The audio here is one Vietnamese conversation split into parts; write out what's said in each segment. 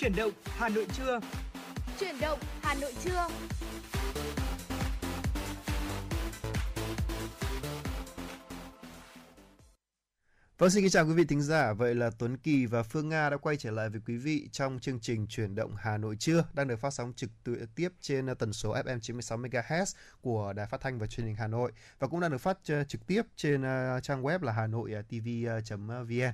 Chuyển động Hà Nội trưa. Chuyển động Hà Nội trưa. Vâng, xin kính chào quý vị thính giả. Vậy là Tuấn Kỳ và Phương Nga đã quay trở lại với quý vị trong chương trình Chuyển động Hà Nội trưa đang được phát sóng trực tiếp trên tần số FM 96 MHz của Đài Phát thanh và Truyền hình Hà Nội và cũng đang được phát ờ, trực tiếp trên ờ, trang web là hanoitv.vn.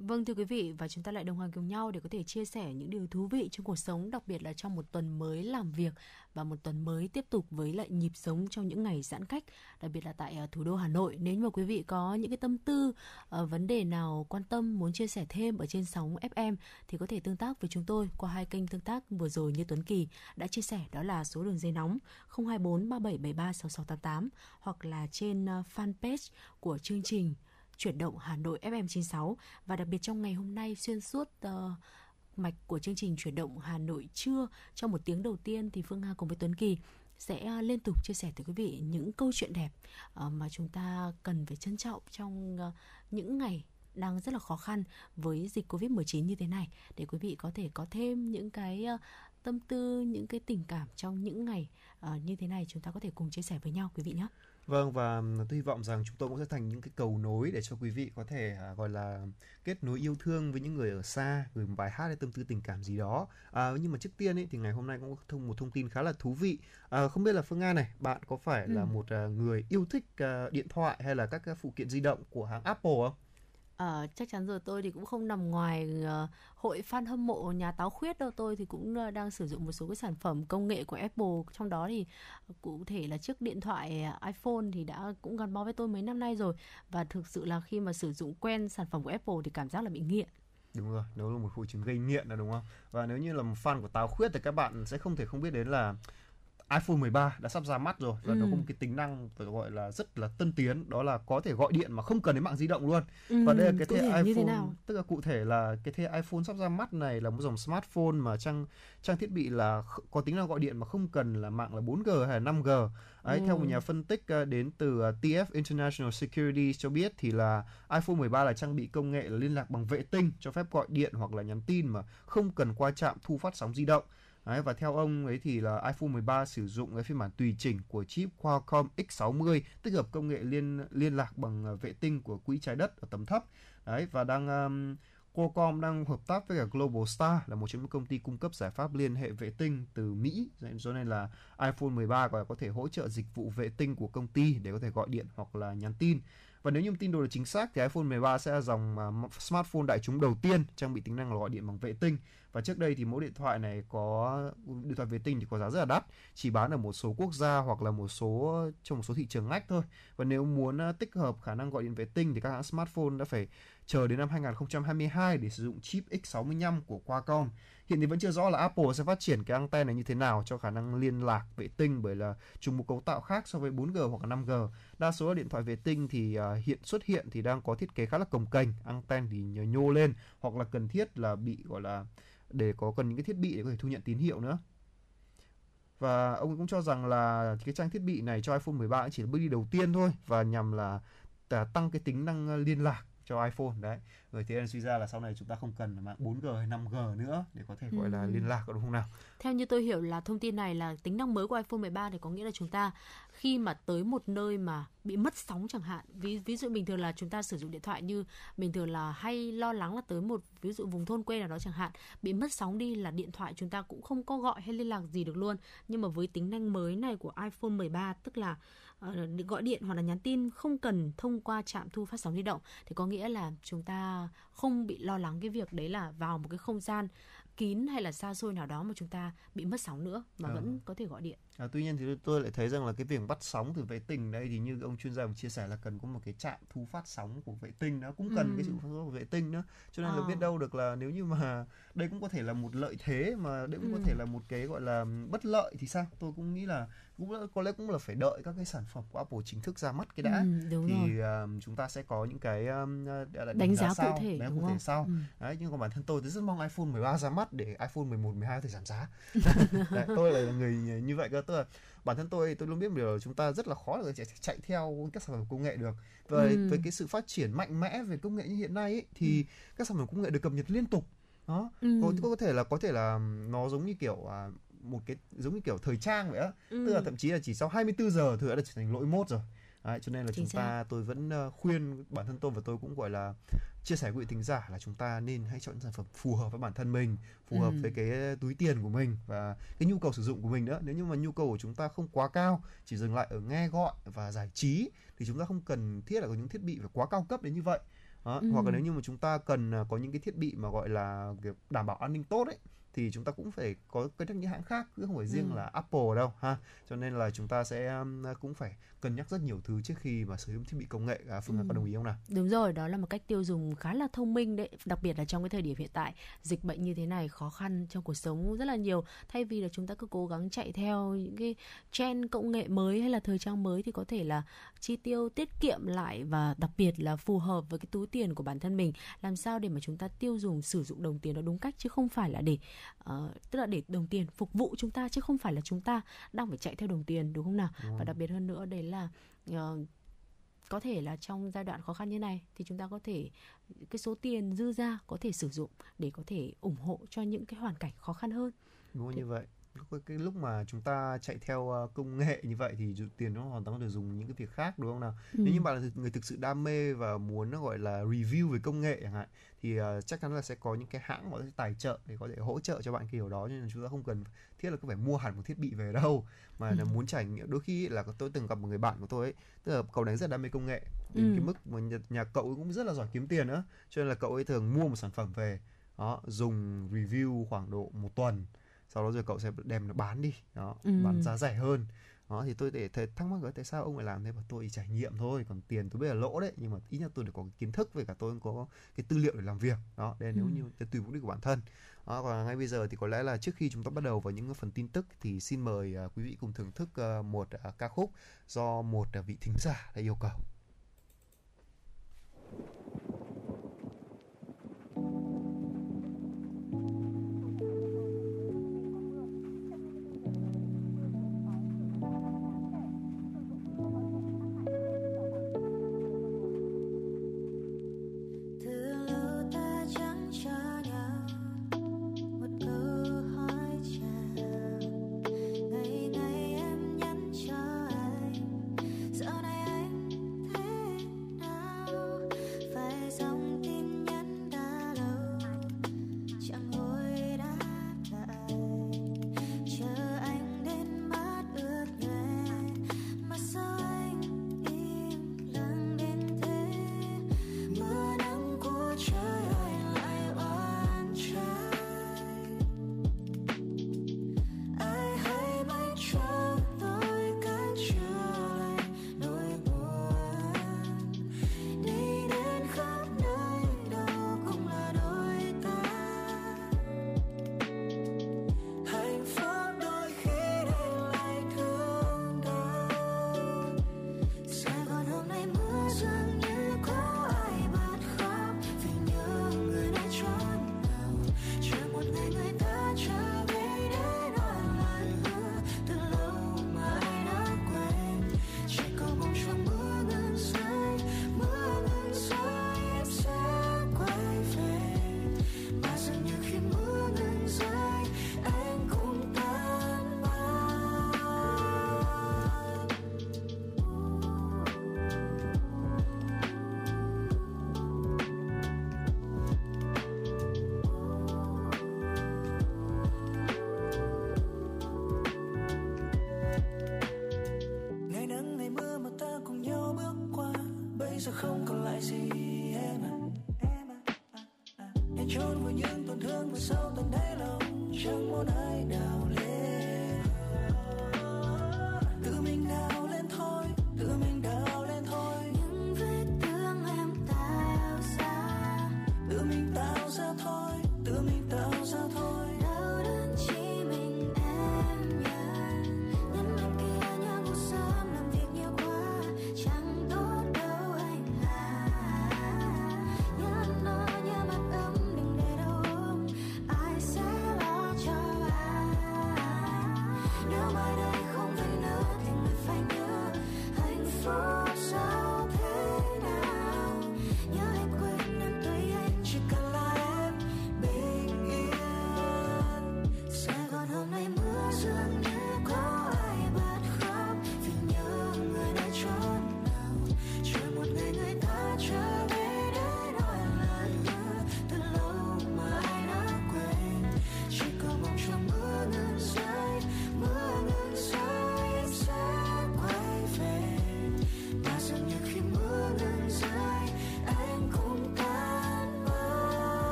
Vâng thưa quý vị và chúng ta lại đồng hành cùng nhau để có thể chia sẻ những điều thú vị trong cuộc sống, đặc biệt là trong một tuần mới làm việc và một tuần mới tiếp tục với lại nhịp sống trong những ngày giãn cách, đặc biệt là tại à, thủ đô Hà Nội. Nếu mà quý vị có những cái tâm tư, ờ, vấn đề nào quan tâm muốn chia sẻ thêm ở trên sóng FM thì có thể tương tác với chúng tôi qua hai kênh tương tác vừa rồi như Tuấn Kỳ đã chia sẻ đó là số đường dây nóng 024 3773 6688 hoặc là trên à, fanpage của chương trình chuyển động Hà Nội FM 96 và đặc biệt trong ngày hôm nay xuyên suốt uh, mạch của chương trình chuyển động Hà Nội trưa trong một tiếng đầu tiên thì Phương Nga cùng với Tuấn Kỳ sẽ ờ, liên tục chia sẻ tới quý vị những câu chuyện đẹp ờ, mà chúng ta cần phải trân trọng trong những ngày đang rất là khó khăn với dịch Covid-19 như thế này để quý vị có thể có thêm những cái tâm tư, những cái tình cảm trong những ngày như thế này chúng ta có thể cùng chia sẻ với nhau quý vị nhé. Vâng và tôi hy vọng rằng chúng tôi cũng sẽ thành những cái cầu nối để cho quý vị có thể à, gọi là kết nối yêu thương với những người ở xa, gửi một bài hát hay tâm tư tình cảm gì đó. À, nhưng mà trước tiên ấy thì ngày hôm nay cũng có thông một thông tin khá là thú vị. À, không biết là Phương Nga này, bạn có phải ừ. là một uh, người yêu thích uh, điện thoại hay là các cái phụ kiện di động của hãng Apple không? À, chắc chắn rồi tôi thì cũng không nằm ngoài uh, hội fan hâm mộ nhà táo khuyết đâu. Tôi thì cũng uh, đang sử dụng một số cái sản phẩm công nghệ của Apple. Trong đó thì cụ thể là chiếc điện thoại iPhone thì đã cũng gắn bó với tôi mấy năm nay rồi. Và thực sự là khi mà sử dụng quen sản phẩm của Apple thì cảm giác là bị nghiện. Đúng rồi nếu là một hội chứng gây nghiện là đúng không? Và nếu như là một fan của táo khuyết thì các bạn sẽ không thể không biết đến là iPhone 13 đã sắp ra mắt rồi và ừ. nó có một cái tính năng phải gọi là rất là tân tiến đó là có thể gọi điện mà không cần đến mạng di động luôn ừ, và đây là cái thế iPhone tức là cụ thể là cái thế iPhone sắp ra mắt này là một dòng smartphone mà trang trang thiết bị là có tính năng gọi điện mà không cần là mạng là 4G hay là 5G Đấy, ừ. theo một nhà phân tích ờ, đến từ ờ, TF International Security cho biết thì là iPhone 13 là trang bị công nghệ là liên lạc bằng vệ tinh cho phép gọi điện hoặc là nhắn tin mà không cần qua trạm thu phát sóng di động Đấy, và theo ông ấy thì là iPhone 13 sử dụng cái phiên bản tùy chỉnh của chip Qualcomm X60 tích hợp công nghệ liên liên lạc bằng à, vệ tinh của quỹ trái đất ở tầm thấp. Đấy và đang um, Qualcomm đang hợp tác với cả Global Star là một trong những công ty cung cấp giải pháp liên hệ vệ tinh từ Mỹ do nên là iPhone 13 có thể hỗ trợ dịch vụ vệ tinh của công ty để có thể gọi điện hoặc là nhắn tin. Và nếu như tin đồn là chính xác thì iPhone 13 sẽ là dòng à, smartphone đại chúng đầu tiên trang bị tính năng gọi điện bằng vệ tinh. Và trước đây thì mẫu điện thoại này có, điện thoại vệ tinh thì có giá rất là đắt, chỉ bán ở một số quốc gia hoặc là một số, trong một số thị trường ngách thôi. Và nếu muốn à, tích hợp khả năng gọi điện vệ tinh thì các hãng smartphone đã phải chờ đến năm 2022 để sử dụng chip X65 của Qualcomm. Hiện thì vẫn chưa rõ là Apple sẽ phát triển cái anten này như thế nào cho khả năng liên lạc vệ tinh bởi là chúng một cấu tạo khác so với 4G hoặc là 5G. Đa số điện thoại vệ tinh thì à, hiện xuất hiện thì đang có thiết kế khá là cồng kềnh, anten thì nhô lên hoặc là cần thiết là bị gọi là để có cần những cái thiết bị để có thể thu nhận tín hiệu nữa. Và ông cũng cho rằng là cái trang thiết bị này cho iPhone 13 chỉ là bước đi đầu tiên thôi và nhằm là à, tăng cái tính năng à, liên lạc cho iPhone đấy. Rồi thế nên suy ra là sau này chúng ta không cần mạng 4G hay 5G nữa để có thể gọi ừ. là liên lạc đúng không nào? Theo như tôi hiểu là thông tin này là tính năng mới của iPhone 13 thì có nghĩa là chúng ta khi mà tới một nơi mà bị mất sóng chẳng hạn ví ví dụ bình thường là chúng ta sử dụng điện thoại như bình thường là hay lo lắng là tới một ví dụ vùng thôn quê nào đó chẳng hạn bị mất sóng đi là điện thoại chúng ta cũng không có gọi hay liên lạc gì được luôn. Nhưng mà với tính năng mới này của iPhone 13 tức là gọi điện hoặc là nhắn tin không cần thông qua trạm thu phát sóng di động thì có nghĩa là chúng ta không bị lo lắng cái việc đấy là vào một cái không gian kín hay là xa xôi nào đó mà chúng ta bị mất sóng nữa mà à. vẫn có thể gọi điện À, tuy nhiên thì tôi lại thấy rằng là cái việc bắt sóng từ vệ tinh đây thì như ông chuyên gia chia sẻ là cần có một cái trạm thu phát sóng của vệ tinh nó cũng cần ừ. cái sự phát sóng của vệ tinh nữa cho nên à. là biết đâu được là nếu như mà đây cũng có thể là một lợi thế mà đây cũng ừ. có thể là một cái gọi là bất lợi thì sao tôi cũng nghĩ là cũng là, có lẽ cũng là phải đợi các cái sản phẩm của Apple chính thức ra mắt cái đã ừ, đúng thì rồi. Uh, chúng ta sẽ có những cái um, đánh, đánh giá, sau, cụ thể đánh đúng cụ thể sau ừ. đấy nhưng còn bản thân tôi thì rất mong iPhone 13 ra mắt để iPhone 11 12 có thể giảm giá đấy, tôi là người như vậy cơ tức là bản thân tôi tôi luôn biết điều là chúng ta rất là khó để chạy, chạy theo các sản phẩm công nghệ được và ừ. với cái sự phát triển mạnh mẽ về công nghệ như hiện nay ấy, thì ừ. các sản phẩm công nghệ được cập nhật liên tục đó Ừ. có, có thể là có thể là nó giống như kiểu à, một cái giống như kiểu thời trang vậy á Ừ. tức là thậm chí là chỉ sau 24 giờ thôi đã trở thành lỗi mốt rồi Đấy, cho nên là Chính chúng ta tôi vẫn ờ, khuyên bản thân tôi và tôi cũng gọi là chia sẻ với quý thính giả là chúng ta nên hãy chọn những sản phẩm phù hợp với bản thân mình phù hợp Ừ. với cái túi tiền của mình và cái nhu cầu sử dụng của mình nữa nếu như mà nhu cầu của chúng ta không quá cao chỉ dừng lại ở nghe gọi và giải trí thì chúng ta không cần thiết là có những thiết bị phải quá cao cấp đến như vậy đó. Ừ. hoặc là nếu như mà chúng ta cần à, có những cái thiết bị mà gọi là đảm bảo an ninh tốt ấy thì chúng ta cũng phải có cân nhắc những hãng khác chứ không phải riêng Ừ. là Apple đâu ha cho nên là chúng ta sẽ um, cũng phải cân nhắc rất nhiều thứ trước khi mà sử dụng thiết bị công nghệ à, Phương Ừ. có đồng ý không nào Đúng rồi, đó là một cách tiêu dùng khá là thông minh đấy, đặc biệt là trong cái thời điểm hiện tại, dịch bệnh như thế này khó khăn trong cuộc sống rất là nhiều. Thay vì là chúng ta cứ cố gắng chạy theo những cái trend công nghệ mới hay là thời trang mới thì có thể là chi tiêu tiết kiệm lại và đặc biệt là phù hợp với cái túi tiền của bản thân mình. Làm sao để mà chúng ta tiêu dùng sử dụng đồng tiền nó đúng cách chứ không phải là để ờ, tức là để đồng tiền phục vụ chúng ta chứ không phải là chúng ta đang phải chạy theo đồng tiền đúng không nào? Đúng Và đặc biệt hơn nữa đấy là ờ, có thể là trong giai đoạn khó khăn như này thì chúng ta có thể cái số tiền dư ra có thể sử dụng để có thể ủng hộ cho những cái hoàn cảnh khó khăn hơn. Đúng không như vậy cái, cái lúc mà chúng ta chạy theo uh, công nghệ như vậy thì tiền nó hoàn toàn có thể dùng những cái việc khác đúng không nào Ừ. nếu như bạn là người thực sự đam mê và muốn nó gọi là review về công nghệ chẳng hạn thì uh, chắc chắn là sẽ có những cái hãng họ sẽ tài trợ để có thể hỗ trợ cho bạn cái điều đó nên là chúng ta không cần thiết là cứ phải mua hẳn một thiết bị về đâu mà là Ừ. muốn trải nghiệm đôi khi là tôi từng gặp một người bạn của tôi ấy tức là cậu đấy rất đam mê công nghệ đến Ừ. cái mức mà nhà, nhà cậu ấy cũng rất là giỏi kiếm tiền nữa cho nên là cậu ấy thường mua một sản phẩm về đó dùng review khoảng độ một tuần sau đó rồi cậu sẽ đem nó bán đi. Đó Ừ. bán giá rẻ hơn. Đó thì tôi để thấy thắc mắc là tại sao ông lại làm thế? Và tôi trải nghiệm thôi còn tiền tôi biết là lỗ đấy nhưng mà ít nhất tôi được có cái kiến thức về cả tôi cũng có cái tư liệu để làm việc. Đó đây là nếu Ừ. như để tùy mục đích của bản thân. Đó, và ngay bây giờ thì có lẽ là trước khi chúng ta bắt đầu vào những phần tin tức thì xin mời à, quý vị cùng thưởng thức à, một à, ca khúc do một vị thính giả đã yêu cầu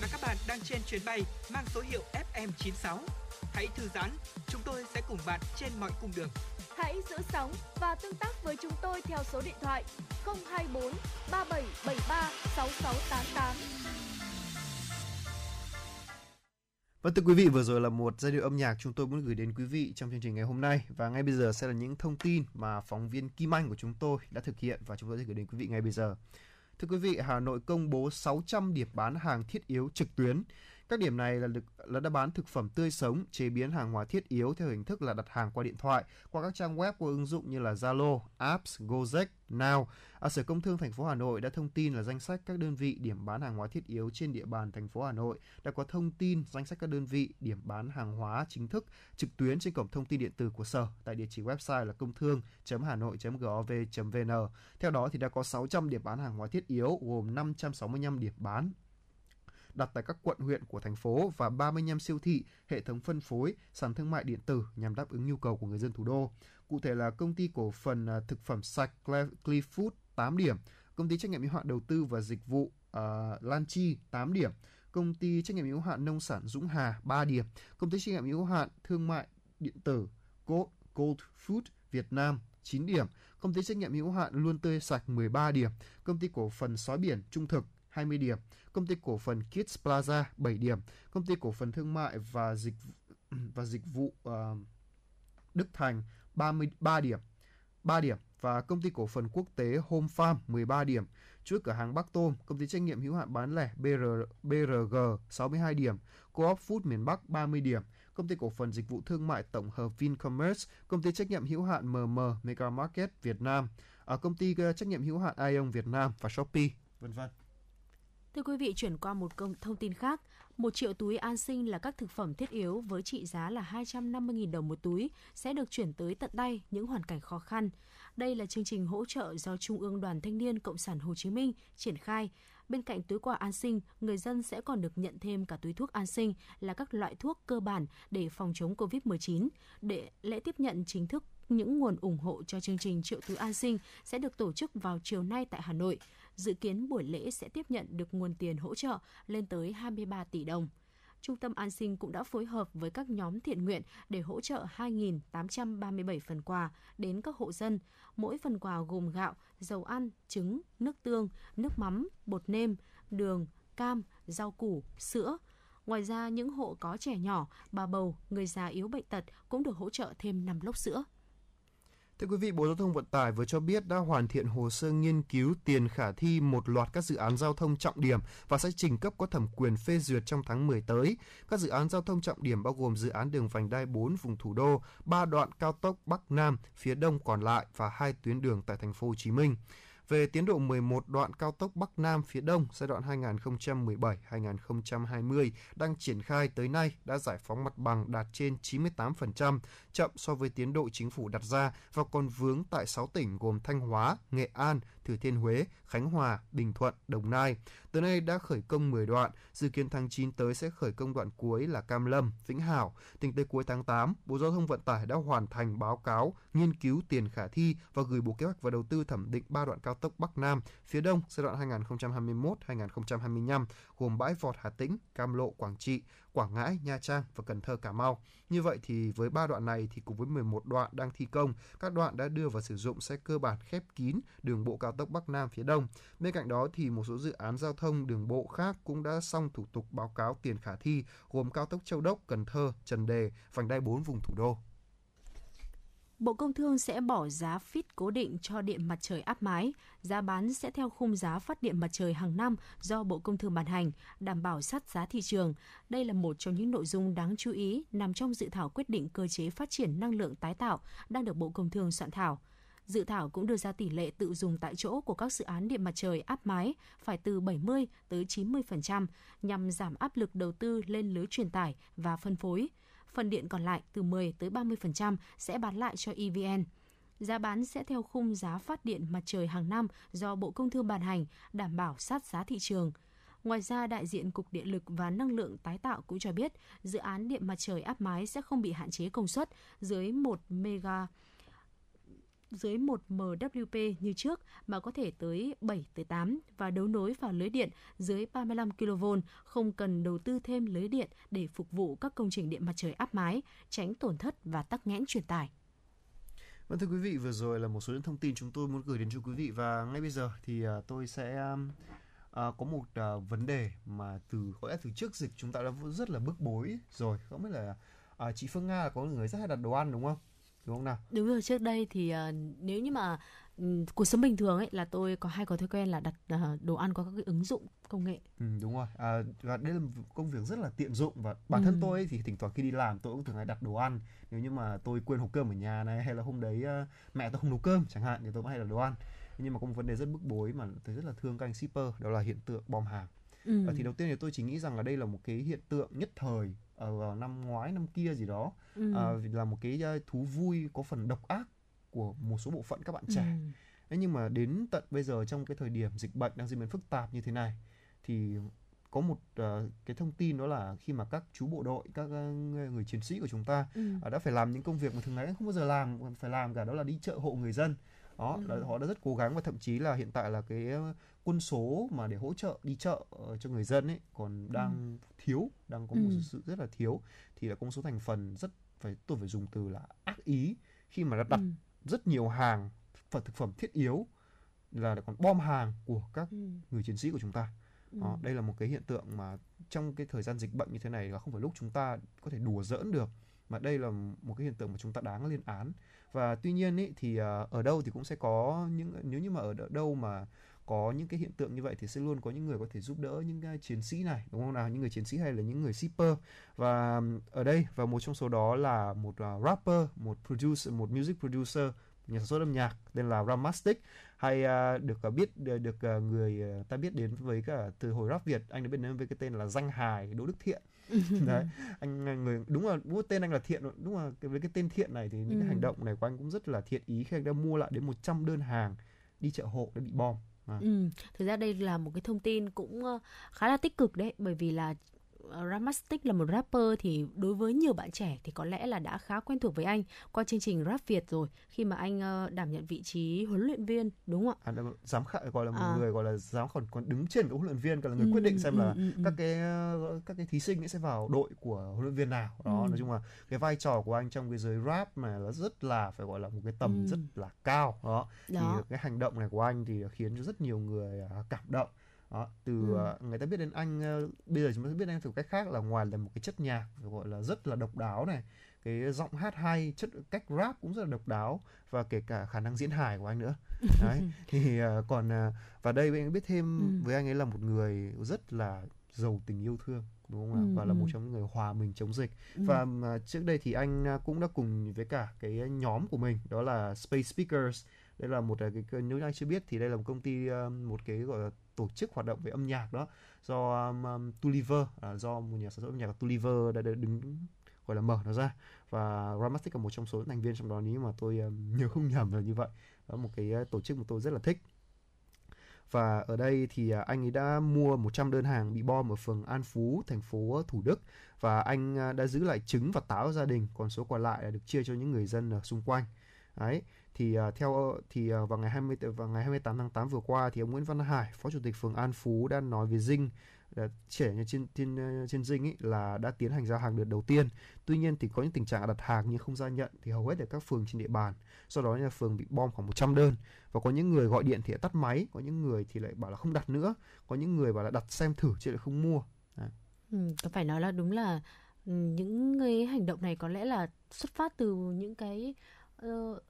và các bạn đang trên chuyến bay mang số hiệu FM96. Hãy thư giãn, chúng tôi sẽ cùng bạn trên mọi cung đường. Hãy giữ sóng và tương tác với chúng tôi theo số điện thoại 024 3773 6688. Vâng thưa quý vị, vừa rồi là một giai điệu âm nhạc chúng tôi muốn gửi đến quý vị trong chương trình ngày hôm nay và ngay bây giờ sẽ là những thông tin mà phóng viên Kim Anh của chúng tôi đã thực hiện và chúng tôi sẽ gửi đến quý vị ngay bây giờ. Thưa quý vị, Hà Nội công bố 600 điểm bán hàng thiết yếu trực tuyến. Các điểm này là được là đã bán thực phẩm tươi sống, chế biến hàng hóa thiết yếu theo hình thức là đặt hàng qua điện thoại, qua các trang web của ứng dụng như là Zalo, Apps, Gojek, Now. À, Sở Công Thương thành phố Hà Nội đã thông tin là danh sách các đơn vị điểm bán hàng hóa thiết yếu trên địa bàn thành phố Hà Nội đã có thông tin danh sách các đơn vị điểm bán hàng hóa chính thức trực tuyến trên cổng thông tin điện tử của Sở tại địa chỉ website là công thương.hanoi.gov.vn. Theo đó thì đã có 600 điểm bán hàng hóa thiết yếu gồm 565 điểm bán đặt tại các quận huyện của thành phố và 35 siêu thị, hệ thống phân phối, sàn thương mại điện tử nhằm đáp ứng nhu cầu của người dân thủ đô. Cụ thể là công ty cổ phần à, thực phẩm sạch Clear Food 8 điểm, công ty trách nhiệm hữu hạn đầu tư và dịch vụ à, uh, Lan Chi 8 điểm, công ty trách nhiệm hữu hạn nông sản Dũng Hà 3 điểm, công ty trách nhiệm hữu hạn thương mại điện tử Gold, Gold Food Việt Nam 9 điểm, công ty trách nhiệm hữu hạn Luôn Tươi Sạch 13 điểm, công ty cổ phần Sói Biển Trung Thực 20 điểm, công ty cổ phần Kids Plaza 7 điểm, công ty cổ phần thương mại và dịch và dịch vụ uh, Đức Thành 33 điểm. 3 điểm. Và công ty cổ phần quốc tế Home Farm 13 điểm, chuỗi cửa hàng Bắc Tôm, công ty trách nhiệm hữu hạn bán lẻ BR, BRG 62 điểm, Co-op Food miền Bắc 30 điểm, công ty cổ phần dịch vụ thương mại tổng hợp Vincommerce, công ty trách nhiệm hữu hạn MM Mega Market Việt Nam, ở công ty ờ, trách nhiệm hữu hạn Ion Việt Nam và Shopee, vân vân. Thưa quý vị, chuyển qua một công thông tin khác. Một triệu túi an sinh là các thực phẩm thiết yếu với trị giá là 250.000 đồng một túi sẽ được chuyển tới tận tay những hoàn cảnh khó khăn. Đây là chương trình hỗ trợ do Trung ương Đoàn Thanh niên Cộng sản Hồ Chí Minh triển khai. Bên cạnh túi quà an sinh, người dân sẽ còn được nhận thêm cả túi thuốc an sinh là các loại thuốc cơ bản để phòng chống COVID-19. Để lễ tiếp nhận chính thức những nguồn ủng hộ cho chương trình triệu túi an sinh sẽ được tổ chức vào chiều nay tại Hà Nội. Dự kiến buổi lễ sẽ tiếp nhận được nguồn tiền hỗ trợ lên tới 23 tỷ đồng. Trung tâm An sinh cũng đã phối hợp với các nhóm thiện nguyện để hỗ trợ 2.837 phần quà đến các hộ dân. Mỗi phần quà gồm gạo, dầu ăn, trứng, nước tương, nước mắm, bột nêm, đường, cam, rau củ, sữa. Ngoài ra, những hộ có trẻ nhỏ, bà bầu, người già yếu bệnh tật cũng được hỗ trợ thêm 5 lốc sữa. Thưa quý vị, Bộ Giao thông Vận tải vừa cho biết đã hoàn thiện hồ sơ nghiên cứu tiền khả thi một loạt các dự án giao thông trọng điểm và sẽ trình cấp có thẩm quyền phê duyệt trong tháng 10 tới. Các dự án giao thông trọng điểm bao gồm dự án đường vành đai 4 vùng thủ đô, 3 đoạn cao tốc Bắc Nam phía đông còn lại và hai tuyến đường tại thành phố Hồ Chí Minh về tiến độ 11 đoạn cao tốc Bắc Nam phía Đông giai đoạn 2017-2020 đang triển khai tới nay đã giải phóng mặt bằng đạt trên 98%, chậm so với tiến độ chính phủ đặt ra và còn vướng tại 6 tỉnh gồm Thanh Hóa, Nghệ An, Thừa Thiên Huế, Khánh Hòa, Bình Thuận, Đồng Nai. Tới nay đã khởi công 10 đoạn, dự kiến tháng 9 tới sẽ khởi công đoạn cuối là Cam Lâm, Vĩnh Hảo. Tính tới cuối tháng 8, Bộ Giao thông Vận tải đã hoàn thành báo cáo nghiên cứu tiền khả thi và gửi Bộ Kế hoạch và Đầu tư thẩm định 3 đoạn cao tốc Bắc Nam phía Đông giai đoạn 2021-2025 gồm bãi vọt Hà Tĩnh, Cam Lộ, Quảng Trị, Quảng Ngãi, Nha Trang và Cần Thơ, Cà Mau. Như vậy thì với 3 đoạn này thì cùng với 11 đoạn đang thi công, các đoạn đã đưa vào sử dụng sẽ cơ bản khép kín đường bộ cao tốc Bắc Nam phía Đông. Bên cạnh đó thì một số dự án giao thông đường bộ khác cũng đã xong thủ tục báo cáo tiền khả thi gồm cao tốc Châu Đốc, Cần Thơ, Trần Đề, vành đai 4 vùng thủ đô. Bộ Công Thương sẽ bỏ giá phít cố định cho điện mặt trời áp mái. Giá bán sẽ theo khung giá phát điện mặt trời hàng năm do Bộ Công Thương ban hành, đảm bảo sát giá thị trường. Đây là một trong những nội dung đáng chú ý nằm trong dự thảo quyết định cơ chế phát triển năng lượng tái tạo đang được Bộ Công Thương soạn thảo. Dự thảo cũng đưa ra tỷ lệ tự dùng tại chỗ của các dự án điện mặt trời áp mái phải từ 70 tới 90% nhằm giảm áp lực đầu tư lên lưới truyền tải và phân phối phần điện còn lại từ 10 tới 30% sẽ bán lại cho EVN. Giá bán sẽ theo khung giá phát điện mặt trời hàng năm do Bộ Công Thương ban hành, đảm bảo sát giá thị trường. Ngoài ra, đại diện Cục Điện lực và Năng lượng tái tạo cũng cho biết, dự án điện mặt trời áp mái sẽ không bị hạn chế công suất dưới 1 mega dưới 1 MWP như trước mà có thể tới 7 tới 8 và đấu nối vào lưới điện dưới 35 kV, không cần đầu tư thêm lưới điện để phục vụ các công trình điện mặt trời áp mái, tránh tổn thất và tắc nghẽn truyền tải. Vâng thưa quý vị, vừa rồi là một số những thông tin chúng tôi muốn gửi đến cho quý vị và ngay bây giờ thì à, tôi sẽ à, có một à, vấn đề mà từ có lẽ từ trước dịch chúng ta đã rất là bức bối rồi. Không biết là à, chị Phương Nga là có người rất hay đặt đồ ăn đúng không? Đúng không nào? Đúng rồi, trước đây thì uh, nếu như mà um, cuộc sống bình thường ấy là tôi có hay có thói quen là đặt uh, đồ ăn qua các cái ứng dụng công nghệ. Ừ, đúng rồi. À, và đây là một công việc rất là tiện dụng và bản thân Ừ. tôi ấy, thì thỉnh thoảng khi đi làm tôi cũng thường hay đặt đồ ăn. Nếu như mà tôi quên hộp cơm ở nhà này hay là hôm đấy uh, mẹ tôi không nấu cơm chẳng hạn thì tôi cũng hay đặt đồ ăn. Nhưng mà có một vấn đề rất bức bối mà tôi rất là thương các anh shipper đó là hiện tượng bom hàng. Ừ. Ờ, thì đầu tiên thì tôi chỉ nghĩ rằng là đây là một cái hiện tượng nhất thời ở vào năm ngoái năm kia gì đó Ừ. Ờ, là một cái ờ, thú vui có phần độc ác của một số bộ phận các bạn trẻ Ừ. Thế nhưng mà đến tận bây giờ trong cái thời điểm dịch bệnh đang diễn biến phức tạp như thế này thì có một ờ, cái thông tin đó là khi mà các chú bộ đội các ờ, người chiến sĩ của chúng ta Ừ. ờ, đã phải làm những công việc mà thường ngày không bao giờ làm phải làm cả đó là đi chợ hộ người dân đó Ừ. là họ đã rất cố gắng và thậm chí là hiện tại là cái ờ, quân số mà để hỗ trợ đi chợ ờ, cho người dân ấy còn đang thiếu đang có một Ừ. sự rất là thiếu thì là có một số thành phần rất phải tôi phải dùng từ là ác ý khi mà đã đặt Ừ. rất nhiều hàng và thực phẩm thiết yếu là lại còn bom hàng của các Ừ. người chiến sĩ của chúng ta. Ừ. Đó, đây là một cái hiện tượng mà trong cái thời gian dịch bệnh như thế này là không phải lúc chúng ta có thể đùa giỡn được mà đây là một cái hiện tượng mà chúng ta đáng lên án và tuy nhiên ý, thì à, ở đâu thì cũng sẽ có những nếu như mà ở đâu mà có những cái hiện tượng như vậy thì sẽ luôn có những người có thể giúp đỡ những uh, chiến sĩ này đúng không nào? Những người chiến sĩ hay là những người shipper. Và ở đây và một trong số đó là một uh, rapper một producer một music producer nhà sản xuất âm nhạc tên là Ramastic. Hay uh, được uh, biết được, được uh, người uh, ta biết đến với cả từ hồi rap Việt anh được biết đến với cái tên là danh hài Đỗ Đức Thiện đấy anh người đúng là đúng là tên anh là Thiện đúng là với cái tên Thiện này thì những Ừ. cái hành động này của anh cũng rất là thiện ý khi anh đã mua lại đến 100 đơn hàng đi chợ hộ để bị bom à. Ừ, thực ra đây là một cái thông tin cũng ờ, khá là tích cực đấy bởi vì là Ramastic là một rapper thì đối với nhiều bạn trẻ thì có lẽ là đã khá quen thuộc với anh qua chương trình Rap Việt rồi khi mà anh ờ, đảm nhận vị trí huấn luyện viên đúng không ạ? À, là giám khảo gọi là một À. người gọi là giám còn còn đứng trên cái huấn luyện viên còn là người Ừ, quyết định xem ừ, là ừ, ừ. các cái ờ, các cái thí sinh ấy sẽ vào đội của huấn luyện viên nào đó Ừ. nói chung là cái vai trò của anh trong cái giới rap mà nó rất là phải gọi là một cái tầm Ừ. rất là cao đó Đó. thì cái hành động này của anh thì khiến cho rất nhiều người à, cảm động đó từ Ừ. à, người ta biết đến anh ờ, bây giờ chúng ta biết đến anh từ cách khác là ngoài là một cái chất nhạc gọi là rất là độc đáo này cái giọng hát hay chất cách rap cũng rất là độc đáo và kể cả khả năng diễn hài của anh nữa đấy thì à, còn và đây anh biết thêm Ừ. với anh ấy là một người rất là giàu tình yêu thương đúng không ạ Ừ, và là một ừ. trong những người hòa mình chống dịch Ừ. và trước đây thì anh cũng đã cùng với cả cái nhóm của mình đó là Space Speakers đây là một cái nếu như anh chưa biết thì đây là một công ty một cái gọi là tổ chức hoạt động về âm nhạc đó do um, um, Tuliver uh, à, do một nhà sản xuất âm nhạc Tuliver đã, đã đứng gọi là mở nó ra. Và Ramastic là một trong số những thành viên trong đó nếu mà tôi um, nhớ không nhầm là như vậy. Đó một cái uh, tổ chức mà tôi rất là thích. Và ở đây thì à, anh ấy đã mua 100 đơn hàng bị bom ở phường An Phú, thành phố Thủ Đức. Và anh à, đã giữ lại trứng và táo gia đình, còn số còn lại là được chia cho những người dân ở xung quanh. Đấy, thì uh, theo ờ, thì uh, vào ngày 20 vào ngày 28 tháng 8 vừa qua thì ông Nguyễn Văn Hải, Phó Chủ tịch phường An Phú đã nói với Dinh là trẻ như trên trên ờ, trên Dinh ấy là đã tiến hành giao hàng đợt đầu tiên. Tuy nhiên thì có những tình trạng đặt hàng nhưng không ra nhận thì hầu hết ở các phường trên địa bàn. sau đó là phường bị bom khoảng 100 đơn và có những người gọi điện thì tắt máy, có những người thì lại bảo là không đặt nữa, có những người bảo là đặt xem thử chứ lại không mua. Ừ, có phải nói là đúng là ừ, những cái hành động này có lẽ là xuất phát từ những cái uh,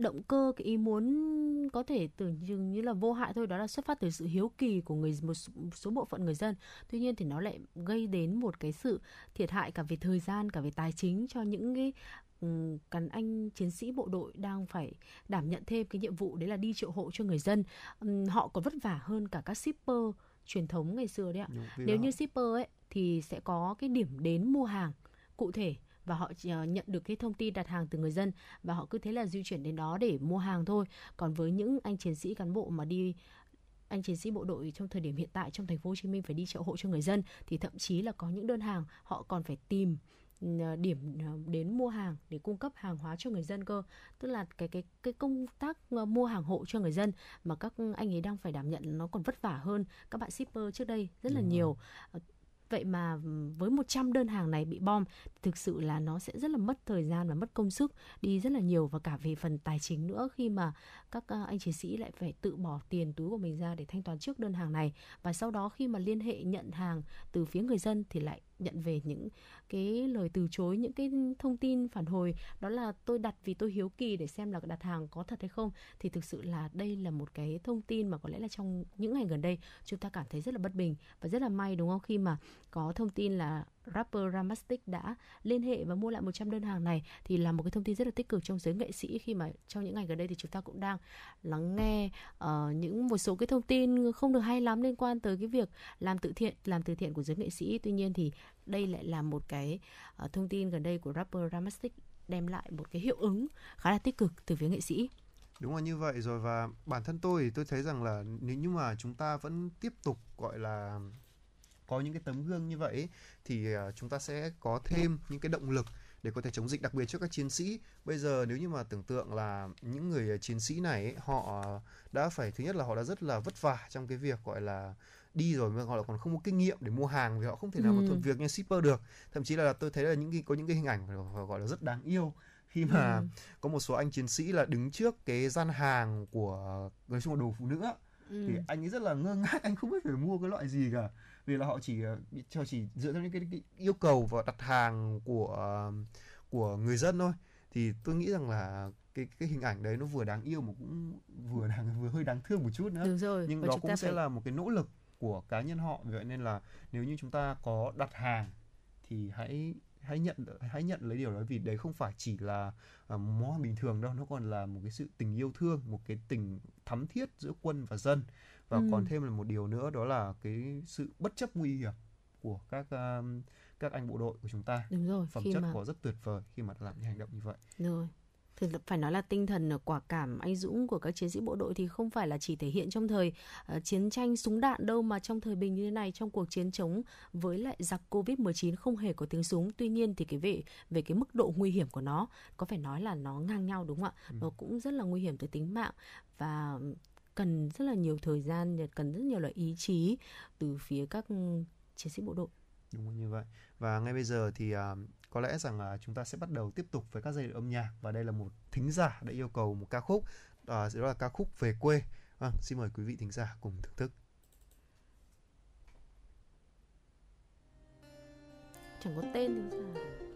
động cơ cái ý muốn có thể tưởng chừng như là vô hại thôi đó là xuất phát từ sự hiếu kỳ của người một số- bộ phận người dân. Tuy nhiên thì nó lại gây đến một cái sự thiệt hại cả về thời gian cả về tài chính cho những cái cán anh chiến sĩ bộ đội đang phải đảm nhận thêm cái nhiệm vụ đấy là đi triệu hộ cho người dân. Họ còn vất vả hơn cả các shipper truyền thống ngày xưa đấy ạ. Nếu như shipper ấy thì sẽ có cái điểm đến mua hàng cụ thể và họ ờ, nhận được cái thông tin đặt hàng từ người dân và họ cứ thế là di chuyển đến đó để mua hàng thôi. Còn với những anh chiến sĩ cán bộ mà đi anh chiến sĩ bộ đội trong thời điểm hiện tại trong thành phố Hồ Chí Minh phải đi chợ hộ cho người dân thì thậm chí là có những đơn hàng họ còn phải tìm ờ, điểm ờ, đến mua hàng để cung cấp hàng hóa cho người dân cơ. Tức là cái cái cái công tác mua hàng hộ cho người dân mà các anh ấy đang phải đảm nhận nó còn vất vả hơn. Các bạn shipper trước đây rất là Đúng nhiều Vậy mà với 100 đơn hàng này bị bom, thực sự là nó sẽ rất là mất thời gian và mất công sức, đi rất là nhiều và cả về phần tài chính nữa khi mà các à, anh chiến sĩ lại phải tự bỏ tiền túi của mình ra để thanh toán trước đơn hàng này. Và sau đó khi mà liên hệ nhận hàng từ phía người dân thì lại nhận về những cái lời từ chối, những cái thông tin phản hồi. Đó là tôi đặt vì tôi hiếu kỳ để xem là đặt hàng có thật hay không. Thì thực sự là đây là một cái thông tin mà có lẽ là trong những ngày gần đây chúng ta cảm thấy rất là bất bình và rất là may, đúng không? Khi mà có thông tin là rapper Ramastic đã liên hệ và mua lại 100 đơn hàng này thì là một cái thông tin rất là tích cực trong giới nghệ sĩ khi mà trong những ngày gần đây thì chúng ta cũng đang lắng nghe uh, những một số cái thông tin không được hay lắm liên quan tới cái việc làm từ thiện làm từ thiện của giới nghệ sĩ. Tuy nhiên thì đây lại là một cái uh, thông tin gần đây của rapper Ramastic đem lại một cái hiệu ứng khá là tích cực từ phía nghệ sĩ. Đúng là như vậy rồi và bản thân tôi thì tôi thấy rằng là nếu như mà chúng ta vẫn tiếp tục gọi là có những cái tấm gương như vậy ấy, thì à, chúng ta sẽ có thêm những cái động lực để có thể chống dịch đặc biệt cho các chiến sĩ. Bây giờ nếu như mà tưởng tượng là những người à, chiến sĩ này ấy, họ đã phải thứ nhất là họ đã rất là vất vả trong cái việc gọi là đi rồi mà họ còn không có kinh nghiệm để mua hàng vì họ không thể nào mà Ừ. thuận việc như shipper được. Thậm chí là tôi thấy là những cái có những cái hình ảnh gọi là rất đáng yêu khi mà Ừ. có một số anh chiến sĩ là đứng trước cái gian hàng của nói chung là đồ phụ nữ Ừ. thì anh ấy rất là ngơ ngác anh không biết phải mua cái loại gì cả vì là họ chỉ ờ, cho chỉ dựa theo những cái, cái yêu cầu và đặt hàng của ờ, của người dân thôi. Thì tôi nghĩ rằng là cái cái hình ảnh đấy nó vừa đáng yêu mà cũng vừa đáng vừa hơi đáng thương một chút nữa. Đúng rồi nhưng đó cũng sẽ phải là một cái nỗ lực của cá nhân họ. Vậy nên là nếu như chúng ta có đặt hàng thì hãy hãy nhận hãy nhận lấy điều đó. Vì đấy không phải chỉ là à, món bình thường đâu nó còn là một cái sự tình yêu thương một cái tình thắm thiết giữa quân và dân và Ừ. còn thêm là một điều nữa đó là cái sự bất chấp nguy hiểm của các um, các anh bộ đội của chúng ta đúng rồi phẩm chất mà có rất tuyệt vời khi mà làm những hành động như vậy Rồi. Thì phải nói là tinh thần quả cảm anh dũng của các chiến sĩ bộ đội thì không phải là chỉ thể hiện trong thời ờ, chiến tranh súng đạn đâu mà trong thời bình như thế này trong cuộc chiến chống với lại giặc Covid-19 không hề có tiếng súng. Tuy nhiên thì cái về về cái mức độ nguy hiểm của nó có phải nói là nó ngang nhau đúng không ạ? Nó cũng rất là nguy hiểm tới tính mạng và cần rất là nhiều thời gian, cần rất nhiều là ý chí từ phía các chiến sĩ bộ đội. Đúng như vậy. Và ngay bây giờ thì à, có lẽ rằng là chúng ta sẽ bắt đầu tiếp tục với các giai điệu âm nhạc và đây là một thính giả đã yêu cầu một ca khúc à, đó là ca khúc về quê. Vâng, xin mời quý vị thính giả cùng thưởng thức. Chẳng có tên thì sao?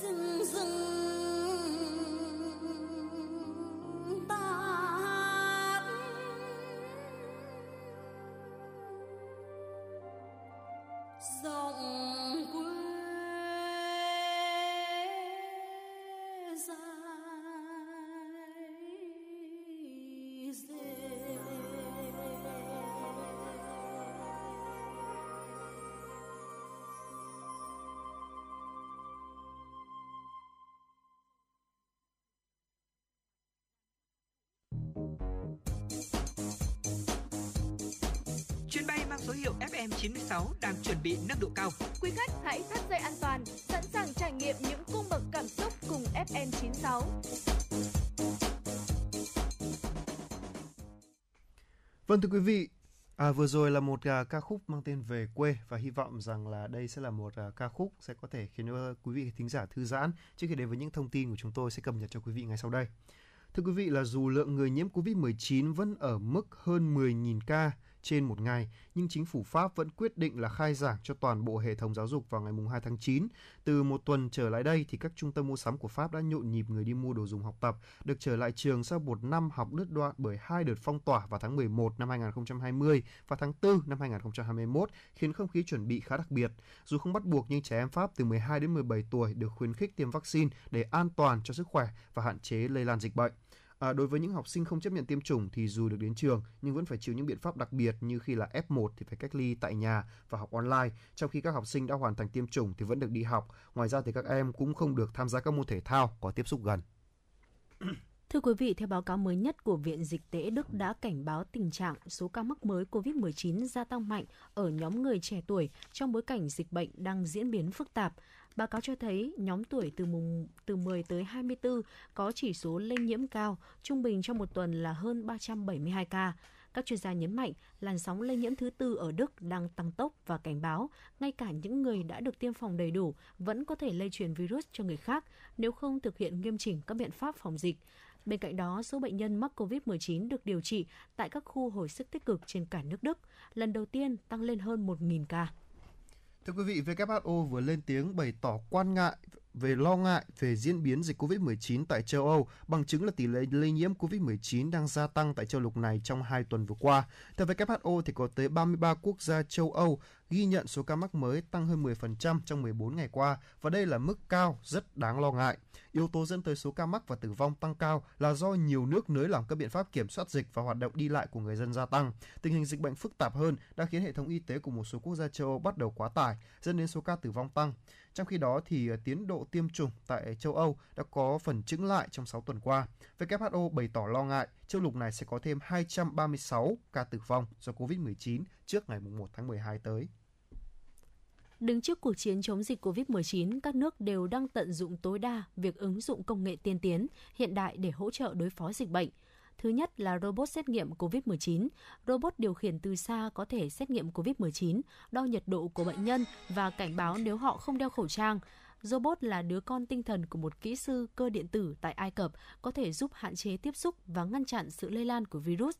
Dừng! Chuyến bay mang số hiệu FM96 đang chuẩn bị nâng độ cao. Quý khách hãy thắt dây an toàn, sẵn sàng trải nghiệm những cung bậc cảm xúc cùng FM96. Vâng thưa quý vị, à, vừa rồi là một à, ca khúc mang tên Về quê và hy vọng rằng là đây sẽ là một à, ca khúc sẽ có thể khiến quý vị thính giả thư giãn trước khi đến với những thông tin của chúng tôi sẽ cập nhật cho quý vị ngay sau đây. Thưa quý vị là dù lượng người nhiễm Covid-19 vẫn ở mức hơn 10.000 ca trên một ngày, nhưng chính phủ Pháp vẫn quyết định là khai giảng cho toàn bộ hệ thống giáo dục vào ngày 2 tháng 9. Từ một tuần trở lại đây thì các trung tâm mua sắm của Pháp đã nhộn nhịp người đi mua đồ dùng học tập, được trở lại trường sau một năm học đứt đoạn bởi hai đợt phong tỏa vào tháng 11 năm 2020 và tháng 4 năm 2021, khiến không khí chuẩn bị khá đặc biệt. Dù không bắt buộc nhưng trẻ em Pháp từ 12 đến 17 tuổi được khuyến khích tiêm vaccine để an toàn cho sức khỏe và hạn chế lây lan dịch bệnh. À, đối với những học sinh không chấp nhận tiêm chủng thì dù được đến trường nhưng vẫn phải chịu những biện pháp đặc biệt như khi là F1 thì phải cách ly tại nhà và học online, trong khi các học sinh đã hoàn thành tiêm chủng thì vẫn được đi học. Ngoài ra thì các em cũng không được tham gia các môn thể thao có tiếp xúc gần. Thưa quý vị, theo báo cáo mới nhất của Viện Dịch tễ Đức đã cảnh báo tình trạng số ca mắc mới COVID-19 gia tăng mạnh ở nhóm người trẻ tuổi trong bối cảnh dịch bệnh đang diễn biến phức tạp. Báo cáo cho thấy nhóm tuổi từ mùng từ 10 tới 24 có chỉ số lây nhiễm cao, trung bình trong một tuần là hơn 372 ca. Các chuyên gia nhấn mạnh làn sóng lây nhiễm thứ tư ở Đức đang tăng tốc và cảnh báo ngay cả những người đã được tiêm phòng đầy đủ vẫn có thể lây truyền virus cho người khác nếu không thực hiện nghiêm chỉnh các biện pháp phòng dịch. Bên cạnh đó, số bệnh nhân mắc COVID-19 được điều trị tại các khu hồi sức tích cực trên cả nước Đức lần đầu tiên tăng lên hơn 1.000 ca. Thưa quý vị, WHO vừa lên tiếng bày tỏ quan ngại về lo ngại về diễn biến dịch COVID-19 tại châu Âu, bằng chứng là tỷ lệ lây nhiễm COVID-19 đang gia tăng tại châu lục này trong hai tuần vừa qua. Theo WHO thì có tới 33 quốc gia châu Âu ghi nhận số ca mắc mới tăng hơn 10% trong 14 ngày qua và đây là mức cao rất đáng lo ngại. Yếu tố dẫn tới số ca mắc và tử vong tăng cao là do nhiều nước nới lỏng các biện pháp kiểm soát dịch và hoạt động đi lại của người dân gia tăng. Tình hình dịch bệnh phức tạp hơn đã khiến hệ thống y tế của một số quốc gia châu Âu bắt đầu quá tải, dẫn đến số ca tử vong tăng. Trong khi đó thì ờ, tiến độ tiêm chủng tại châu Âu đã có phần chững lại trong 6 tuần qua. WHO bày tỏ lo ngại châu lục này sẽ có thêm 236 ca tử vong do COVID-19 trước ngày 1 tháng 12 tới. Đứng trước cuộc chiến chống dịch COVID-19, các nước đều đang tận dụng tối đa việc ứng dụng công nghệ tiên tiến, hiện đại để hỗ trợ đối phó dịch bệnh. Thứ nhất là robot xét nghiệm COVID-19. Robot điều khiển từ xa có thể xét nghiệm COVID-19, đo nhiệt độ của bệnh nhân và cảnh báo nếu họ không đeo khẩu trang. Robot là đứa con tinh thần của một kỹ sư cơ điện tử tại Ai Cập, có thể giúp hạn chế tiếp xúc và ngăn chặn sự lây lan của virus.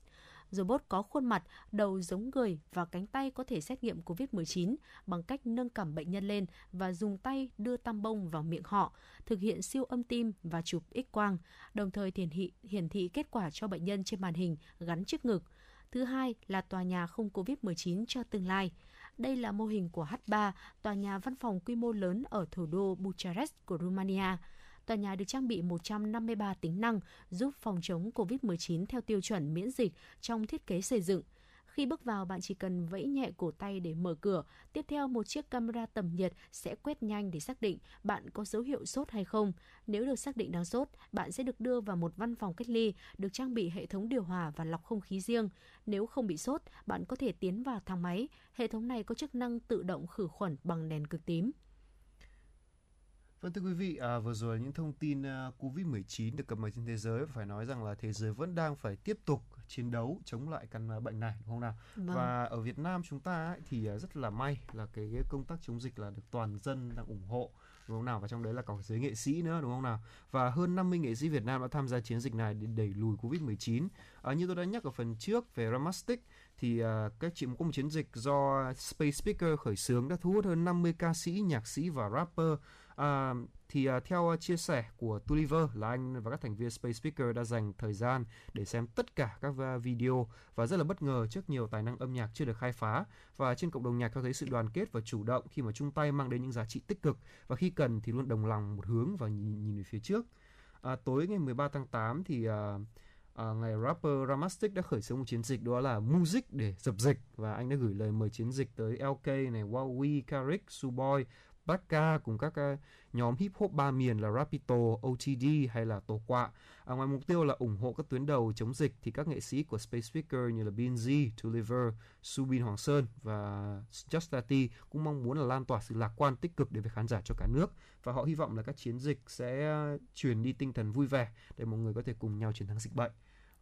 Robot có khuôn mặt, đầu giống người và cánh tay có thể xét nghiệm COVID-19 bằng cách nâng cằm bệnh nhân lên và dùng tay đưa tăm bông vào miệng họ, thực hiện siêu âm tim và chụp X-quang, đồng thời hiển thị, hiển thị kết quả cho bệnh nhân trên màn hình gắn trước ngực. Thứ hai là tòa nhà không COVID-19 cho tương lai. Đây là mô hình của H3, tòa nhà văn phòng quy mô lớn ở thủ đô Bucharest của Romania. Tòa nhà được trang bị 153 tính năng giúp phòng chống COVID-19 theo tiêu chuẩn miễn dịch trong thiết kế xây dựng. Khi bước vào, bạn chỉ cần vẫy nhẹ cổ tay để mở cửa. Tiếp theo, một chiếc camera tầm nhiệt sẽ quét nhanh để xác định bạn có dấu hiệu sốt hay không. Nếu được xác định đang sốt, bạn sẽ được đưa vào một văn phòng cách ly, được trang bị hệ thống điều hòa và lọc không khí riêng. Nếu không bị sốt, bạn có thể tiến vào thang máy. Hệ thống này có chức năng tự động khử khuẩn bằng đèn cực tím. Vâng thưa quý vị, à, vừa rồi những thông tin uh, Covid-19 được cập nhật trên thế giới phải nói rằng là thế giới vẫn đang phải tiếp tục chiến đấu chống lại căn à, bệnh này đúng không nào? Vâng. Và ở Việt Nam chúng ta ấy, thì à, rất là may là cái, cái công tác chống dịch là được toàn dân đang ủng hộ đúng không nào? Và trong đấy là cả giới nghệ sĩ nữa đúng không nào? Và hơn 50 nghệ sĩ Việt Nam đã tham gia chiến dịch này để đẩy lùi Covid-19. À, như tôi đã nhắc ở phần trước về Ramastic thì uh, các chị có một chiến dịch do Space Speaker khởi xướng đã thu hút hơn 50 ca sĩ, nhạc sĩ và rapper À, thì uh, theo à, chia sẻ của Tulliver là anh và các thành viên Space Speaker đã dành thời gian để xem tất cả các à, video và rất là bất ngờ trước nhiều tài năng âm nhạc chưa được khai phá và trên cộng đồng nhạc cho thấy sự đoàn kết và chủ động khi mà chung tay mang đến những giá trị tích cực và khi cần thì luôn đồng lòng một hướng và nhìn, nhìn về phía trước. À, tối ngày 13 tháng 8 thì uh, à, ngày rapper Ramastic đã khởi xướng một chiến dịch đó là music để dập dịch và anh đã gửi lời mời chiến dịch tới LK này, Wowie, Carrick, Suboy, Baka cùng các ờ, nhóm hip hop ba miền là Rapito, OTD hay là Tổ Quạ. À, ngoài mục tiêu là ủng hộ các tuyến đầu chống dịch thì các nghệ sĩ của Space Speaker như là Binz, Tuliver, Subin Hoàng Sơn và Justati cũng mong muốn là lan tỏa sự lạc quan tích cực đến với khán giả cho cả nước và họ hy vọng là các chiến dịch sẽ ờ, truyền đi tinh thần vui vẻ để mọi người có thể cùng nhau chiến thắng dịch bệnh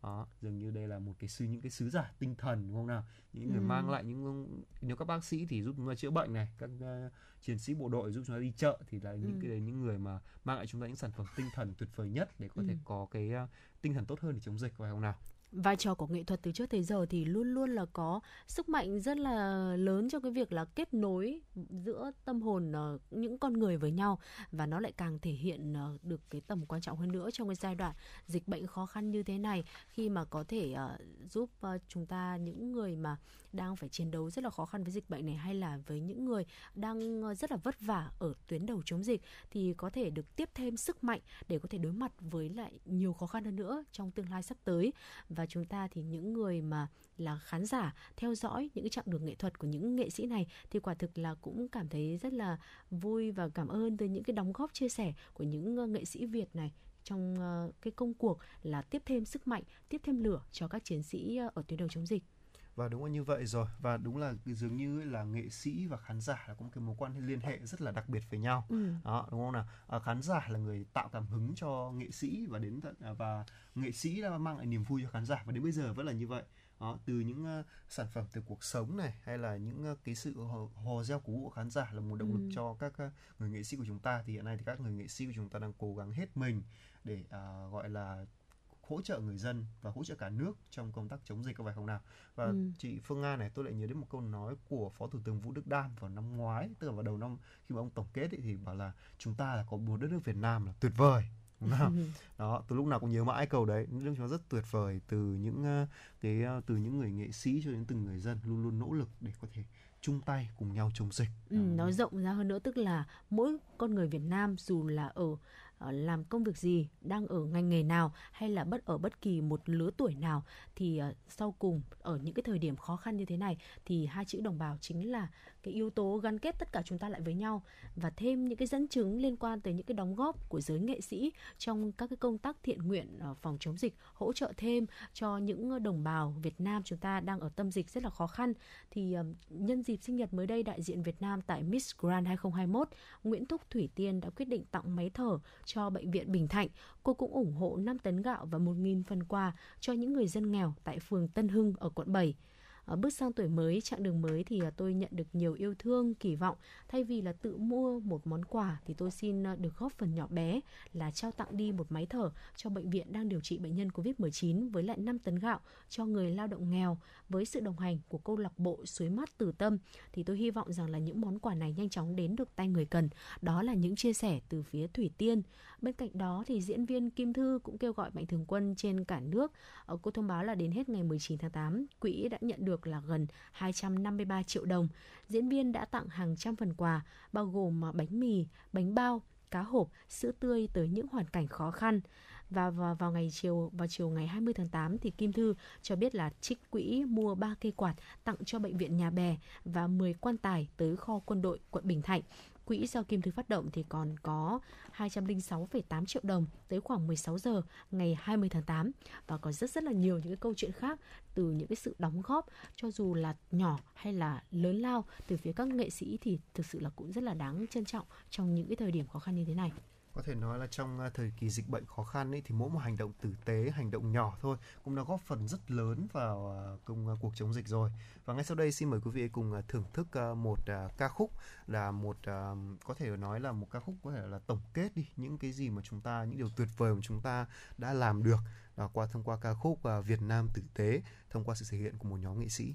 đó dường như đây là một cái sứ những cái sứ giả tinh thần đúng không nào những người ừ. mang lại những nếu các bác sĩ thì giúp chúng ta chữa bệnh này các uh, chiến sĩ bộ đội giúp chúng ta đi chợ thì là những ừ. cái những người mà mang lại chúng ta những sản phẩm tinh thần tuyệt vời nhất để có ừ. thể có cái uh, tinh thần tốt hơn để chống dịch phải không nào vai trò của nghệ thuật từ trước tới giờ thì luôn luôn là có sức mạnh rất là lớn cho cái việc là kết nối giữa tâm hồn uh, những con người với nhau. Và nó lại càng thể hiện uh, được cái tầm quan trọng hơn nữa trong cái giai đoạn dịch bệnh khó khăn như thế này. Khi mà có thể uh, giúp uh, chúng ta những người mà đang phải chiến đấu rất là khó khăn với dịch bệnh này hay là với những người đang rất là vất vả ở tuyến đầu chống dịch thì có thể được tiếp thêm sức mạnh để có thể đối mặt với lại nhiều khó khăn hơn nữa trong tương lai sắp tới. Và chúng ta thì những người mà là khán giả theo dõi những cái chặng đường nghệ thuật của những nghệ sĩ này thì quả thực là cũng cảm thấy rất là vui và cảm ơn tới những cái đóng góp chia sẻ của những ờ, nghệ sĩ Việt này trong ờ, cái công cuộc là tiếp thêm sức mạnh, tiếp thêm lửa cho các chiến sĩ ờ, ở tuyến đầu chống dịch và đúng là như vậy rồi và đúng là dường như là nghệ sĩ và khán giả là có một cái mối quan hệ liên hệ rất là đặc biệt với nhau ừ. đó đúng không nào à, khán giả là người tạo cảm hứng cho nghệ sĩ và đến tận à, và nghệ sĩ là mang lại niềm vui cho khán giả và đến bây giờ vẫn là như vậy đó, từ những uh, sản phẩm từ cuộc sống này hay là những uh, cái sự hò, hò reo của của khán giả là một động ừ. lực cho các uh, người nghệ sĩ của chúng ta thì hiện nay thì các người nghệ sĩ của chúng ta đang cố gắng hết mình để uh, gọi là hỗ trợ người dân và hỗ trợ cả nước trong công tác chống dịch có phải không nào và ừ. chị Phương Nga này tôi lại nhớ đến một câu nói của phó thủ tướng Vũ Đức Đam vào năm ngoái tức là vào đầu năm khi mà ông tổng kết ấy, thì bảo là chúng ta là có một đất nước Việt Nam là tuyệt vời đúng không? Ừ. đó từ lúc nào cũng nhớ mãi câu đấy nước chúng ta rất tuyệt vời từ những cái từ những người nghệ sĩ cho đến từng người dân luôn luôn nỗ lực để có thể chung tay cùng nhau chống dịch. Ừ, nó rộng ra hơn nữa tức là mỗi con người Việt Nam dù là ở Ờ, Ờ, làm công việc gì, đang ở ngành nghề nào hay là bất ở bất kỳ một lứa tuổi nào thì ờ, sau cùng ở những cái thời điểm khó khăn như thế này thì hai chữ đồng bào chính là cái yếu tố gắn kết tất cả chúng ta lại với nhau và thêm những cái dẫn chứng liên quan tới những cái đóng góp của giới nghệ sĩ trong các cái công tác thiện nguyện ờ, phòng chống dịch, hỗ trợ thêm cho những đồng bào Việt Nam chúng ta đang ở tâm dịch rất là khó khăn thì ờ, nhân dịp sinh nhật mới đây đại diện Việt Nam tại Miss Grand 2021 Nguyễn Thúc Thủy Tiên đã quyết định tặng máy thở cho bệnh viện Bình Thạnh. Cô cũng ủng hộ 5 tấn gạo và 1.000 phần quà cho những người dân nghèo tại phường Tân Hưng ở quận 7 Ờ, bước sang tuổi mới chặng đường mới thì ờ, tôi nhận được nhiều yêu thương kỳ vọng thay vì là tự mua một món quà thì tôi xin ờ, được góp phần nhỏ bé là trao tặng đi một máy thở cho bệnh viện đang điều trị bệnh nhân Covid-19 với lại 5 tấn gạo cho người lao động nghèo với sự đồng hành của câu lạc bộ Suối mắt Từ Tâm thì tôi hy vọng rằng là những món quà này nhanh chóng đến được tay người cần. Đó là những chia sẻ từ phía Thủy Tiên. Bên cạnh đó thì diễn viên Kim Thư cũng kêu gọi mạnh thường quân trên cả nước. Cô thông báo là đến hết ngày 19 tháng 8, quỹ đã nhận được được là gần 253 triệu đồng. Diễn viên đã tặng hàng trăm phần quà, bao gồm à, bánh mì, bánh bao, cá hộp, sữa tươi tới những hoàn cảnh khó khăn. Và vào, vào ngày chiều vào chiều ngày 20 tháng 8 thì Kim Thư cho biết là trích quỹ mua 3 cây quạt tặng cho bệnh viện Nhà Bè và 10 quan tài tới kho quân đội quận Bình Thạnh quỹ do Kim Thư phát động thì còn có 206,8 triệu đồng tới khoảng 16 giờ ngày 20 tháng 8 và có rất rất là nhiều những cái câu chuyện khác từ những cái sự đóng góp cho dù là nhỏ hay là lớn lao từ phía các nghệ sĩ thì thực sự là cũng rất là đáng trân trọng trong những cái thời điểm khó khăn như thế này có thể nói là trong à, thời kỳ dịch bệnh khó khăn ấy thì mỗi một hành động tử tế, hành động nhỏ thôi cũng đã góp phần rất lớn vào à, công à, cuộc chống dịch rồi. Và ngay sau đây xin mời quý vị cùng thưởng thức một ca khúc là một có thể nói là một ca khúc có thể là tổng kết đi những cái gì mà chúng ta, những điều tuyệt vời mà chúng ta đã làm được qua, thông qua ca khúc Việt Nam tử tế, thông qua sự thể hiện của một nhóm nghệ sĩ.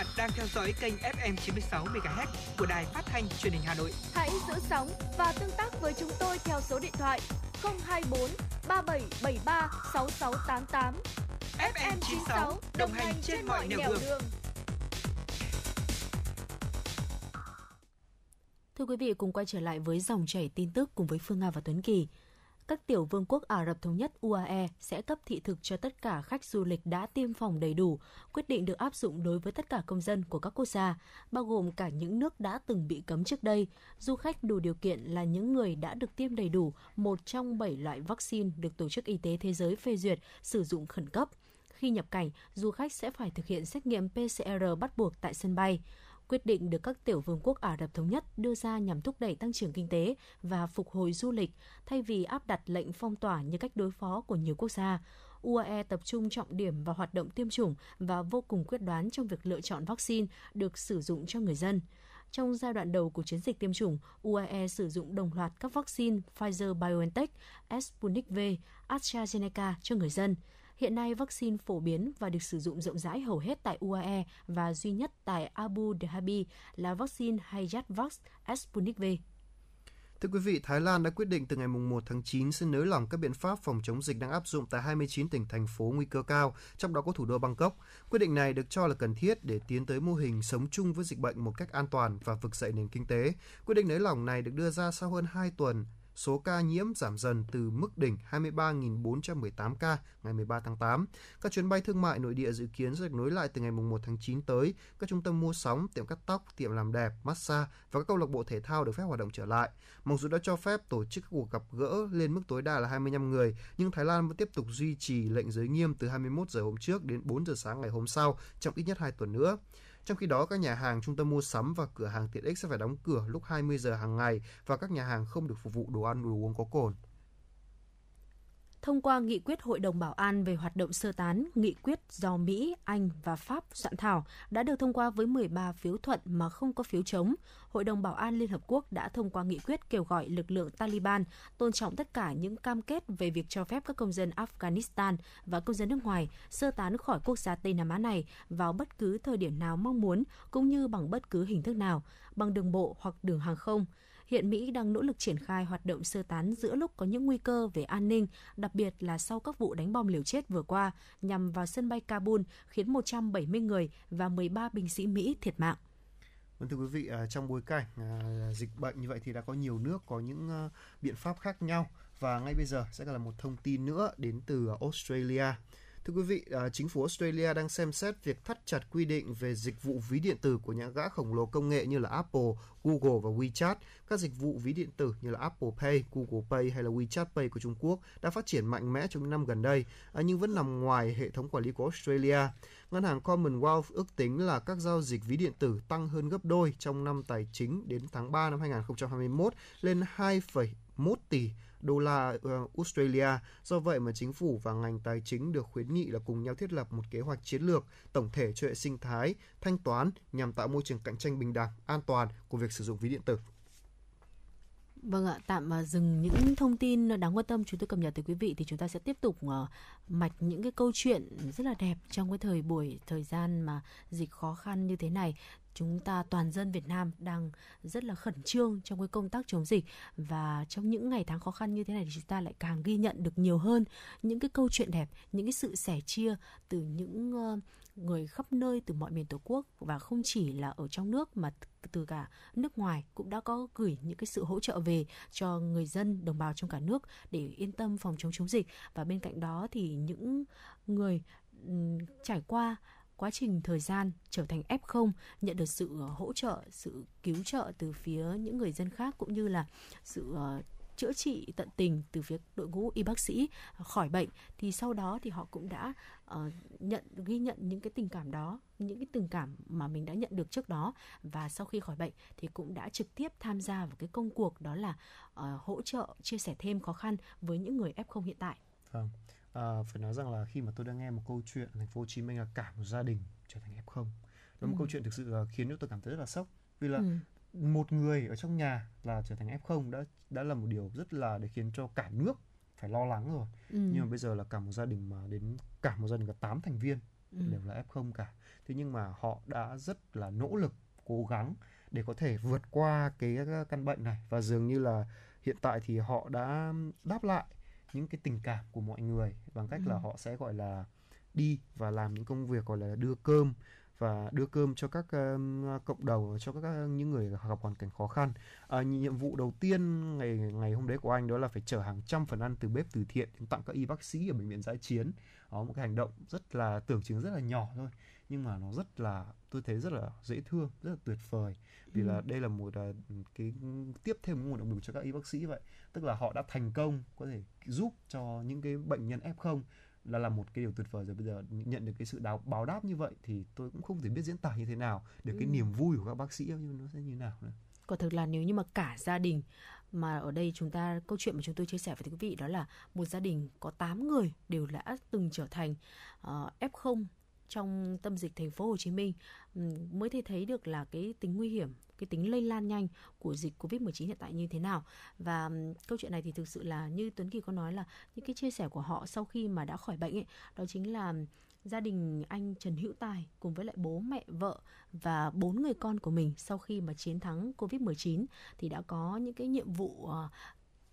bạn đang theo dõi kênh FM 96 MHz của đài phát thanh truyền hình Hà Nội. Hãy giữ sóng và tương tác với chúng tôi theo số điện thoại 024 3773 6688. FM 96 đồng hành trên mọi nẻo đường. Thưa quý vị, cùng quay trở lại với dòng chảy tin tức cùng với Phương Nga và Tuấn Kỳ. Các tiểu vương quốc Ả Rập Thống Nhất UAE sẽ cấp thị thực cho tất cả khách du lịch đã tiêm phòng đầy đủ. Quyết định được áp dụng đối với tất cả công dân của các quốc gia, bao gồm cả những nước đã từng bị cấm trước đây. Du khách đủ điều kiện là những người đã được tiêm đầy đủ một trong 7 loại vaccine được Tổ chức Y tế Thế giới phê duyệt sử dụng khẩn cấp. Khi nhập cảnh, du khách sẽ phải thực hiện xét nghiệm PCR bắt buộc tại sân bay. Quyết định được các tiểu vương quốc Ả Rập Thống Nhất đưa ra nhằm thúc đẩy tăng trưởng kinh tế và phục hồi du lịch, thay vì áp đặt lệnh phong tỏa như cách đối phó của nhiều quốc gia. UAE tập trung trọng điểm vào hoạt động tiêm chủng và vô cùng quyết đoán trong việc lựa chọn vaccine được sử dụng cho người dân. Trong giai đoạn đầu của chiến dịch tiêm chủng, UAE sử dụng đồng loạt các vaccine Pfizer-BioNTech, Sputnik V, AstraZeneca cho người dân. Hiện nay, vaccine phổ biến và được sử dụng rộng rãi hầu hết tại UAE và duy nhất tại Abu Dhabi là vaccine Hayatvax Sputnik V. Thưa quý vị, Thái Lan đã quyết định từ ngày 1 tháng 9 sẽ nới lỏng các biện pháp phòng chống dịch đang áp dụng tại 29 tỉnh thành phố nguy cơ cao, trong đó có thủ đô Bangkok. Quyết định này được cho là cần thiết để tiến tới mô hình sống chung với dịch bệnh một cách an toàn và vực dậy nền kinh tế. Quyết định nới lỏng này được đưa ra sau hơn 2 tuần số ca nhiễm giảm dần từ mức đỉnh 23.418 ca ngày 13 tháng 8. Các chuyến bay thương mại nội địa dự kiến sẽ được nối lại từ ngày 1 tháng 9 tới. Các trung tâm mua sắm, tiệm cắt tóc, tiệm làm đẹp, massage và các câu lạc bộ thể thao được phép hoạt động trở lại. Mặc dù đã cho phép tổ chức các cuộc gặp gỡ lên mức tối đa là 25 người, nhưng Thái Lan vẫn tiếp tục duy trì lệnh giới nghiêm từ 21 giờ hôm trước đến 4 giờ sáng ngày hôm sau trong ít nhất 2 tuần nữa. Trong khi đó, các nhà hàng, trung tâm mua sắm và cửa hàng tiện ích sẽ phải đóng cửa lúc 20 giờ hàng ngày và các nhà hàng không được phục vụ đồ ăn đồ uống có cồn thông qua nghị quyết Hội đồng Bảo an về hoạt động sơ tán, nghị quyết do Mỹ, Anh và Pháp soạn thảo đã được thông qua với 13 phiếu thuận mà không có phiếu chống. Hội đồng Bảo an Liên Hợp Quốc đã thông qua nghị quyết kêu gọi lực lượng Taliban tôn trọng tất cả những cam kết về việc cho phép các công dân Afghanistan và công dân nước ngoài sơ tán khỏi quốc gia Tây Nam Á này vào bất cứ thời điểm nào mong muốn, cũng như bằng bất cứ hình thức nào, bằng đường bộ hoặc đường hàng không. Hiện Mỹ đang nỗ lực triển khai hoạt động sơ tán giữa lúc có những nguy cơ về an ninh, đặc biệt là sau các vụ đánh bom liều chết vừa qua nhằm vào sân bay Kabul khiến 170 người và 13 binh sĩ Mỹ thiệt mạng. Vâng thưa quý vị, à, trong bối cảnh à, dịch bệnh như vậy thì đã có nhiều nước có những à, biện pháp khác nhau và ngay bây giờ sẽ là một thông tin nữa đến từ Australia. Thưa quý vị, à, chính phủ Australia đang xem xét việc thắt chặt quy định về dịch vụ ví điện tử của những gã khổng lồ công nghệ như là Apple, Google và WeChat. Các dịch vụ ví điện tử như là Apple Pay, Google Pay hay là WeChat Pay của Trung Quốc đã phát triển mạnh mẽ trong những năm gần đây, à, nhưng vẫn nằm ngoài hệ thống quản lý của Australia. Ngân hàng Commonwealth ước tính là các giao dịch ví điện tử tăng hơn gấp đôi trong năm tài chính đến tháng 3 năm 2021 lên 2,1 tỷ đô la uh, Australia. Do vậy mà chính phủ và ngành tài chính được khuyến nghị là cùng nhau thiết lập một kế hoạch chiến lược tổng thể cho hệ sinh thái thanh toán nhằm tạo môi trường cạnh tranh bình đẳng, an toàn của việc sử dụng ví điện tử. Vâng ạ, tạm à, dừng những thông tin đáng quan tâm chúng tôi cập nhật tới quý vị thì chúng ta sẽ tiếp tục ờ, mạch những cái câu chuyện rất là đẹp trong cái thời buổi thời gian mà dịch khó khăn như thế này. Chúng ta toàn dân Việt Nam đang rất là khẩn trương trong cái công tác chống dịch. Và trong những ngày tháng khó khăn như thế này thì chúng ta lại càng ghi nhận được nhiều hơn những cái câu chuyện đẹp, những cái sự sẻ chia từ những ờ, người khắp nơi từ mọi miền tổ quốc. Và không chỉ là ở trong nước mà từ cả nước ngoài cũng đã có gửi những cái sự hỗ trợ về cho người dân đồng bào trong cả nước để yên tâm phòng chống chống dịch. Và bên cạnh đó thì những người trải qua quá trình thời gian trở thành F0 nhận được sự ờ, hỗ trợ, sự cứu trợ từ phía những người dân khác cũng như là sự ờ, chữa trị tận tình từ phía đội ngũ y bác sĩ ờ, khỏi bệnh thì sau đó thì họ cũng đã uh, nhận ghi nhận những cái tình cảm đó những cái tình cảm mà mình đã nhận được trước đó và sau khi khỏi bệnh thì cũng đã trực tiếp tham gia vào cái công cuộc đó là uh, hỗ trợ chia sẻ thêm khó khăn với những người F0 hiện tại. À À, phải nói rằng là khi mà tôi đang nghe một câu chuyện thành phố Hồ Chí Minh là cả một gia đình trở thành F0 đó là một Ừ. câu chuyện thực sự khiến cho tôi cảm thấy rất là sốc vì là Ừ. một người ở trong nhà là trở thành F0 đã đã là một điều rất là để khiến cho cả nước phải lo lắng rồi Ừ. nhưng mà bây giờ là cả một gia đình mà đến cả một gia đình có 8 thành viên Ừ. đều là F0 cả thế nhưng mà họ đã rất là nỗ lực cố gắng để có thể vượt qua cái căn bệnh này và dường như là hiện tại thì họ đã đáp lại những cái tình cảm của mọi người bằng cách là Ừ. họ sẽ gọi là đi và làm những công việc gọi là đưa cơm và đưa cơm cho các um, cộng đồng cho các những người gặp hoàn cảnh khó khăn. À, nhiệm vụ đầu tiên ngày ngày hôm đấy của anh đó là phải chở hàng trăm phần ăn từ bếp từ thiện đến tặng các y bác sĩ ở bệnh viện giãi chiến. Đó một cái hành động rất là tưởng chừng rất là nhỏ thôi nhưng mà nó rất là tôi thấy rất là dễ thương, rất là tuyệt vời vì Ừ. là đây là một à, cái tiếp thêm một nguồn động lực cho các y bác sĩ vậy. Tức là họ đã thành công có thể giúp cho những cái bệnh nhân F0 là là một cái điều tuyệt vời rồi bây giờ nhận được cái sự đào báo đáp như vậy thì tôi cũng không thể biết diễn tả như thế nào để cái Ừ. niềm vui của các bác sĩ nhưng nó sẽ như nào nữa Quả thực là nếu như mà cả gia đình mà ở đây chúng ta câu chuyện mà chúng tôi chia sẻ với quý vị đó là một gia đình có 8 người đều đã từng trở thành ờ, F0 trong tâm dịch thành phố Hồ Chí Minh mới thấy thấy được là cái tính nguy hiểm, cái tính lây lan nhanh của dịch Covid-19 hiện tại như thế nào. Và câu chuyện này thì thực sự là như Tuấn Kỳ có nói là những cái chia sẻ của họ sau khi mà đã khỏi bệnh ấy, đó chính là gia đình anh Trần Hữu Tài cùng với lại bố mẹ vợ và bốn người con của mình sau khi mà chiến thắng Covid-19 thì đã có những cái nhiệm vụ ờ,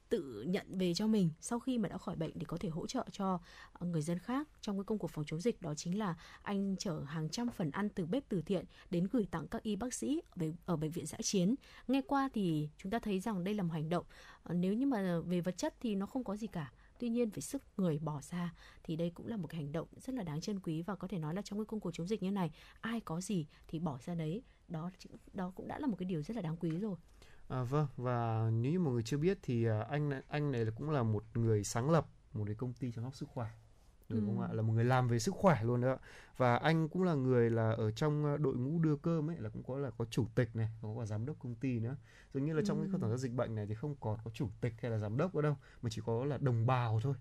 tự nhận về cho mình sau khi mà đã khỏi bệnh để có thể hỗ trợ cho ờ, người dân khác. Trong cái công cuộc phòng chống dịch đó chính là anh chở hàng trăm phần ăn từ bếp từ thiện đến gửi tặng các y bác sĩ ở, bệnh viện giã chiến. Nghe qua thì chúng ta thấy rằng đây là một hành động ờ, nếu như mà về vật chất thì nó không có gì cả. Tuy nhiên về sức người bỏ ra thì đây cũng là một cái hành động rất là đáng trân quý và có thể nói là trong cái công cuộc chống dịch như này ai có gì thì bỏ ra đấy. Đó đó cũng đã là một cái điều rất là đáng quý rồi. À, vâng và nếu như mọi người chưa biết thì à, anh anh này cũng là một người sáng lập một cái công ty chăm sóc sức khỏe. Được không ạ? Là một người làm về sức khỏe luôn đó và anh cũng là người là ở trong à, đội ngũ đưa cơm ấy là cũng có là có chủ tịch này có cả giám đốc công ty nữa. Dường như là trong cái khoảng dịch bệnh này thì không còn có chủ tịch hay là giám đốc ở đâu mà chỉ có là đồng bào thôi.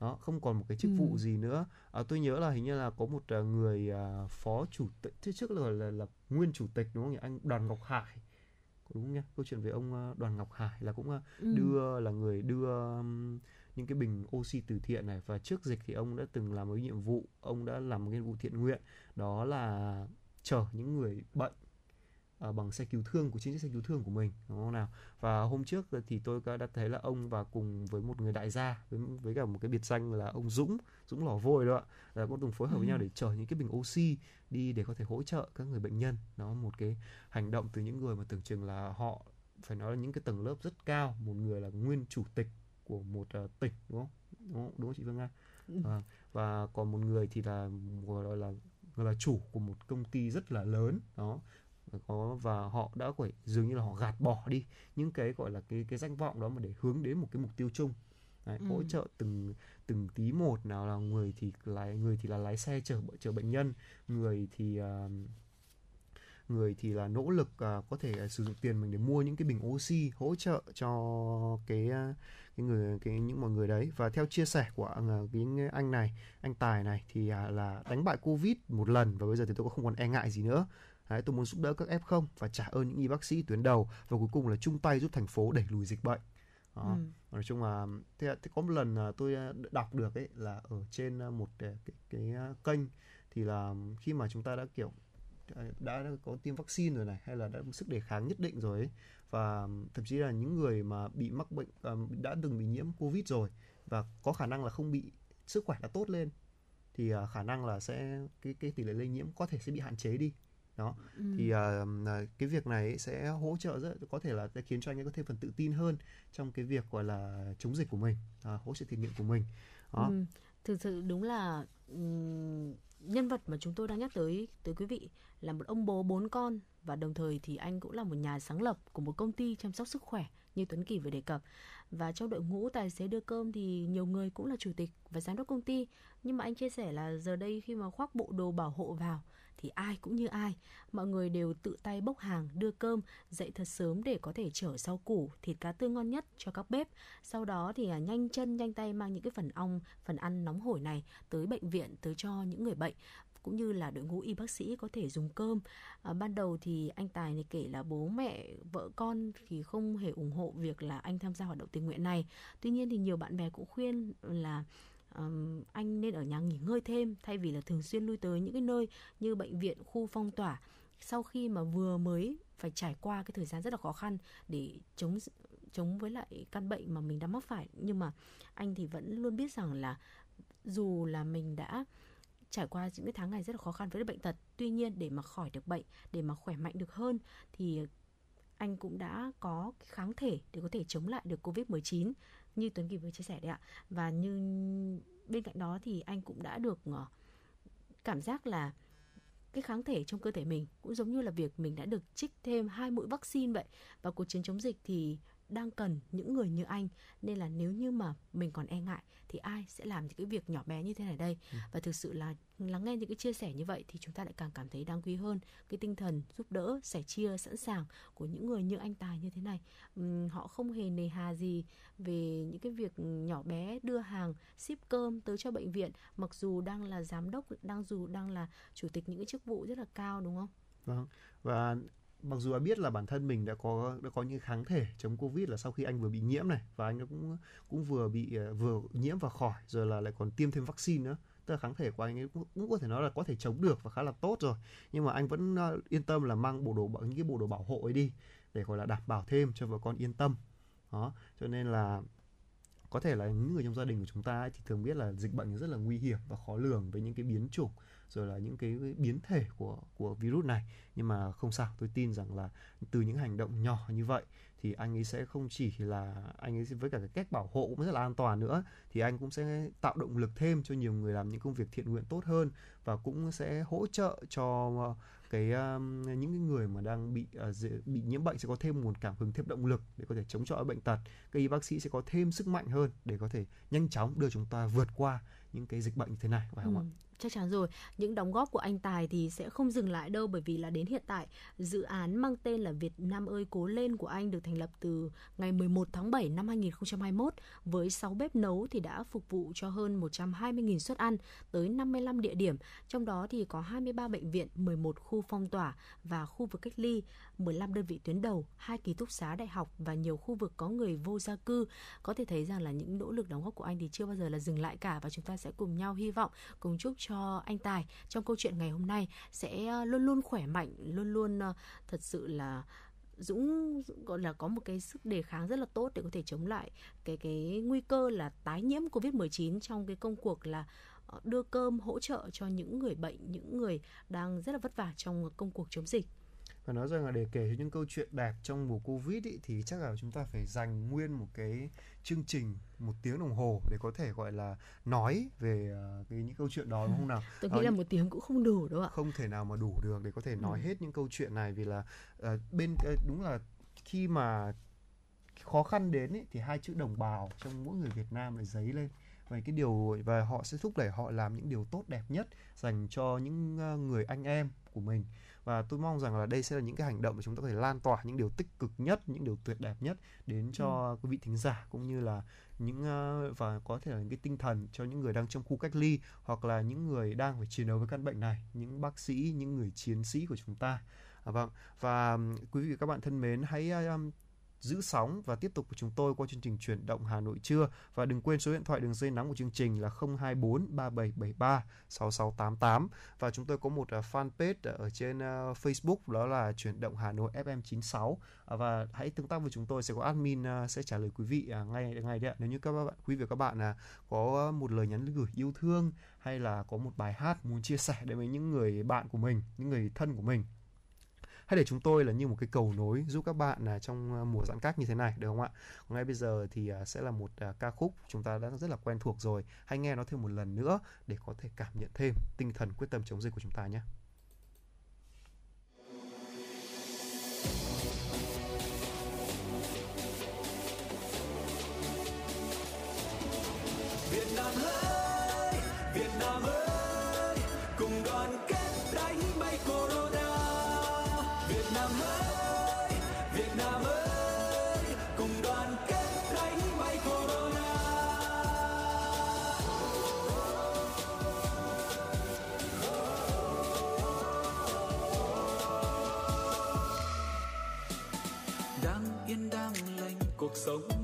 Đó không còn một cái chức vụ gì nữa. À, tôi nhớ là hình như là có một uh, người uh, phó chủ tịch thế trước là, là là nguyên chủ tịch đúng không nhỉ? Anh đoàn ngọc hải đúng không nhỉ? Câu chuyện về ông uh, đoàn ngọc hải là cũng uh, ừ. đưa là người đưa những cái bình oxy từ thiện này. Và trước dịch thì ông đã từng làm một cái nhiệm vụ ông đã làm một cái nhiệm vụ thiện nguyện. Đó là chở những người bệnh uh, bằng xe cứu thương của chính chiếc xe cứu thương của mình đúng không nào? Và hôm trước thì tôi đã thấy là ông và cùng với một người đại gia với với cả một cái biệt danh là ông Dũng Dũng lò vôi đó là cũng từng phối hợp với nhau ừ. để chở những cái bình oxy đi để có thể hỗ trợ các người bệnh nhân. Nó một cái hành động từ những người mà tưởng chừng là họ phải nói là những cái tầng lớp rất cao một người là nguyên chủ tịch của một uh, tỉnh đúng không? Đúng không, đúng không chị Vương Nga? À, và còn một người thì là gọi là là chủ của một công ty rất là lớn đó có và họ đã phải dường như là họ gạt bỏ đi những cái gọi là cái cái danh vọng đó mà để hướng đến một cái mục tiêu chung. Đấy, ừ. hỗ trợ từng từng tí một nào là người thì lái người thì là lái xe chở chở bệnh nhân người thì uh, người thì là nỗ lực uh, có thể uh, sử dụng tiền mình để mua những cái bình oxy hỗ trợ cho cái uh, cái người cái những mọi người đấy. Và theo chia sẻ của uh, cái anh này anh tài này thì uh, là đánh bại covid một lần và bây giờ thì tôi cũng không còn e ngại gì nữa Đấy, tôi muốn giúp đỡ các F0 và trả ơn những y bác sĩ tuyến đầu và cuối cùng là chung tay giúp thành phố đẩy lùi dịch bệnh. Đó. Ừ. Nói chung là thế, thế có một lần à, tôi à, đọc được ấy là ở trên à, một cái, cái, cái kênh thì là khi mà chúng ta đã kiểu đã có tiêm vaccine rồi này hay là đã sức đề kháng nhất định rồi ấy và thậm chí là những người mà bị mắc bệnh đã từng bị nhiễm covid rồi và có khả năng là không bị sức khỏe đã tốt lên thì khả năng là sẽ cái cái tỷ lệ lây nhiễm có thể sẽ bị hạn chế đi đó. Ừ. thì uh, cái việc này sẽ hỗ trợ rất có thể là sẽ khiến cho anh ấy có thêm phần tự tin hơn trong cái việc gọi là chống dịch của mình uh, hỗ trợ thiện nguyện của mình. Đó. Ừ. thực sự đúng là um, nhân vật mà chúng tôi đang nhắc tới tới quý vị là một ông bố bốn con và đồng thời thì anh cũng là một nhà sáng lập của một công ty chăm sóc sức khỏe như Tuấn Kỳ vừa đề cập. Và trong đội ngũ tài xế đưa cơm thì nhiều người cũng là chủ tịch và giám đốc công ty. Nhưng mà anh chia sẻ là giờ đây khi mà khoác bộ đồ bảo hộ vào thì ai cũng như ai, mọi người đều tự tay bốc hàng, đưa cơm, dậy thật sớm để có thể chở rau củ, thịt cá tươi ngon nhất cho các bếp. Sau đó thì à, nhanh chân nhanh tay mang những cái phần ong, phần ăn nóng hổi này tới bệnh viện, tới cho những người bệnh cũng như là đội ngũ y bác sĩ có thể dùng cơm. À, ban đầu thì anh Tài này kể là bố mẹ, vợ con thì không hề ủng hộ việc là anh tham gia hoạt động tình nguyện này. Tuy nhiên thì nhiều bạn bè cũng khuyên là um, anh nên ở nhà nghỉ ngơi thêm thay vì là thường xuyên lui tới những cái nơi như bệnh viện khu phong tỏa. Sau khi mà vừa mới phải trải qua cái thời gian rất là khó khăn để chống chống với lại căn bệnh mà mình đã mắc phải. Nhưng mà anh thì vẫn luôn biết rằng là dù là mình đã trải qua những cái tháng ngày rất là khó khăn với bệnh tật tuy nhiên để mà khỏi được bệnh để mà khỏe mạnh được hơn thì anh cũng đã có kháng thể để có thể chống lại được Covid-19 như Tuấn Kỳ vừa chia sẻ đấy ạ. Và như bên cạnh đó thì anh cũng đã được ờ, cảm giác là cái kháng thể trong cơ thể mình cũng giống như là việc mình đã được trích thêm hai mũi vaccine vậy và cuộc chiến chống dịch thì đang cần những người như anh. Nên là nếu như mà mình còn e ngại thì ai sẽ làm những cái việc nhỏ bé như thế này đây? Ừ. và thực sự là lắng nghe những cái chia sẻ như vậy thì chúng ta lại càng cảm thấy đáng quý hơn. Cái tinh thần giúp đỡ sẻ chia sẵn sàng của những người như anh tài như thế này. Uhm, họ không hề nề hà gì về những cái việc nhỏ bé đưa hàng ship cơm tới cho bệnh viện. Mặc dù đang là giám đốc đang dù đang là chủ tịch những cái chức vụ rất là cao đúng không? Vâng. Và mặc dù biết là bản thân mình đã có đã có những kháng thể chống covid là sau khi anh vừa bị nhiễm này và anh cũng cũng vừa bị à, vừa nhiễm và khỏi rồi là lại còn tiêm thêm vaccine nữa. Tức là kháng thể của anh ấy cũng, cũng có thể nói là có thể chống được và khá là tốt rồi. Nhưng mà anh vẫn à, yên tâm là mang bộ đồ những cái bộ đồ bảo hộ ấy đi để gọi là đảm bảo thêm cho vợ con yên tâm. Đó cho nên là có thể là những người trong gia đình của chúng ta ấy, thì thường biết là dịch bệnh rất là nguy hiểm và khó lường với những cái biến chủng rồi là những cái biến thể của của virus này. Nhưng mà không sao tôi tin rằng là từ những hành động nhỏ như vậy thì anh ấy sẽ không chỉ là anh ấy với cả cái cách bảo hộ cũng rất là an toàn nữa thì anh cũng sẽ tạo động lực thêm cho nhiều người làm những công việc thiện nguyện tốt hơn và cũng sẽ hỗ trợ cho ờ, cái um, những cái người mà đang bị uh, dễ- bị nhiễm bệnh sẽ có thêm nguồn cảm hứng thêm động lực để có thể chống chọi bệnh tật. Các y bác sĩ sẽ có thêm sức mạnh hơn để có thể nhanh chóng đưa chúng ta vượt qua những cái dịch bệnh như thế này phải không ạ? Ừ chắc chắn rồi. Những đóng góp của anh Tài thì sẽ không dừng lại đâu, bởi vì là đến hiện tại, dự án mang tên là Việt Nam ơi cố lên của anh được thành lập từ ngày 11 tháng 7 năm 2021 với 6 bếp nấu thì đã phục vụ cho hơn 120.000 suất ăn tới 55 địa điểm. Trong đó thì có 23 bệnh viện 11 khu phong tỏa và khu vực cách ly. 15 đơn vị tuyến đầu hai ký túc xá đại học và nhiều khu vực có người vô gia cư có thể thấy rằng là những nỗ lực đóng góp của anh thì chưa bao giờ là dừng lại cả và chúng ta sẽ cùng nhau hy vọng cùng chúc cho anh Tài trong câu chuyện ngày hôm nay sẽ ờ, luôn luôn khỏe mạnh luôn luôn ờ, thật sự là dũng gọi là có một cái sức đề kháng rất là tốt để có thể chống lại cái cái nguy cơ là tái nhiễm Covid-19 trong cái công cuộc là ờ, đưa cơm hỗ trợ cho những người bệnh, những người đang rất là vất vả trong công cuộc chống dịch và nói rằng là để kể những câu chuyện đẹp trong mùa covid ý, thì chắc là chúng ta phải dành nguyên một cái chương trình một tiếng đồng hồ để có thể gọi là nói về ờ, cái những câu chuyện đó đúng không nào Tôi Ờ, nghĩ là một tiếng cũng không đủ đâu ạ. không thể nào mà đủ được để có thể nói Ừ. hết những câu chuyện này vì là ờ, bên đúng là khi mà khó khăn đến ý, thì hai chữ đồng bào trong mỗi người Việt Nam lại dấy lên và cái điều và họ sẽ thúc đẩy họ làm những điều tốt đẹp nhất dành cho những người anh em của mình và tôi mong rằng là đây sẽ là những cái hành động mà chúng ta có thể lan tỏa những điều tích cực nhất những điều tuyệt đẹp nhất đến cho quý vị thính giả cũng như là những ờ, và có thể là những cái tinh thần cho những người đang trong khu cách ly hoặc là những người đang phải chiến đấu với căn bệnh này những bác sĩ những người chiến sĩ của chúng ta. À, vâng. Và quý vị và các bạn thân mến hãy um, giữ sóng và tiếp tục với chúng tôi qua chương trình chuyển động Hà Nội trưa. Và đừng quên số điện thoại đường dây nóng của chương trình là 024 3773 6688 và chúng tôi có một à, fanpage ở trên à, Facebook, đó là chuyển động Hà Nội FM 96 à, và hãy tương tác với chúng tôi, sẽ có admin sẽ trả lời quý vị ngay ngay đấy ạ. Nếu như các bạn, quý vị và các bạn có một lời nhắn gửi yêu thương hay là có một bài hát muốn chia sẻ đến với những người bạn của mình, những người thân của mình hãy để chúng tôi là như một cái cầu nối giúp các bạn là trong à, mùa giãn cách như thế này được không ạ? Ngay bây giờ thì à, sẽ là một à, ca khúc chúng ta đã rất là quen thuộc rồi. Hãy nghe nó thêm một lần nữa để có thể cảm nhận thêm tinh thần quyết tâm chống dịch của chúng ta nhé. Việt Nam ơi, Nam ơi, cùng đoàn kết đánh bay corona. Đang yên đang lành, cuộc sống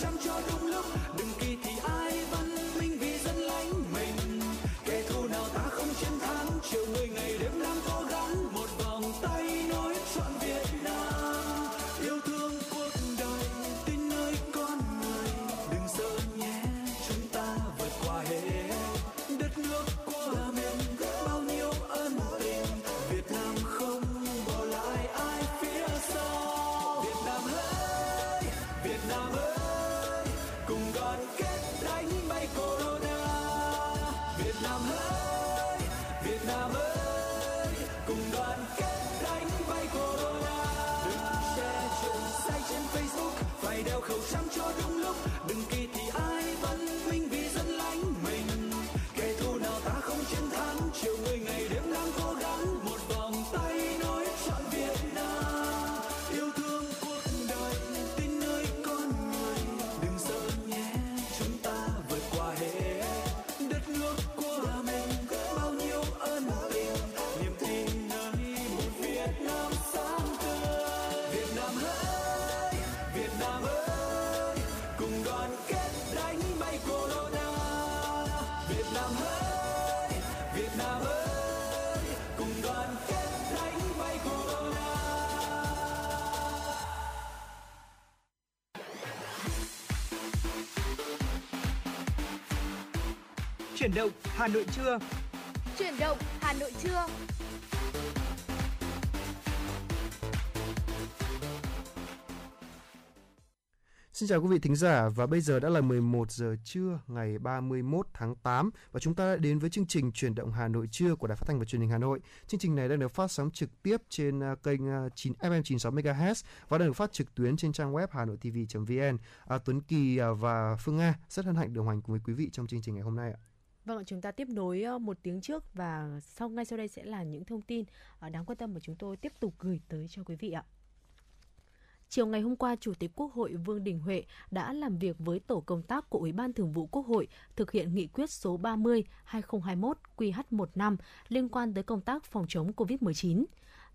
trắng cho Chuyển động Hà Nội trưa. Chuyển động Hà Nội trưa. Xin chào quý vị thính giả và bây giờ đã là 11 giờ trưa ngày 31 tháng 8 và chúng ta đã đến với chương trình Chuyển động Hà Nội trưa của Đài Phát thanh và Truyền hình Hà Nội. Chương trình này đang được phát sóng trực tiếp trên à, kênh à, 9 FM 96 MHz và đang được phát trực tuyến trên trang web hanoitv.vn. À, Tuấn Kỳ à, và Phương Nga rất hân hạnh đồng hành cùng với quý vị trong chương trình ngày hôm nay ạ. Vâng, chúng ta tiếp nối một tiếng trước và sau ngay sau đây sẽ là những thông tin ờ, đáng quan tâm mà chúng tôi tiếp tục gửi tới cho quý vị ạ. Chiều ngày hôm qua, Chủ tịch Quốc hội Vương Đình Huệ đã làm việc với tổ công tác của Ủy ban Thường vụ Quốc hội thực hiện nghị quyết số 30/2021 QH15 liên quan tới công tác phòng chống COVID-19.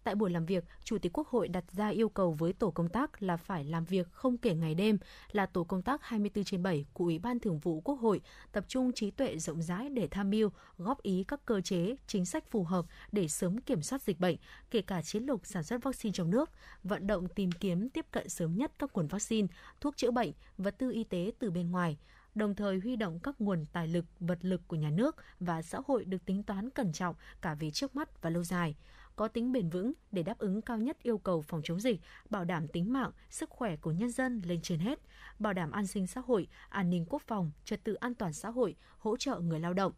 Tại buổi làm việc, Chủ tịch Quốc hội đặt ra yêu cầu với tổ công tác là phải làm việc không kể ngày đêm, là tổ công tác 24 trên 7 của Ủy ban Thường vụ Quốc hội tập trung trí tuệ rộng rãi để tham mưu, góp ý các cơ chế, chính sách phù hợp để sớm kiểm soát dịch bệnh, kể cả chiến lược sản xuất vaccine trong nước, vận động tìm kiếm tiếp cận sớm nhất các nguồn vaccine, thuốc chữa bệnh, vật tư y tế từ bên ngoài, đồng thời huy động các nguồn tài lực, vật lực của nhà nước và xã hội được tính toán cẩn trọng cả về trước mắt và lâu dài có tính bền vững để đáp ứng cao nhất yêu cầu phòng chống dịch, bảo đảm tính mạng, sức khỏe của nhân dân lên trên hết, bảo đảm an sinh xã hội, an ninh quốc phòng, trật tự an toàn xã hội, hỗ trợ người lao động.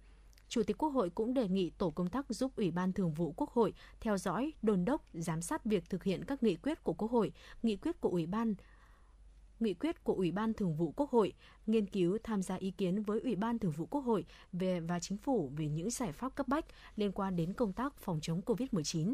Chủ tịch Quốc hội cũng đề nghị tổ công tác giúp Ủy ban Thường vụ Quốc hội theo dõi, đôn đốc, giám sát việc thực hiện các nghị quyết của Quốc hội, nghị quyết của Ủy ban nghị quyết của Ủy ban Thường vụ Quốc hội, nghiên cứu tham gia ý kiến với Ủy ban Thường vụ Quốc hội về và chính phủ về những giải pháp cấp bách liên quan đến công tác phòng chống COVID-19.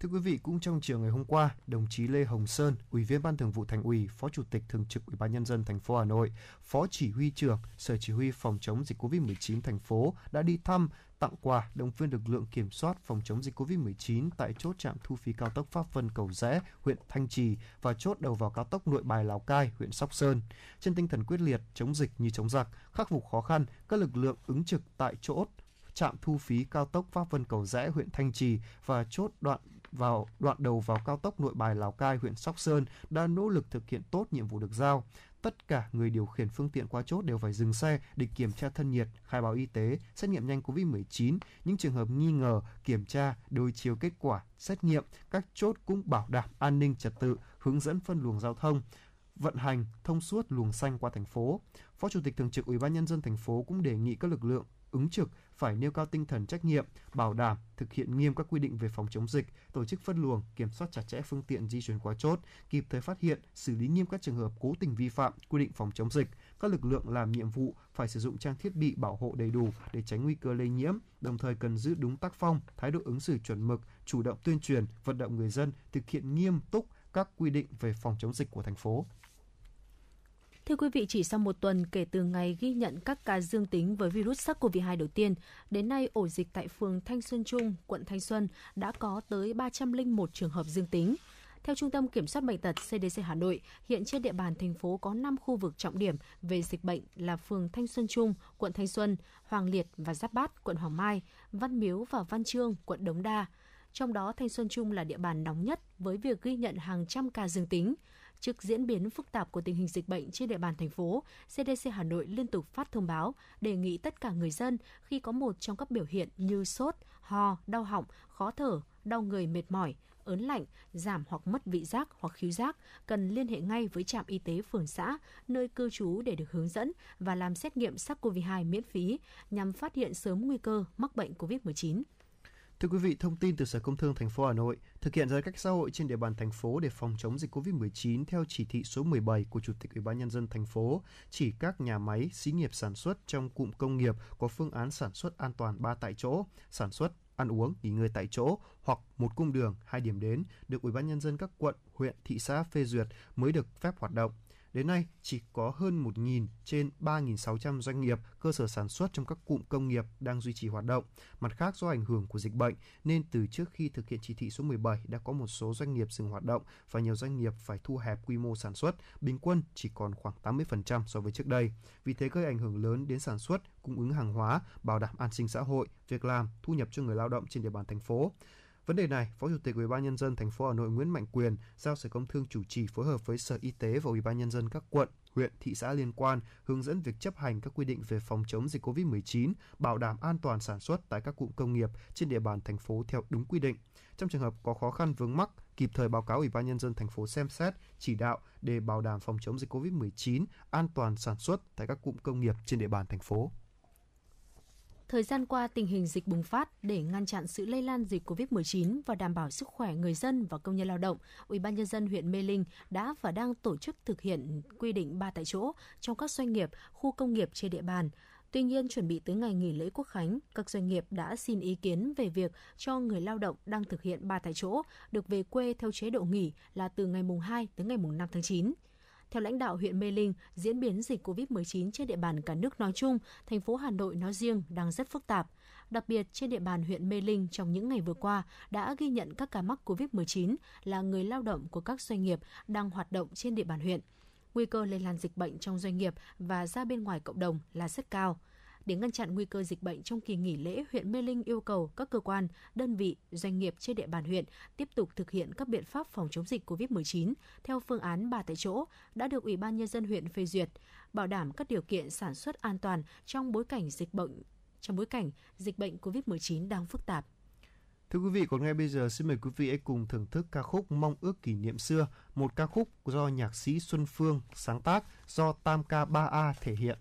Thưa quý vị, cũng trong chiều ngày hôm qua, đồng chí Lê Hồng Sơn, Ủy viên Ban Thường vụ Thành ủy, Phó Chủ tịch Thường trực Ủy ban nhân dân thành phố Hà Nội, Phó Chỉ huy trưởng Sở Chỉ huy phòng chống dịch COVID-19 thành phố đã đi thăm, tặng quà động viên lực lượng kiểm soát phòng chống dịch COVID-19 tại chốt trạm thu phí cao tốc Pháp Vân Cầu Rẽ, huyện Thanh Trì và chốt đầu vào cao tốc Nội Bài Lào Cai, huyện Sóc Sơn. Trên tinh thần quyết liệt chống dịch như chống giặc, khắc phục khó khăn, các lực lượng ứng trực tại chốt trạm thu phí cao tốc Pháp Vân Cầu Rẽ, huyện Thanh Trì và chốt đoạn vào đoạn đầu vào cao tốc Nội Bài Lào Cai huyện Sóc Sơn đã nỗ lực thực hiện tốt nhiệm vụ được giao. Tất cả người điều khiển phương tiện qua chốt đều phải dừng xe để kiểm tra thân nhiệt, khai báo y tế, xét nghiệm nhanh COVID-19. Những trường hợp nghi ngờ, kiểm tra, đối chiếu kết quả, xét nghiệm, các chốt cũng bảo đảm an ninh trật tự, hướng dẫn phân luồng giao thông vận hành thông suốt luồng xanh qua thành phố. Phó Chủ tịch Thường trực Ủy ban nhân dân thành phố cũng đề nghị các lực lượng ứng trực phải nêu cao tinh thần trách nhiệm, bảo đảm thực hiện nghiêm các quy định về phòng chống dịch, tổ chức phân luồng, kiểm soát chặt chẽ phương tiện di chuyển qua chốt, kịp thời phát hiện, xử lý nghiêm các trường hợp cố tình vi phạm quy định phòng chống dịch. Các lực lượng làm nhiệm vụ phải sử dụng trang thiết bị bảo hộ đầy đủ để tránh nguy cơ lây nhiễm, đồng thời cần giữ đúng tác phong, thái độ ứng xử chuẩn mực, chủ động tuyên truyền, vận động người dân thực hiện nghiêm túc các quy định về phòng chống dịch của thành phố. Thưa quý vị, chỉ sau một tuần kể từ ngày ghi nhận các ca dương tính với virus SARS-CoV-2 đầu tiên, đến nay ổ dịch tại phường Thanh Xuân Trung, quận Thanh Xuân đã có tới 301 trường hợp dương tính. Theo Trung tâm Kiểm soát Bệnh tật CDC Hà Nội, hiện trên địa bàn thành phố có 5 khu vực trọng điểm về dịch bệnh là phường Thanh Xuân Trung, quận Thanh Xuân, Hoàng Liệt và Giáp Bát, quận Hoàng Mai, Văn Miếu và Văn Trương, quận Đống Đa. Trong đó, Thanh Xuân Trung là địa bàn nóng nhất với việc ghi nhận hàng trăm ca dương tính. Trước diễn biến phức tạp của tình hình dịch bệnh trên địa bàn thành phố, CDC Hà Nội liên tục phát thông báo đề nghị tất cả người dân khi có một trong các biểu hiện như sốt, ho, đau họng, khó thở, đau người mệt mỏi, ớn lạnh, giảm hoặc mất vị giác hoặc khứu giác, cần liên hệ ngay với trạm y tế phường xã, nơi cư trú để được hướng dẫn và làm xét nghiệm SARS-CoV-2 miễn phí nhằm phát hiện sớm nguy cơ mắc bệnh COVID-19. Thưa quý vị, thông tin từ Sở Công Thương thành phố Hà Nội thực hiện giãn cách xã hội trên địa bàn thành phố để phòng chống dịch COVID-19 theo chỉ thị số 17 của Chủ tịch Ủy ban nhân dân thành phố, chỉ các nhà máy, xí nghiệp sản xuất trong cụm công nghiệp có phương án sản xuất an toàn 3 tại chỗ, sản xuất ăn uống, nghỉ ngơi tại chỗ hoặc một cung đường, hai điểm đến được Ủy ban nhân dân các quận, huyện, thị xã phê duyệt mới được phép hoạt động. Đến nay, chỉ có hơn 1.000 trên 3.600 doanh nghiệp, cơ sở sản xuất trong các cụm công nghiệp đang duy trì hoạt động. Mặt khác, do ảnh hưởng của dịch bệnh, nên từ trước khi thực hiện chỉ thị số 17 đã có một số doanh nghiệp dừng hoạt động và nhiều doanh nghiệp phải thu hẹp quy mô sản xuất, bình quân chỉ còn khoảng 80% so với trước đây. Vì thế gây ảnh hưởng lớn đến sản xuất, cung ứng hàng hóa, bảo đảm an sinh xã hội, việc làm, thu nhập cho người lao động trên địa bàn thành phố. Vấn đề này, Phó Chủ tịch Ủy ban nhân dân thành phố Hà Nội Nguyễn Mạnh Quyền giao Sở Công Thương chủ trì phối hợp với Sở Y tế và Ủy ban nhân dân các quận, huyện, thị xã liên quan hướng dẫn việc chấp hành các quy định về phòng chống dịch COVID-19, bảo đảm an toàn sản xuất tại các cụm công nghiệp trên địa bàn thành phố theo đúng quy định. Trong trường hợp có khó khăn vướng mắc, kịp thời báo cáo Ủy ban nhân dân thành phố xem xét, chỉ đạo để bảo đảm phòng chống dịch COVID-19, an toàn sản xuất tại các cụm công nghiệp trên địa bàn thành phố. Thời gian qua, tình hình dịch bùng phát để ngăn chặn sự lây lan dịch COVID-19 và đảm bảo sức khỏe người dân và công nhân lao động, Ủy ban nhân dân huyện Mê Linh đã và đang tổ chức thực hiện quy định ba tại chỗ trong các doanh nghiệp, khu công nghiệp trên địa bàn. Tuy nhiên, chuẩn bị tới ngày nghỉ lễ Quốc khánh, các doanh nghiệp đã xin ý kiến về việc cho người lao động đang thực hiện ba tại chỗ được về quê theo chế độ nghỉ là từ ngày mùng 2 tới ngày mùng 5 tháng 9. Theo lãnh đạo huyện Mê Linh, diễn biến dịch COVID-19 trên địa bàn cả nước nói chung, thành phố Hà Nội nói riêng đang rất phức tạp. Đặc biệt trên địa bàn huyện Mê Linh trong những ngày vừa qua đã ghi nhận các ca mắc COVID-19 là người lao động của các doanh nghiệp đang hoạt động trên địa bàn huyện. Nguy cơ lây lan dịch bệnh trong doanh nghiệp và ra bên ngoài cộng đồng là rất cao. Để ngăn chặn nguy cơ dịch bệnh trong kỳ nghỉ lễ, huyện Mê Linh yêu cầu các cơ quan, đơn vị, doanh nghiệp trên địa bàn huyện tiếp tục thực hiện các biện pháp phòng chống dịch COVID-19 theo phương án ba tại chỗ đã được Ủy ban nhân dân huyện phê duyệt, bảo đảm các điều kiện sản xuất an toàn trong bối cảnh dịch bệnh trong bối cảnh dịch bệnh COVID-19 đang phức tạp. Thưa quý vị, còn ngay bây giờ xin mời quý vị hãy cùng thưởng thức ca khúc Mong ước kỷ niệm xưa, một ca khúc do nhạc sĩ Xuân Phương sáng tác, do Tam ca 3A thể hiện.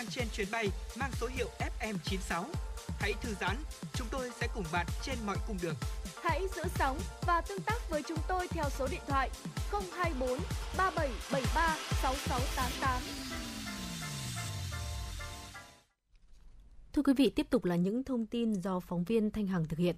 Đang trên chuyến bay mang số hiệu FM96. Hãy thư giãn, chúng tôi sẽ cùng bạn trên mọi cung đường. Hãy giữ sóng và tương tác với chúng tôi theo số điện thoại 024 3773 6688. Thưa quý vị, tiếp tục là những thông tin do phóng viên Thanh Hằng thực hiện.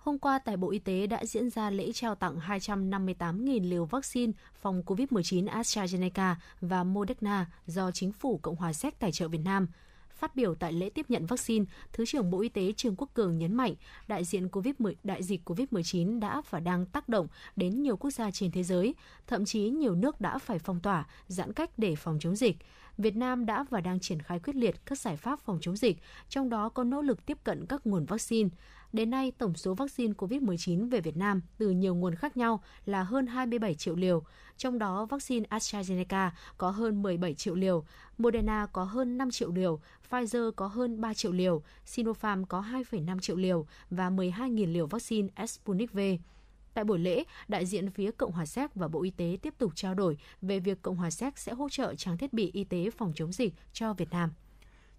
Hôm qua tại Bộ Y tế đã diễn ra lễ trao tặng 258.000 liều vaccine phòng COVID-19 AstraZeneca và Moderna do Chính phủ Cộng hòa Séc tài trợ Việt Nam. Phát biểu tại lễ tiếp nhận vaccine, Thứ trưởng Bộ Y tế Trương Quốc Cường nhấn mạnh đại diện COVID đại dịch COVID-19 đã và đang tác động đến nhiều quốc gia trên thế giới, thậm chí nhiều nước đã phải phong tỏa, giãn cách để phòng chống dịch. Việt Nam đã và đang triển khai quyết liệt các giải pháp phòng chống dịch, trong đó có nỗ lực tiếp cận các nguồn vaccine. Đến nay, tổng số vaccine COVID-19 về Việt Nam từ nhiều nguồn khác nhau là hơn 27 triệu liều, trong đó vaccine AstraZeneca có hơn 17 triệu liều, Moderna có hơn 5 triệu liều, Pfizer có hơn 3 triệu liều, Sinopharm có 2,5 triệu liều và 12.000 liều vaccine Sputnik V. Tại buổi lễ, đại diện phía Cộng hòa Séc và Bộ Y tế tiếp tục trao đổi về việc Cộng hòa Séc sẽ hỗ trợ trang thiết bị y tế phòng chống dịch cho Việt Nam.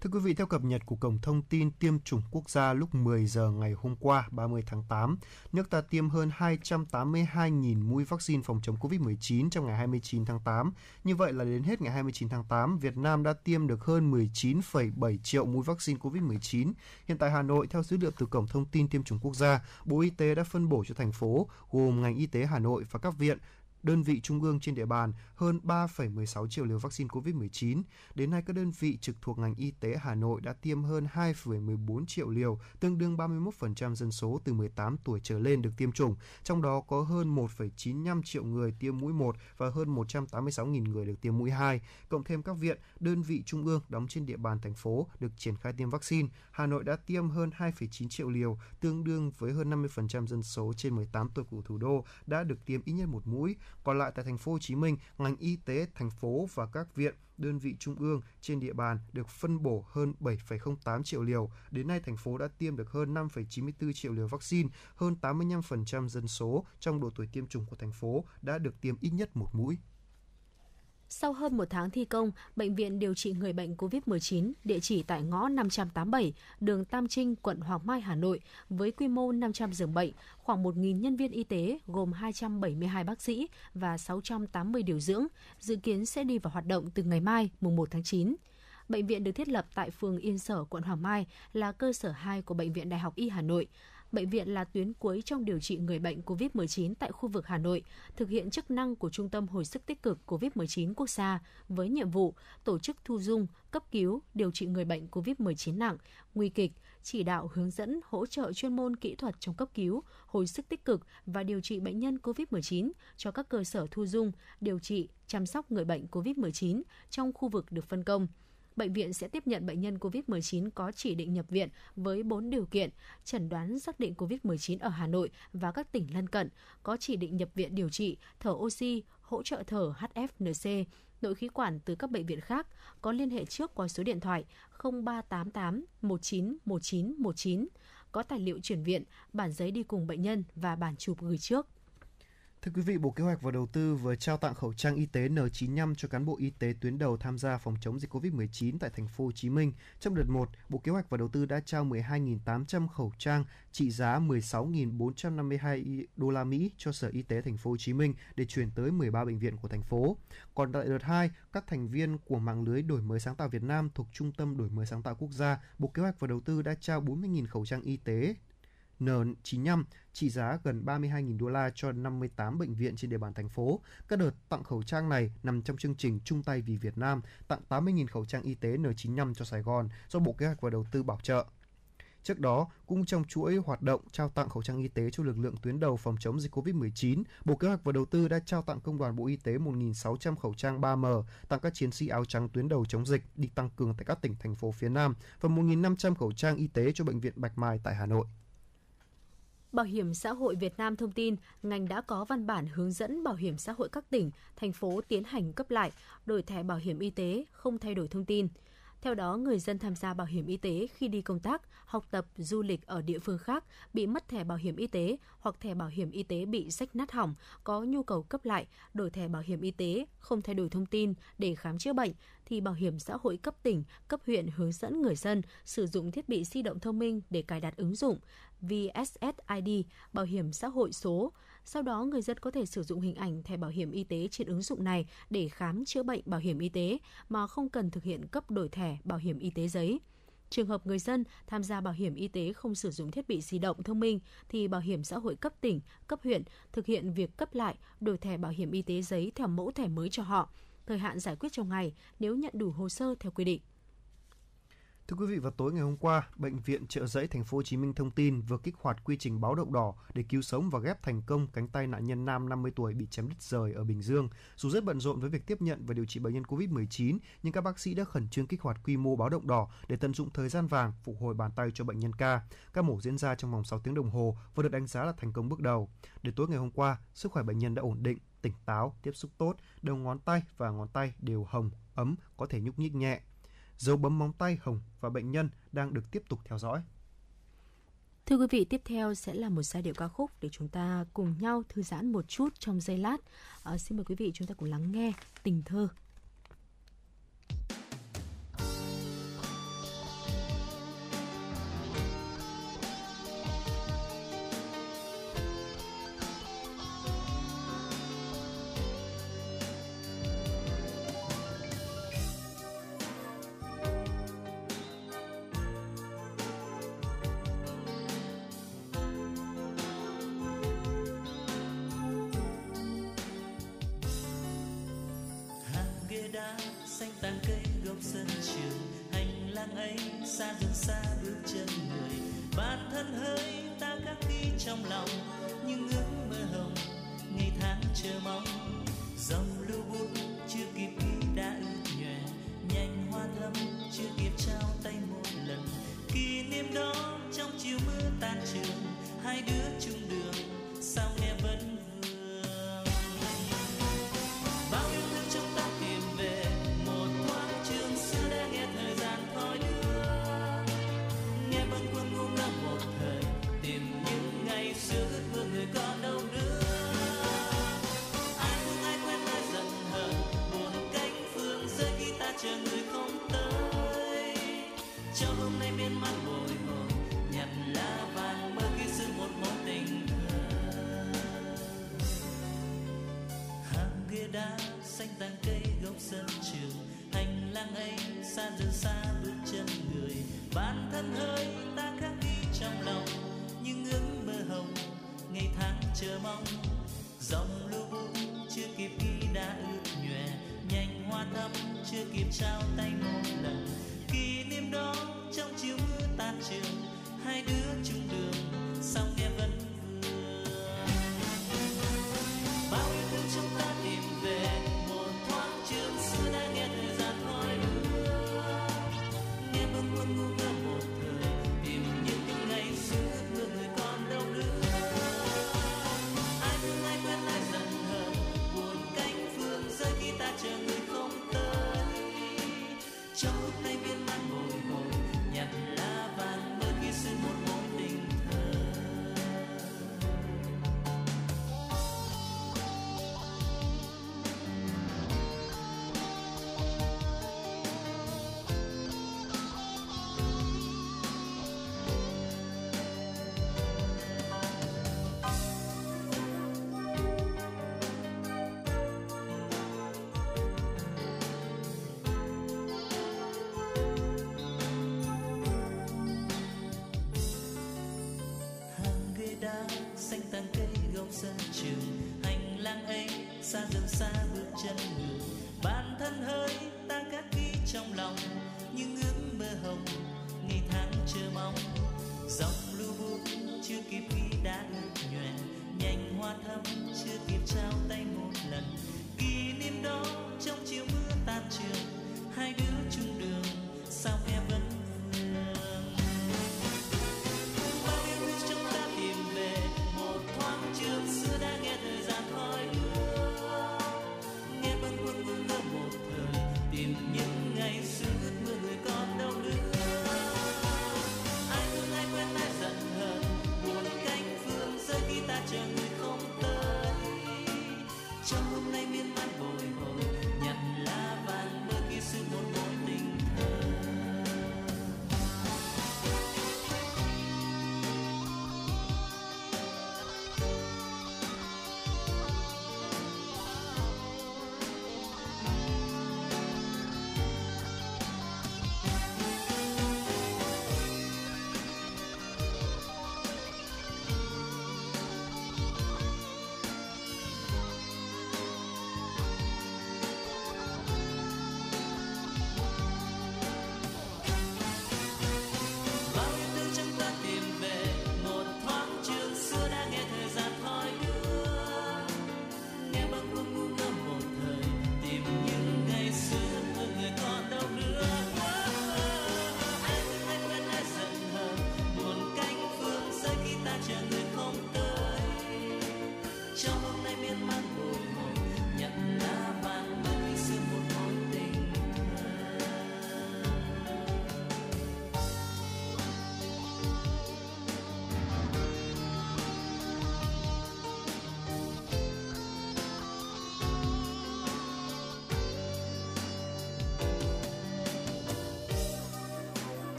Thưa quý vị, theo cập nhật của Cổng Thông tin Tiêm chủng Quốc gia lúc 10 giờ ngày hôm qua, 30 tháng 8, nước ta tiêm hơn 282.000 mũi vaccine phòng chống COVID-19 trong ngày 29 tháng 8. Như vậy là đến hết ngày 29 tháng 8, Việt Nam đã tiêm được hơn 19,7 triệu mũi vaccine COVID-19. Hiện tại Hà Nội, theo dữ liệu từ Cổng Thông tin Tiêm chủng Quốc gia, Bộ Y tế đã phân bổ cho thành phố, gồm ngành y tế Hà Nội và các viện, đơn vị trung ương trên địa bàn hơn 3,16 triệu liều vaccine COVID-19. Đến nay, các đơn vị trực thuộc ngành y tế Hà Nội đã tiêm hơn 2,14 triệu liều, tương đương 31% dân số từ 18 tuổi trở lên được tiêm chủng, trong đó có hơn 1,95 triệu người tiêm mũi 1 và hơn 186.000 người được tiêm mũi 2. Cộng thêm các viện, đơn vị trung ương đóng trên địa bàn thành phố được triển khai tiêm vaccine, Hà Nội đã tiêm hơn 2,9 triệu liều, tương đương với hơn 50% dân số trên 18 tuổi của thủ đô đã được tiêm ít nhất một mũi. Còn lại tại thành phố Hồ Chí Minh, ngành y tế thành phố và các viện, đơn vị trung ương trên địa bàn được phân bổ hơn 7,08 triệu liều. Đến nay, thành phố đã tiêm được hơn 5,94 triệu liều vaccine, hơn 85% dân số trong độ tuổi tiêm chủng của thành phố đã được tiêm ít nhất một mũi. Sau hơn một tháng thi công, Bệnh viện điều trị người bệnh COVID-19 địa chỉ tại ngõ 587, đường Tam Trinh, quận Hoàng Mai, Hà Nội, với quy mô 500 giường bệnh, khoảng 1.000 nhân viên y tế gồm 272 bác sĩ và 680 điều dưỡng, dự kiến sẽ đi vào hoạt động từ ngày mai, mùng 1 tháng 9. Bệnh viện được thiết lập tại phường Yên Sở, quận Hoàng Mai, là cơ sở 2 của Bệnh viện Đại học Y Hà Nội. Bệnh viện là tuyến cuối trong điều trị người bệnh COVID-19 tại khu vực Hà Nội, thực hiện chức năng của Trung tâm Hồi sức tích cực COVID-19 quốc gia với nhiệm vụ tổ chức thu dung, cấp cứu, điều trị người bệnh COVID-19 nặng, nguy kịch, chỉ đạo hướng dẫn hỗ trợ chuyên môn kỹ thuật trong cấp cứu, hồi sức tích cực và điều trị bệnh nhân COVID-19 cho các cơ sở thu dung, điều trị, chăm sóc người bệnh COVID-19 trong khu vực được phân công bệnh viện sẽ tiếp nhận bệnh nhân COVID-19 có chỉ định nhập viện với 4 điều kiện, chẩn đoán xác định COVID-19 ở Hà Nội và các tỉnh lân cận, có chỉ định nhập viện điều trị, thở oxy, hỗ trợ thở HFNC, nội khí quản từ các bệnh viện khác, có liên hệ trước qua số điện thoại 0388 191919, có tài liệu chuyển viện, bản giấy đi cùng bệnh nhân và bản chụp gửi trước. Thưa quý vị, Bộ Kế hoạch và Đầu tư vừa trao tặng khẩu trang y tế N95 cho cán bộ y tế tuyến đầu tham gia phòng chống dịch COVID-19 tại thành phố Hồ Chí Minh. Trong đợt 1, Bộ Kế hoạch và Đầu tư đã trao 12.800 khẩu trang trị giá 16.452 đô la Mỹ cho Sở Y tế thành phố Hồ Chí Minh để chuyển tới 13 bệnh viện của thành phố. Còn tại đợt 2, các thành viên của mạng lưới đổi mới sáng tạo Việt Nam thuộc Trung tâm đổi mới sáng tạo quốc gia, Bộ Kế hoạch và Đầu tư đã trao 40.000 khẩu trang y tế N95 trị giá gần 32.000 đô la cho 58 bệnh viện trên địa bàn thành phố. Các đợt tặng khẩu trang này nằm trong chương trình chung tay vì Việt Nam tặng 80.000 khẩu trang y tế N95 cho Sài Gòn do Bộ Kế hoạch và Đầu tư bảo trợ. Trước đó, cũng trong chuỗi hoạt động trao tặng khẩu trang y tế cho lực lượng tuyến đầu phòng chống dịch COVID-19, Bộ Kế hoạch và Đầu tư đã trao tặng Công đoàn Bộ Y tế 1.600 khẩu trang 3M tặng các chiến sĩ áo trắng tuyến đầu chống dịch đi tăng cường tại các tỉnh, thành phố phía Nam và 1.500 khẩu trang y tế cho Bệnh viện Bạch Mai tại Hà Nội. Bảo hiểm xã hội Việt Nam thông tin, ngành đã có văn bản hướng dẫn bảo hiểm xã hội các tỉnh, thành phố tiến hành cấp lại, đổi thẻ bảo hiểm y tế, không thay đổi thông tin. Theo đó, người dân tham gia bảo hiểm y tế khi đi công tác, học tập, du lịch ở địa phương khác bị mất thẻ bảo hiểm y tế hoặc thẻ bảo hiểm y tế bị rách nát hỏng, có nhu cầu cấp lại, đổi thẻ bảo hiểm y tế, không thay đổi thông tin để khám chữa bệnh, thì Bảo hiểm xã hội cấp tỉnh, cấp huyện hướng dẫn người dân sử dụng thiết bị di động thông minh để cài đặt ứng dụng VSSID, bảo hiểm xã hội số. Sau đó, người dân có thể sử dụng hình ảnh thẻ bảo hiểm y tế trên ứng dụng này để khám chữa bệnh bảo hiểm y tế mà không cần thực hiện cấp đổi thẻ bảo hiểm y tế giấy. Trường hợp người dân tham gia bảo hiểm y tế không sử dụng thiết bị di động thông minh thì bảo hiểm xã hội cấp tỉnh, cấp huyện thực hiện việc cấp lại đổi thẻ bảo hiểm y tế giấy theo mẫu thẻ mới cho họ. Thời hạn giải quyết trong ngày nếu nhận đủ hồ sơ theo quy định. Thưa quý vị, vào tối ngày hôm qua, bệnh viện Trợ Giấy thành phố Hồ Chí Minh thông tin vừa kích hoạt quy trình báo động đỏ để cứu sống và ghép thành công cánh tay nạn nhân nam 50 tuổi bị chém đứt rời ở Bình Dương. Dù rất bận rộn với việc tiếp nhận và điều trị bệnh nhân COVID-19, nhưng các bác sĩ đã khẩn trương kích hoạt quy mô báo động đỏ để tận dụng thời gian vàng phục hồi bàn tay cho bệnh nhân ca. Các mổ diễn ra trong vòng 6 tiếng đồng hồ và được đánh giá là thành công bước đầu. Đến tối ngày hôm qua, sức khỏe bệnh nhân đã ổn định, tỉnh táo, tiếp xúc tốt, đầu ngón tay và ngón tay đều hồng, ấm, có thể nhúc nhích nhẹ dấu bấm móng tay hồng và bệnh nhân đang được tiếp tục theo dõi. Thưa quý vị, tiếp theo sẽ là một giai điệu ca khúc để chúng ta cùng nhau thư giãn một chút trong giây lát. À, xin mời quý vị chúng ta cùng lắng nghe Tình thơ. đã xanh tàn cây gốc sân trường. Hành lang ấy, xa dần xa bước chân người. Bản thân hơi ta khác đi trong lòng những ước mơ hồng, ngày tháng chờ mong. Dòng lưu vũ chưa kịp ghi đã ướt nhòe nhanh hoa thắm chưa kịp trao tay một lần. Kỷ niệm đó trong chiều mưa tan trường, hai đứa chung đường, song nghe vẫn xa dần xa bước chân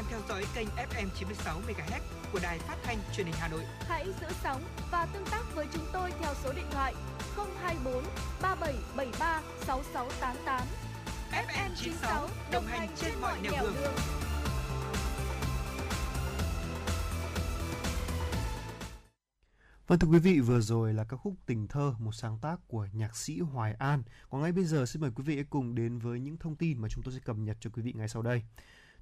đang theo dõi kênh FM 96 MHz của đài phát thanh truyền hình Hà Nội. Hãy giữ sóng và tương tác với chúng tôi theo số điện thoại 024 3773 6688. FM 96 đồng hành trên mọi nẻo đường. Vâng thưa quý vị, vừa rồi là ca khúc Tình Thơ, một sáng tác của nhạc sĩ Hoài An. Còn ngay bây giờ xin mời quý vị hãy cùng đến với những thông tin mà chúng tôi sẽ cập nhật cho quý vị ngay sau đây.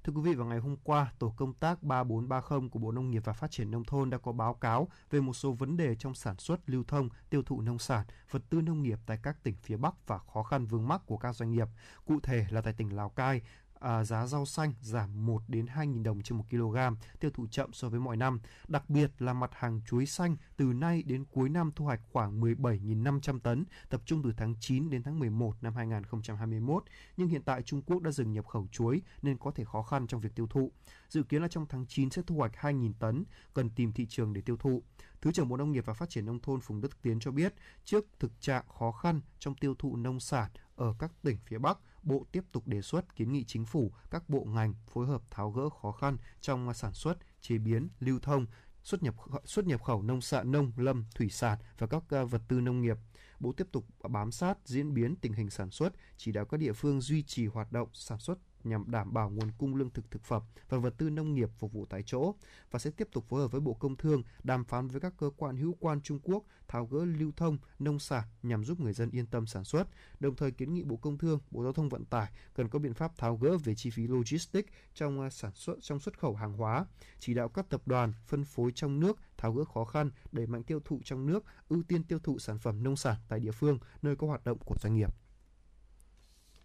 Thưa quý vị, vào ngày hôm qua, Tổ công tác 3430 của Bộ Nông nghiệp và Phát triển Nông thôn đã có báo cáo về một số vấn đề trong sản xuất, lưu thông, tiêu thụ nông sản, vật tư nông nghiệp tại các tỉnh phía Bắc và khó khăn vướng mắc của các doanh nghiệp. Cụ thể là tại tỉnh Lào Cai, à, giá rau xanh giảm 1 đến 2.000 đồng trên 1 kg, tiêu thụ chậm so với mọi năm. Đặc biệt là mặt hàng chuối xanh từ nay đến cuối năm thu hoạch khoảng 17.500 tấn, tập trung từ tháng 9 đến tháng 11 năm 2021. Nhưng hiện tại Trung Quốc đã dừng nhập khẩu chuối nên có thể khó khăn trong việc tiêu thụ. Dự kiến là trong tháng 9 sẽ thu hoạch 2.000 tấn, cần tìm thị trường để tiêu thụ. Thứ trưởng Bộ Nông nghiệp và Phát triển Nông thôn Phùng Đức Tiến cho biết, trước thực trạng khó khăn trong tiêu thụ nông sản ở các tỉnh phía Bắc, Bộ tiếp tục đề xuất kiến nghị chính phủ, các bộ ngành phối hợp tháo gỡ khó khăn trong sản xuất, chế biến, lưu thông, xuất nhập xuất nhập khẩu nông sản nông lâm thủy sản và các ờ, vật tư nông nghiệp. Bộ tiếp tục bám sát diễn biến tình hình sản xuất, chỉ đạo các địa phương duy trì hoạt động sản xuất nhằm đảm bảo nguồn cung lương thực thực phẩm và vật tư nông nghiệp phục vụ tại chỗ và sẽ tiếp tục phối hợp với Bộ Công Thương đàm phán với các cơ quan hữu quan Trung Quốc tháo gỡ lưu thông nông sản nhằm giúp người dân yên tâm sản xuất, đồng thời kiến nghị Bộ Công Thương, Bộ Giao thông Vận tải cần có biện pháp tháo gỡ về chi phí logistics trong à, sản xuất trong xuất khẩu hàng hóa, chỉ đạo các tập đoàn phân phối trong nước tháo gỡ khó khăn, đẩy mạnh tiêu thụ trong nước, ưu tiên tiêu thụ sản phẩm nông sản tại địa phương nơi có hoạt động của doanh nghiệp.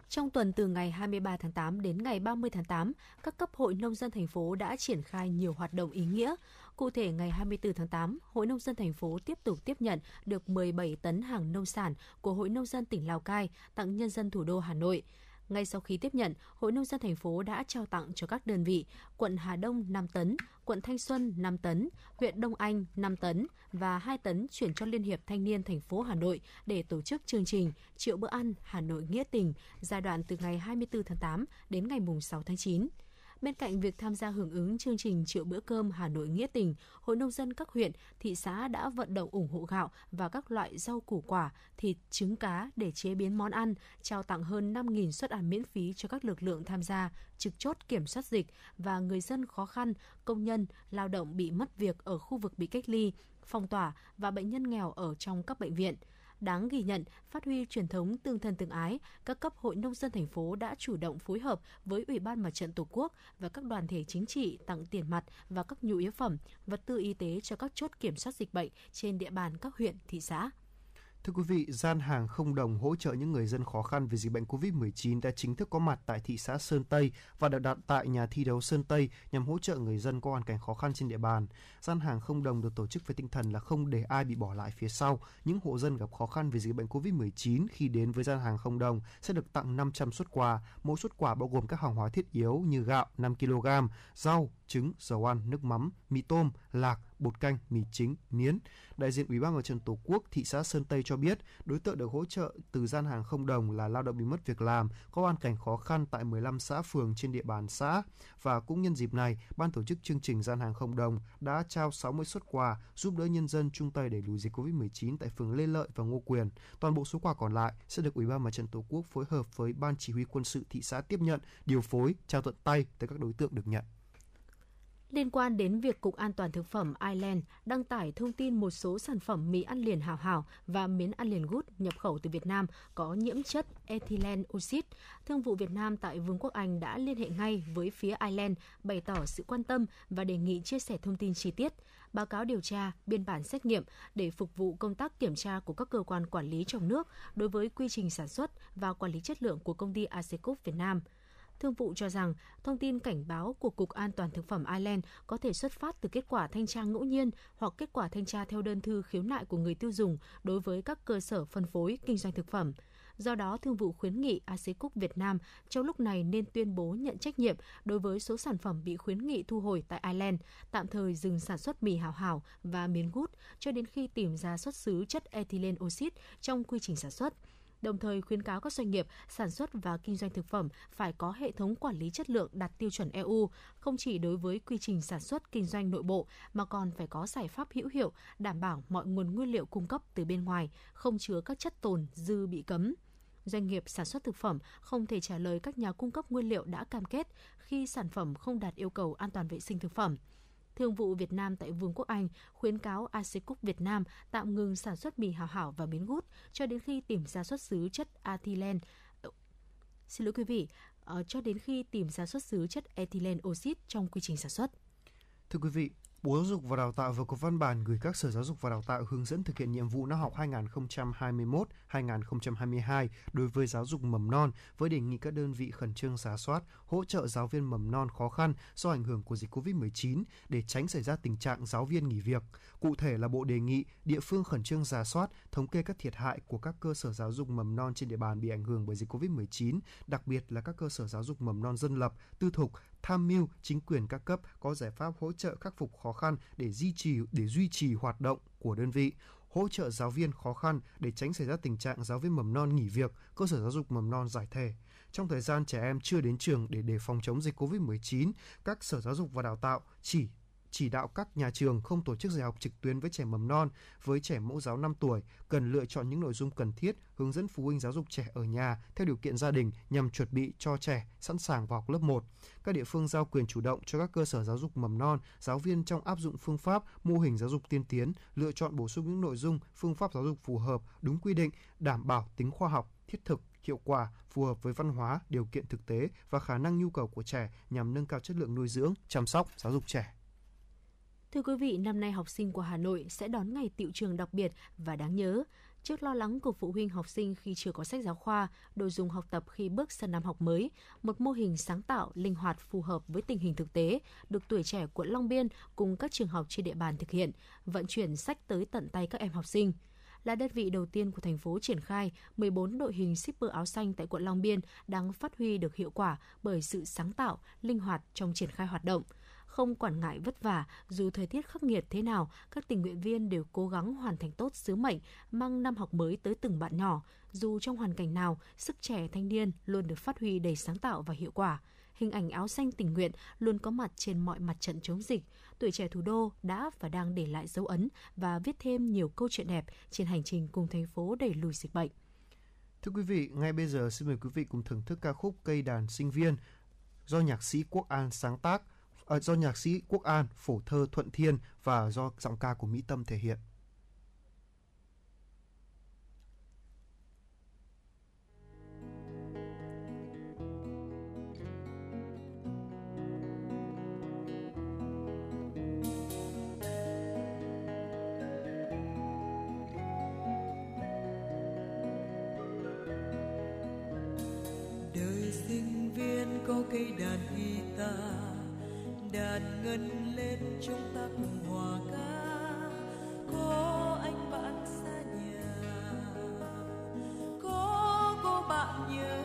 Trong tuần từ ngày 23 tháng 8 đến ngày 30 tháng 8, các cấp hội nông dân thành phố đã triển khai nhiều hoạt động ý nghĩa. Cụ thể, ngày 24 tháng 8, Hội Nông dân thành phố tiếp tục tiếp nhận được 17 tấn hàng nông sản của Hội Nông dân tỉnh Lào Cai tặng nhân dân thủ đô Hà Nội. Ngay sau khi tiếp nhận, Hội Nông dân thành phố đã trao tặng cho các đơn vị quận Hà Đông 5 tấn, quận Thanh Xuân 5 tấn, huyện Đông Anh 5 tấn và 2 tấn chuyển cho Liên hiệp Thanh niên thành phố Hà Nội để tổ chức chương trình Triệu bữa ăn Hà Nội nghĩa tình giai đoạn từ ngày 24 tháng 8 đến ngày 6 tháng 9. Bên cạnh việc tham gia hưởng ứng chương trình Triệu bữa cơm Hà Nội Nghĩa tình, Hội nông dân các huyện, thị xã đã vận động ủng hộ gạo và các loại rau củ quả, thịt, trứng cá để chế biến món ăn, trao tặng hơn 5.000 suất ăn miễn phí cho các lực lượng tham gia trực chốt kiểm soát dịch và người dân khó khăn, công nhân, lao động bị mất việc ở khu vực bị cách ly, phong tỏa và bệnh nhân nghèo ở trong các bệnh viện – Đáng ghi nhận, phát huy truyền thống tương thân tương ái, các cấp hội nông dân thành phố đã chủ động phối hợp với Ủy ban Mặt trận Tổ quốc và các đoàn thể chính trị tặng tiền mặt và các nhu yếu phẩm, vật tư y tế cho các chốt kiểm soát dịch bệnh trên địa bàn các huyện, thị xã. Thưa quý vị, gian hàng không đồng hỗ trợ những người dân khó khăn vì dịch bệnh COVID-19 đã chính thức có mặt tại thị xã Sơn Tây và được đặt tại nhà thi đấu Sơn Tây nhằm hỗ trợ người dân có hoàn cảnh khó khăn trên địa bàn. Gian hàng không đồng được tổ chức với tinh thần là không để ai bị bỏ lại phía sau. Những hộ dân gặp khó khăn vì dịch bệnh COVID-19 khi đến với gian hàng không đồng sẽ được tặng 500 xuất quà. Mỗi xuất quà bao gồm các hàng hóa thiết yếu như gạo 5 kg, rau, trứng, dầu ăn, nước mắm, mì tôm, lạc, bột canh, mì chính, miến. Đại diện Ủy ban Mặt trận Tổ quốc thị xã Sơn Tây cho biết, đối tượng được hỗ trợ từ gian hàng không đồng là lao động bị mất việc làm, có hoàn cảnh khó khăn tại 15 xã phường trên địa bàn xã. Và cũng nhân dịp này, ban tổ chức chương trình gian hàng không đồng đã trao 60 xuất quà giúp đỡ nhân dân chung tay đẩy lùi dịch Covid-19 tại phường Lê Lợi và Ngô Quyền. Toàn bộ số quà còn lại sẽ được Ủy ban Mặt trận Tổ quốc phối hợp với Ban Chỉ huy quân sự thị xã tiếp nhận, điều phối, trao tận tay tới các đối tượng được nhận. Liên quan đến việc Cục An toàn Thực phẩm Ireland đăng tải thông tin một số sản phẩm mì ăn liền hảo hảo và miến ăn liền gút nhập khẩu từ Việt Nam có nhiễm chất ethylene oxide, Thương vụ Việt Nam tại Vương quốc Anh đã liên hệ ngay với phía Ireland bày tỏ sự quan tâm và đề nghị chia sẻ thông tin chi tiết, báo cáo điều tra, biên bản xét nghiệm để phục vụ công tác kiểm tra của các cơ quan quản lý trong nước đối với quy trình sản xuất và quản lý chất lượng của công ty Asecup Việt Nam – Thương vụ cho rằng thông tin cảnh báo của Cục An toàn Thực phẩm Ireland có thể xuất phát từ kết quả thanh tra ngẫu nhiên hoặc kết quả thanh tra theo đơn thư khiếu nại của người tiêu dùng đối với các cơ sở phân phối kinh doanh thực phẩm. Do đó, Thương vụ khuyến nghị ASECUC Việt Nam trong lúc này nên tuyên bố nhận trách nhiệm đối với số sản phẩm bị khuyến nghị thu hồi tại Ireland, tạm thời dừng sản xuất mì hảo hảo và miến gút cho đến khi tìm ra xuất xứ chất ethylene oxide trong quy trình sản xuất đồng thời khuyến cáo các doanh nghiệp sản xuất và kinh doanh thực phẩm phải có hệ thống quản lý chất lượng đạt tiêu chuẩn EU, không chỉ đối với quy trình sản xuất kinh doanh nội bộ mà còn phải có giải pháp hữu hiệu đảm bảo mọi nguồn nguyên liệu cung cấp từ bên ngoài không chứa các chất tồn dư bị cấm doanh nghiệp sản xuất thực phẩm không thể trả lời các nhà cung cấp nguyên liệu đã cam kết khi sản phẩm không đạt yêu cầu an toàn vệ sinh thực phẩm. Thương vụ Việt Nam tại Vương quốc Anh khuyến cáo Asecuc Việt Nam tạm ngừng sản xuất mì hào hảo và miến gút cho đến khi tìm ra xuất xứ chất ethylene. Xin lỗi quý vị, ờ, cho đến khi tìm ra xuất xứ chất ethylene oxit trong quy trình sản xuất. Thưa quý vị, Bộ Giáo dục và Đào tạo vừa có văn bản gửi các sở giáo dục và đào tạo hướng dẫn thực hiện nhiệm vụ năm học 2021-2022 đối với giáo dục mầm non với đề nghị các đơn vị khẩn trương giả soát, hỗ trợ giáo viên mầm non khó khăn do ảnh hưởng của dịch COVID-19 để tránh xảy ra tình trạng giáo viên nghỉ việc. Cụ thể là Bộ đề nghị địa phương khẩn trương giả soát, thống kê các thiệt hại của các cơ sở giáo dục mầm non trên địa bàn bị ảnh hưởng bởi dịch COVID-19, đặc biệt là các cơ sở giáo dục mầm non dân lập, tư thục, tham mưu chính quyền các cấp có giải pháp hỗ trợ khắc phục khó khăn để duy trì để duy trì hoạt động của đơn vị hỗ trợ giáo viên khó khăn để tránh xảy ra tình trạng giáo viên mầm non nghỉ việc, cơ sở giáo dục mầm non giải thể. Trong thời gian trẻ em chưa đến trường để đề phòng chống dịch COVID-19, các sở giáo dục và đào tạo chỉ chỉ đạo các nhà trường không tổ chức dạy học trực tuyến với trẻ mầm non, với trẻ mẫu giáo 5 tuổi, cần lựa chọn những nội dung cần thiết, hướng dẫn phụ huynh giáo dục trẻ ở nhà theo điều kiện gia đình nhằm chuẩn bị cho trẻ sẵn sàng vào học lớp 1. Các địa phương giao quyền chủ động cho các cơ sở giáo dục mầm non, giáo viên trong áp dụng phương pháp, mô hình giáo dục tiên tiến, lựa chọn bổ sung những nội dung, phương pháp giáo dục phù hợp, đúng quy định, đảm bảo tính khoa học, thiết thực, hiệu quả, phù hợp với văn hóa, điều kiện thực tế và khả năng nhu cầu của trẻ nhằm nâng cao chất lượng nuôi dưỡng, chăm sóc, giáo dục trẻ. Thưa quý vị, năm nay học sinh của Hà Nội sẽ đón ngày tiệu trường đặc biệt và đáng nhớ. Trước lo lắng của phụ huynh học sinh khi chưa có sách giáo khoa, đồ dùng học tập khi bước sang năm học mới, một mô hình sáng tạo, linh hoạt phù hợp với tình hình thực tế được tuổi trẻ quận Long Biên cùng các trường học trên địa bàn thực hiện, vận chuyển sách tới tận tay các em học sinh là đơn vị đầu tiên của thành phố triển khai 14 đội hình shipper áo xanh tại quận Long Biên đang phát huy được hiệu quả bởi sự sáng tạo, linh hoạt trong triển khai hoạt động – không quản ngại vất vả, dù thời tiết khắc nghiệt thế nào, các tình nguyện viên đều cố gắng hoàn thành tốt sứ mệnh mang năm học mới tới từng bạn nhỏ. Dù trong hoàn cảnh nào, sức trẻ thanh niên luôn được phát huy đầy sáng tạo và hiệu quả hình ảnh áo xanh tình nguyện luôn có mặt trên mọi mặt trận chống dịch. Tuổi trẻ thủ đô đã và đang để lại dấu ấn và viết thêm nhiều câu chuyện đẹp trên hành trình cùng thành phố đẩy lùi dịch bệnh. Thưa quý vị, ngay bây giờ xin mời quý vị cùng thưởng thức ca khúc Cây đàn sinh viên do nhạc sĩ Quốc An sáng tác Ờ, do nhạc sĩ Quốc An, phổ thơ Thuận Thiên và do giọng ca của Mỹ Tâm thể hiện. Đàn ngân lên chúng ta cùng hòa ca. Có anh bạn xa nhà, có cô bạn nhớ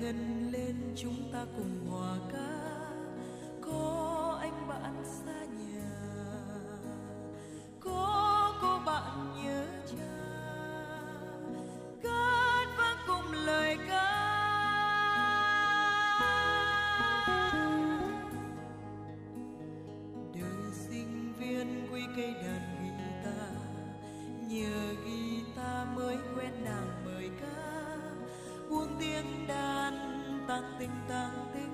ngân lên chúng ta cùng tăng tình tăng tinh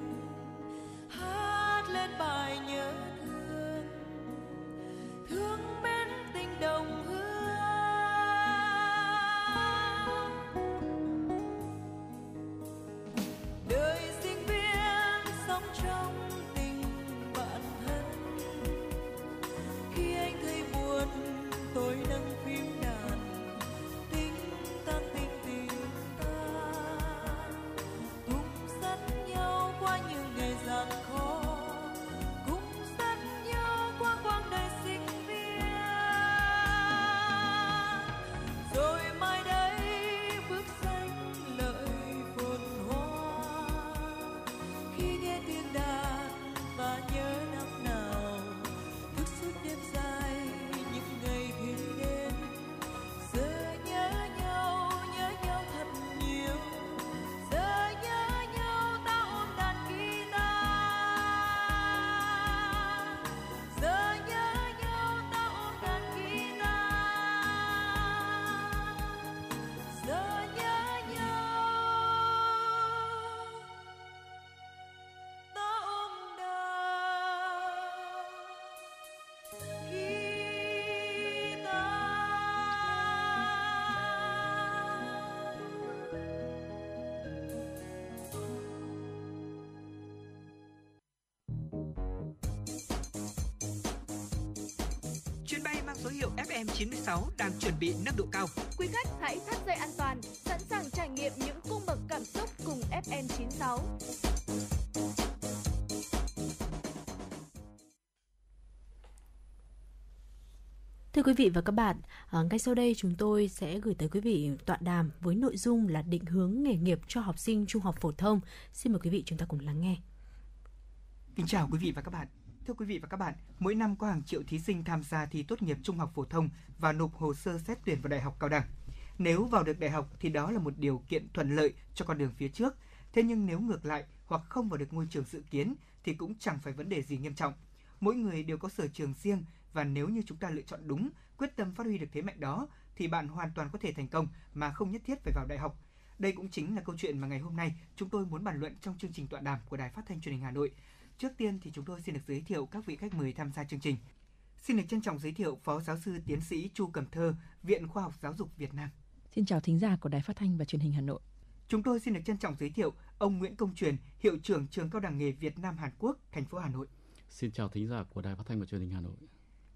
hiệu FM96 đang chuẩn bị nâng độ cao. Quý khách hãy thắt dây an toàn, sẵn sàng trải nghiệm những cung bậc cảm xúc cùng FN96. Thưa quý vị và các bạn, à, ngay sau đây chúng tôi sẽ gửi tới quý vị tọa đàm với nội dung là định hướng nghề nghiệp cho học sinh trung học phổ thông. Xin mời quý vị chúng ta cùng lắng nghe. Kính chào quý vị và các bạn. Thưa quý vị và các bạn, mỗi năm có hàng triệu thí sinh tham gia thi tốt nghiệp trung học phổ thông và nộp hồ sơ xét tuyển vào đại học cao đẳng. Nếu vào được đại học thì đó là một điều kiện thuận lợi cho con đường phía trước. Thế nhưng nếu ngược lại hoặc không vào được ngôi trường dự kiến thì cũng chẳng phải vấn đề gì nghiêm trọng. Mỗi người đều có sở trường riêng và nếu như chúng ta lựa chọn đúng, quyết tâm phát huy được thế mạnh đó thì bạn hoàn toàn có thể thành công mà không nhất thiết phải vào đại học. Đây cũng chính là câu chuyện mà ngày hôm nay chúng tôi muốn bàn luận trong chương trình tọa đàm của Đài Phát thanh Truyền hình Hà Nội. Trước tiên thì chúng tôi xin được giới thiệu các vị khách mời tham gia chương trình. Xin được trân trọng giới thiệu Phó Giáo sư Tiến sĩ Chu Cẩm Thơ, Viện Khoa học Giáo dục Việt Nam. Xin chào thính giả của Đài Phát thanh và Truyền hình Hà Nội. Chúng tôi xin được trân trọng giới thiệu ông Nguyễn Công Truyền, Hiệu trưởng Trường Cao đẳng nghề Việt Nam Hàn Quốc, thành phố Hà Nội. Xin chào thính giả của Đài Phát thanh và Truyền hình Hà Nội.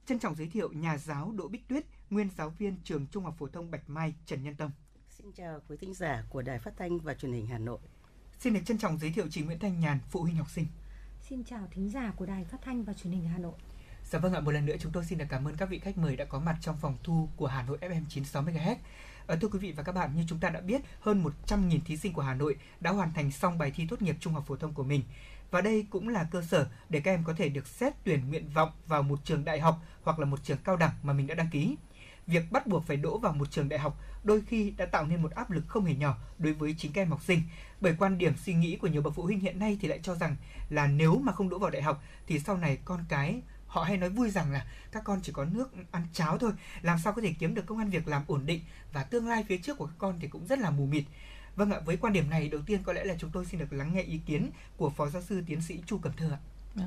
Trân trọng giới thiệu nhà giáo Đỗ Bích Tuyết, nguyên giáo viên Trường Trung học phổ thông Bạch Mai, Trần Nhân Tông. Xin chào quý thính giả của Đài Phát thanh và Truyền hình Hà Nội. Xin được trân trọng giới thiệu chị Nguyễn Thanh Nhàn, phụ huynh học sinh. Xin chào thính giả của Đài Phát thanh và Truyền hình Hà Nội. Dạ vâng ạ, một lần nữa chúng tôi xin được cảm ơn các vị khách mời đã có mặt trong phòng thu của Hà Nội FM 96 MHz. Ờ, thưa quý vị và các bạn, như chúng ta đã biết, hơn 100.000 thí sinh của Hà Nội đã hoàn thành xong bài thi tốt nghiệp trung học phổ thông của mình. Và đây cũng là cơ sở để các em có thể được xét tuyển nguyện vọng vào một trường đại học hoặc là một trường cao đẳng mà mình đã đăng ký. Việc bắt buộc phải đỗ vào một trường đại học đôi khi đã tạo nên một áp lực không hề nhỏ đối với chính các em học sinh. Bởi quan điểm suy nghĩ của nhiều bậc phụ huynh hiện nay thì lại cho rằng là nếu mà không đỗ vào đại học thì sau này con cái họ hay nói vui rằng là các con chỉ có nước ăn cháo thôi, làm sao có thể kiếm được công an việc làm ổn định và tương lai phía trước của các con thì cũng rất là mù mịt. Vâng ạ, với quan điểm này đầu tiên có lẽ là chúng tôi xin được lắng nghe ý kiến của Phó Giáo sư Tiến sĩ Chu Cẩm Thơ ạ. Dạ.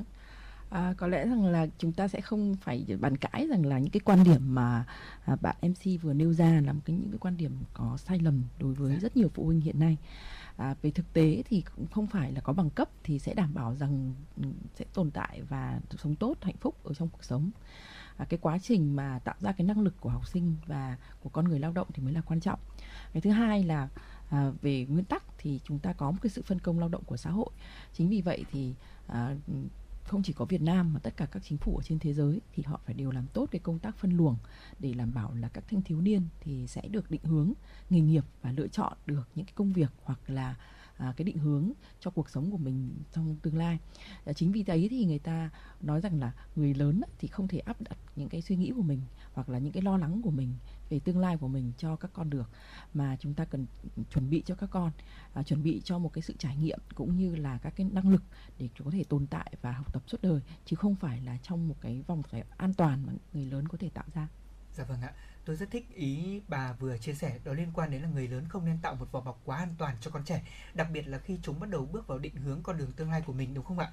À, có lẽ rằng là chúng ta sẽ không phải bàn cãi rằng là những cái quan điểm mà à, bạn MC vừa nêu ra là một cái những cái quan điểm có sai lầm đối với rất nhiều phụ huynh hiện nay. À, về thực tế thì cũng không phải là có bằng cấp thì sẽ đảm bảo rằng ừ, sẽ tồn tại và sống tốt hạnh phúc ở trong cuộc sống. À, cái quá trình mà tạo ra cái năng lực của học sinh và của con người lao động thì mới là quan trọng. Cái thứ hai là à, về nguyên tắc thì chúng ta có một cái sự phân công lao động của xã hội. Chính vì vậy thì à, không chỉ có Việt Nam mà tất cả các chính phủ ở trên thế giới thì họ phải đều làm tốt cái công tác phân luồng để đảm bảo là các thanh thiếu niên thì sẽ được định hướng nghề nghiệp và lựa chọn được những cái công việc hoặc là à, cái định hướng cho cuộc sống của mình trong tương lai. À, chính vì thế thì người ta nói rằng là người lớn thì không thể áp đặt những cái suy nghĩ của mình hoặc là những cái lo lắng của mình về tương lai của mình cho các con được mà chúng ta cần chuẩn bị cho các con à, chuẩn bị cho một cái sự trải nghiệm cũng như là các cái năng lực để có thể tồn tại và học tập suốt đời chứ không phải là trong một cái vòng phải an toàn mà người lớn có thể tạo ra Dạ vâng ạ, tôi rất thích ý bà vừa chia sẻ đó liên quan đến là người lớn không nên tạo một vỏ bọc quá an toàn cho con trẻ, đặc biệt là khi chúng bắt đầu bước vào định hướng con đường tương lai của mình đúng không ạ?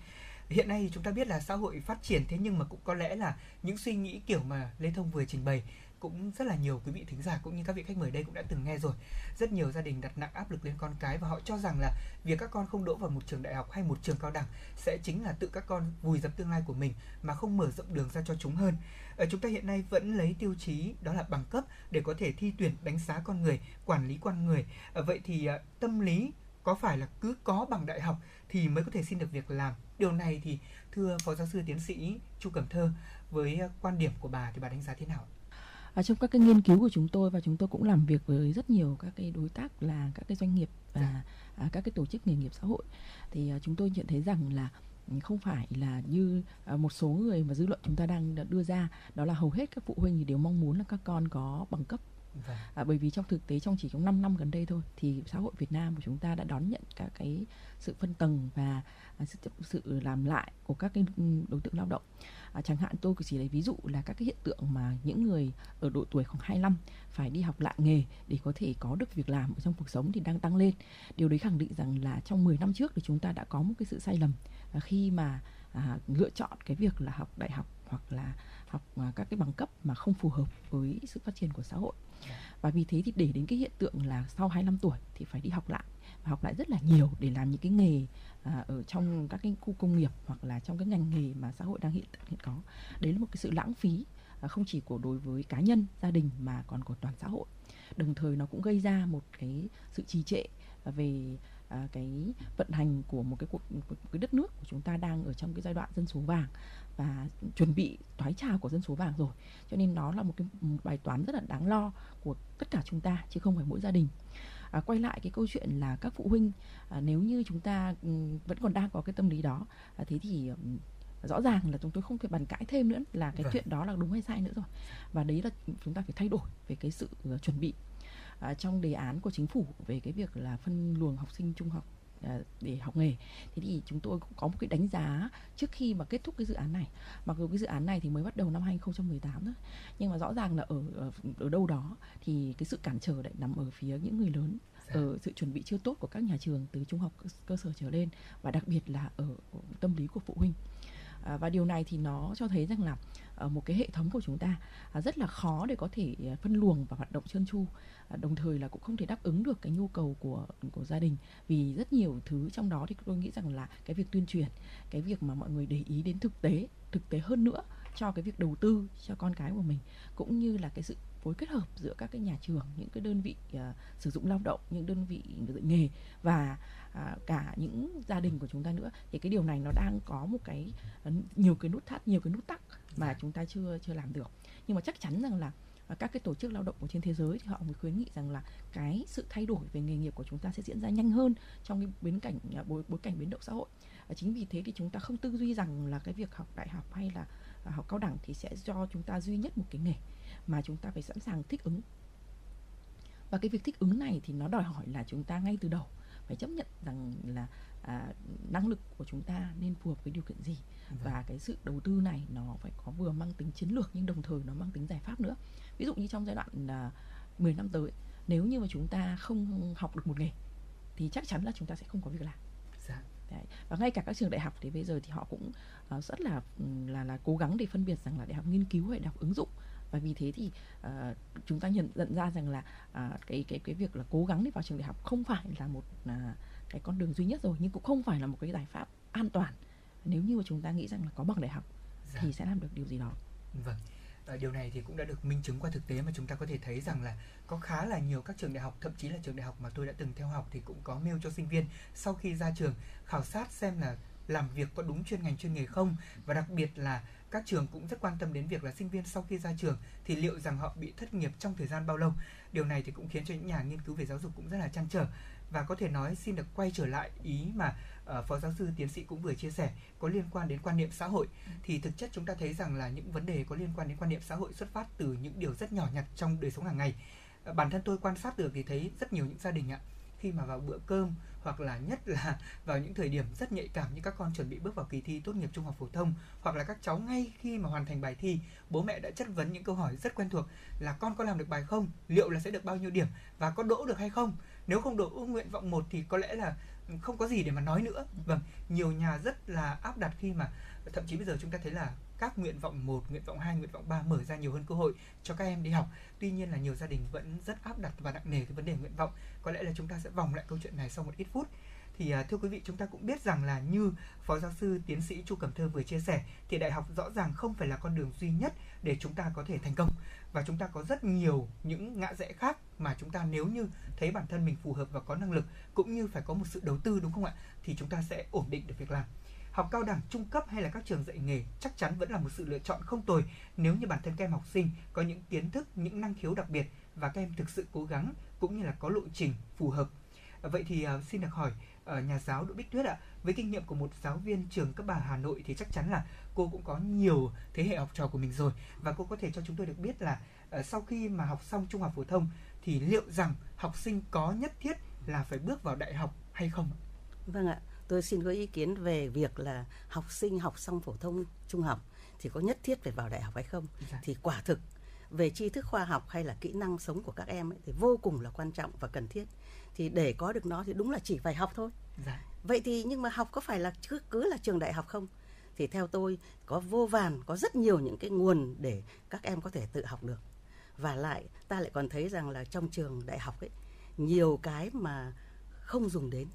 Hiện nay thì chúng ta biết là xã hội phát triển thế nhưng mà cũng có lẽ là những suy nghĩ kiểu mà Lê Thông vừa trình bày cũng rất là nhiều quý vị thính giả cũng như các vị khách mời đây cũng đã từng nghe rồi. Rất nhiều gia đình đặt nặng áp lực lên con cái và họ cho rằng là việc các con không đỗ vào một trường đại học hay một trường cao đẳng sẽ chính là tự các con vùi dập tương lai của mình mà không mở rộng đường ra cho chúng hơn. Ở chúng ta hiện nay vẫn lấy tiêu chí đó là bằng cấp để có thể thi tuyển đánh giá con người, quản lý con người. Ở vậy thì ờ, tâm lý có phải là cứ có bằng đại học thì mới có thể xin được việc làm? Điều này thì thưa phó giáo sư tiến sĩ Chu Cẩm Thơ với ờ, quan điểm của bà thì bà đánh giá thế nào? Ở trong các cái nghiên cứu của chúng tôi và chúng tôi cũng làm việc với rất nhiều các cái đối tác là các cái doanh nghiệp và à, các cái tổ chức nghề nghiệp xã hội. Thì à, chúng tôi nhận thấy rằng là không phải là như à, một số người mà dư luận chúng ta đang đưa ra đó là hầu hết các phụ huynh thì đều mong muốn là các con có bằng cấp Vâng. à, bởi vì trong thực tế trong chỉ trong 5 năm gần đây thôi thì xã hội Việt Nam của chúng ta đã đón nhận các cái sự phân tầng và à, sự sự làm lại của các cái đối tượng lao động. À, chẳng hạn tôi chỉ lấy ví dụ là các cái hiện tượng mà những người ở độ tuổi khoảng 25 phải đi học lại nghề để có thể có được việc làm ở trong cuộc sống thì đang tăng lên. Điều đấy khẳng định rằng là trong 10 năm trước thì chúng ta đã có một cái sự sai lầm à, khi mà à, lựa chọn cái việc là học đại học hoặc là học à, các cái bằng cấp mà không phù hợp với sự phát triển của xã hội và vì thế thì để đến cái hiện tượng là sau 25 tuổi thì phải đi học lại và học lại rất là nhiều để làm những cái nghề à, ở trong các cái khu công nghiệp hoặc là trong cái ngành nghề mà xã hội đang hiện hiện có. Đấy là một cái sự lãng phí à, không chỉ của đối với cá nhân gia đình mà còn của toàn xã hội. Đồng thời nó cũng gây ra một cái sự trì trệ về à, cái vận hành của một cái cuộc một cái đất nước của chúng ta đang ở trong cái giai đoạn dân số vàng và chuẩn bị thoái trào của dân số vàng rồi. Cho nên nó là một cái một bài toán rất là đáng lo của tất cả chúng ta chứ không phải mỗi gia đình. À, quay lại cái câu chuyện là các phụ huynh à, nếu như chúng ta um, vẫn còn đang có cái tâm lý đó à, thế thì um, rõ ràng là chúng tôi không thể bàn cãi thêm nữa là cái Vâng. chuyện đó là đúng hay sai nữa rồi. Và đấy là chúng ta phải thay đổi về cái sự uh, chuẩn bị. À, trong đề án của chính phủ về cái việc là phân luồng học sinh trung học để học nghề. Thế thì chúng tôi cũng có một cái đánh giá trước khi mà kết thúc cái dự án này. Mặc dù cái dự án này thì mới bắt đầu năm 2018 thôi nhưng mà rõ ràng là ở ở, đâu đó thì cái sự cản trở lại nằm ở phía những người lớn ở sự chuẩn bị chưa tốt của các nhà trường từ trung học cơ, sở trở lên và đặc biệt là ở tâm lý của phụ huynh. à, À, và điều này thì nó cho thấy rằng là à, một cái hệ thống của chúng ta à, rất là khó để có thể phân luồng và hoạt động trơn tru. Đồng thời là cũng không thể đáp ứng được cái nhu cầu của của gia đình. Vì rất nhiều thứ trong đó thì tôi nghĩ rằng là cái việc tuyên truyền, cái việc mà mọi người để ý đến thực tế thực tế hơn nữa cho cái việc đầu tư cho con cái của mình, cũng như là cái sự phối kết hợp giữa các cái nhà trường những cái đơn vị à, sử dụng lao động những đơn vị dạy nghề và à, cả những gia đình của chúng ta nữa. Thì cái điều này nó đang có một cái à, nhiều cái nút thắt nhiều cái nút tắc mà chúng ta chưa chưa làm được. Nhưng mà chắc chắn rằng là à, các cái tổ chức lao động của trên thế giới thì họ mới khuyến nghị rằng là cái sự thay đổi về nghề nghiệp của chúng ta sẽ diễn ra nhanh hơn trong cái biến cảnh à, bối, bối cảnh biến động xã hội. À, chính vì thế thì chúng ta không tư duy rằng là cái việc học đại học hay là học cao đẳng thì sẽ cho chúng ta duy nhất một cái nghề mà chúng ta phải sẵn sàng thích ứng. Và cái việc thích ứng này thì nó đòi hỏi là chúng ta ngay từ đầu phải chấp nhận rằng là à, năng lực của chúng ta nên phù hợp với điều kiện gì. Và cái sự đầu tư này nó phải có vừa mang tính chiến lược nhưng đồng thời nó mang tính giải pháp nữa. Ví dụ như trong giai đoạn à, 10 năm tới nếu như mà chúng ta không học được một nghề thì chắc chắn là chúng ta sẽ không có việc làm. Dạ. Đấy. và ngay cả các trường đại học thì bây giờ thì họ cũng uh, rất là là là cố gắng để phân biệt rằng là đại học nghiên cứu hay đại học ứng dụng và vì thế thì uh, chúng ta nhận nhận ra rằng là uh, cái cái cái việc là cố gắng để vào trường đại học không phải là một uh, cái con đường duy nhất rồi nhưng cũng không phải là một cái giải pháp an toàn nếu như mà chúng ta nghĩ rằng là có bằng đại học Dạ. thì sẽ làm được điều gì đó Vâng. Điều này thì cũng đã được minh chứng qua thực tế mà chúng ta có thể thấy rằng là có khá là nhiều các trường đại học thậm chí là trường đại học mà tôi đã từng theo học thì cũng có mail cho sinh viên sau khi ra trường khảo sát xem là làm việc có đúng chuyên ngành chuyên nghề không và đặc biệt là các trường cũng rất quan tâm đến việc là sinh viên sau khi ra trường thì liệu rằng họ bị thất nghiệp trong thời gian bao lâu. Điều này thì cũng khiến cho những nhà nghiên cứu về giáo dục cũng rất là chăn trở. Và có thể nói xin được quay trở lại ý mà uh, phó giáo sư tiến sĩ cũng vừa chia sẻ có liên quan đến quan niệm xã hội. Thì thực chất chúng ta thấy rằng là những vấn đề có liên quan đến quan niệm xã hội xuất phát từ những điều rất nhỏ nhặt trong đời sống hàng ngày. Uh, bản thân tôi quan sát được thì thấy rất nhiều những gia đình ạ khi mà vào bữa cơm hoặc là nhất là vào những thời điểm rất nhạy cảm như các con chuẩn bị bước vào kỳ thi tốt nghiệp trung học phổ thông, hoặc là các cháu ngay khi mà hoàn thành bài thi, bố mẹ đã chất vấn những câu hỏi rất quen thuộc là con có làm được bài không? Liệu là sẽ được bao nhiêu điểm và có đỗ được hay không? Nếu không đỗ, nguyện vọng một thì có lẽ là không có gì để mà nói nữa. Vâng nhiều nhà rất là áp đặt khi mà, thậm chí bây giờ chúng ta thấy là các nguyện vọng 1, nguyện vọng 2, nguyện vọng 3 mở ra nhiều hơn cơ hội cho các em đi học. Tuy nhiên là nhiều gia đình vẫn rất áp đặt và nặng nề cái vấn đề nguyện vọng. Có lẽ là chúng ta sẽ vòng lại câu chuyện này sau một ít phút. Thì à, thưa quý vị, chúng ta cũng biết rằng là như Phó giáo sư tiến sĩ Chu Cẩm Thơ vừa chia sẻ thì đại học rõ ràng không phải là con đường duy nhất để chúng ta có thể thành công và chúng ta có rất nhiều những ngã rẽ khác mà chúng ta nếu như thấy bản thân mình phù hợp và có năng lực cũng như phải có một sự đầu tư đúng không ạ thì chúng ta sẽ ổn định được việc làm học cao đẳng trung cấp hay là các trường dạy nghề chắc chắn vẫn là một sự lựa chọn không tồi nếu như bản thân các em học sinh có những kiến thức những năng khiếu đặc biệt và các em thực sự cố gắng cũng như là có lộ trình phù hợp vậy thì uh, xin được hỏi uh, nhà giáo Đỗ Bích Tuyết ạ với kinh nghiệm của một giáo viên trường cấp bà Hà Nội thì chắc chắn là cô cũng có nhiều thế hệ học trò của mình rồi và cô có thể cho chúng tôi được biết là uh, sau khi mà học xong trung học phổ thông thì liệu rằng học sinh có nhất thiết là phải bước vào đại học hay không? Vâng ạ, tôi xin có ý kiến về việc là học sinh học xong phổ thông trung học thì có nhất thiết phải vào đại học hay không? Dạ. Thì quả thực về tri thức khoa học hay là kỹ năng sống của các em ấy, thì vô cùng là quan trọng và cần thiết. Thì để có được nó thì đúng là chỉ phải học thôi. Dạ. Vậy thì nhưng mà học có phải là cứ cứ là trường đại học không? Thì theo tôi có vô vàn, có rất nhiều những cái nguồn để các em có thể tự học được. Và lại ta lại còn thấy rằng là trong trường đại học ấy nhiều cái mà không dùng đến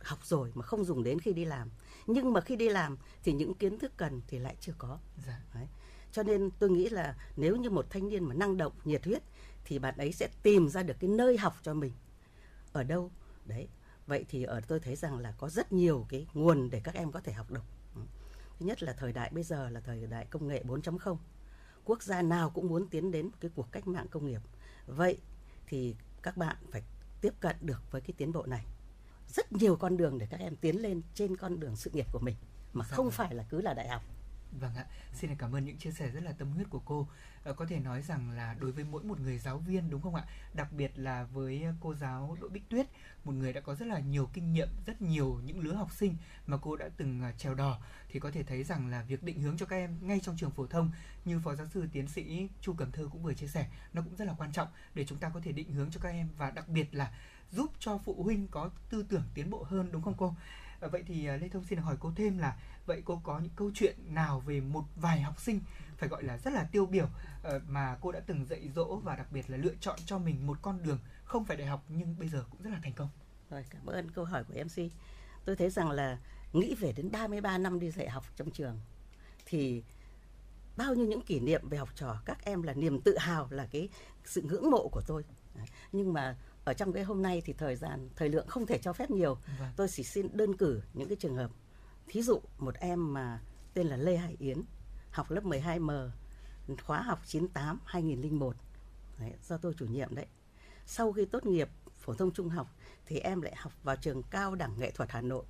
học rồi mà không dùng đến khi đi làm. Nhưng mà khi đi làm thì những kiến thức cần thì lại chưa có. Dạ. Đấy. Cho nên tôi nghĩ là nếu như một thanh niên mà năng động, nhiệt huyết thì bạn ấy sẽ tìm ra được cái nơi học cho mình ở đâu. Đấy. Vậy thì ở tôi thấy rằng là có rất nhiều cái nguồn để các em có thể học được. Thứ nhất là thời đại bây giờ là thời đại công nghệ 4.0. Quốc gia nào cũng muốn tiến đến cái cuộc cách mạng công nghiệp. Vậy thì các bạn phải tiếp cận được với cái tiến bộ này. Rất nhiều con đường để các em tiến lên trên con đường sự nghiệp của mình mà Dạ không vâng. phải là cứ là đại học. Vâng ạ, xin được cảm ơn những chia sẻ rất là tâm huyết của cô. Ờ, có thể nói rằng là đối với mỗi một người giáo viên đúng không ạ? Đặc biệt là với cô giáo Đỗ Bích Tuyết, một người đã có rất là nhiều kinh nghiệm, rất nhiều những lứa học sinh mà cô đã từng à, trèo đò thì có thể thấy rằng là việc định hướng cho các em ngay trong trường phổ thông như phó giáo sư tiến sĩ Chu Cẩm Thơ cũng vừa chia sẻ, nó cũng rất là quan trọng để chúng ta có thể định hướng cho các em và đặc biệt là giúp cho phụ huynh có tư tưởng tiến bộ hơn đúng không cô? À, vậy thì à, Lê Thông xin được hỏi cô thêm là vậy cô có những câu chuyện nào về một vài học sinh phải gọi là rất là tiêu biểu ờ, mà cô đã từng dạy dỗ và đặc biệt là lựa chọn cho mình một con đường không phải đại học nhưng bây giờ cũng rất là thành công. Rồi, cảm ơn câu hỏi của MC. Tôi thấy rằng là nghĩ về đến 33 năm đi dạy học trong trường thì bao nhiêu những kỷ niệm về học trò các em là niềm tự hào là cái sự ngưỡng mộ của tôi. Nhưng mà ở trong cái hôm nay thì thời gian thời lượng không thể cho phép nhiều. Vâng. Tôi chỉ xin đơn cử những cái trường hợp. Thí dụ một em mà tên là Lê Hải Yến học lớp 12M khóa học 98 2001. Đấy, do tôi chủ nhiệm đấy. Sau khi tốt nghiệp phổ thông trung học thì em lại học vào trường cao đẳng nghệ thuật Hà Nội.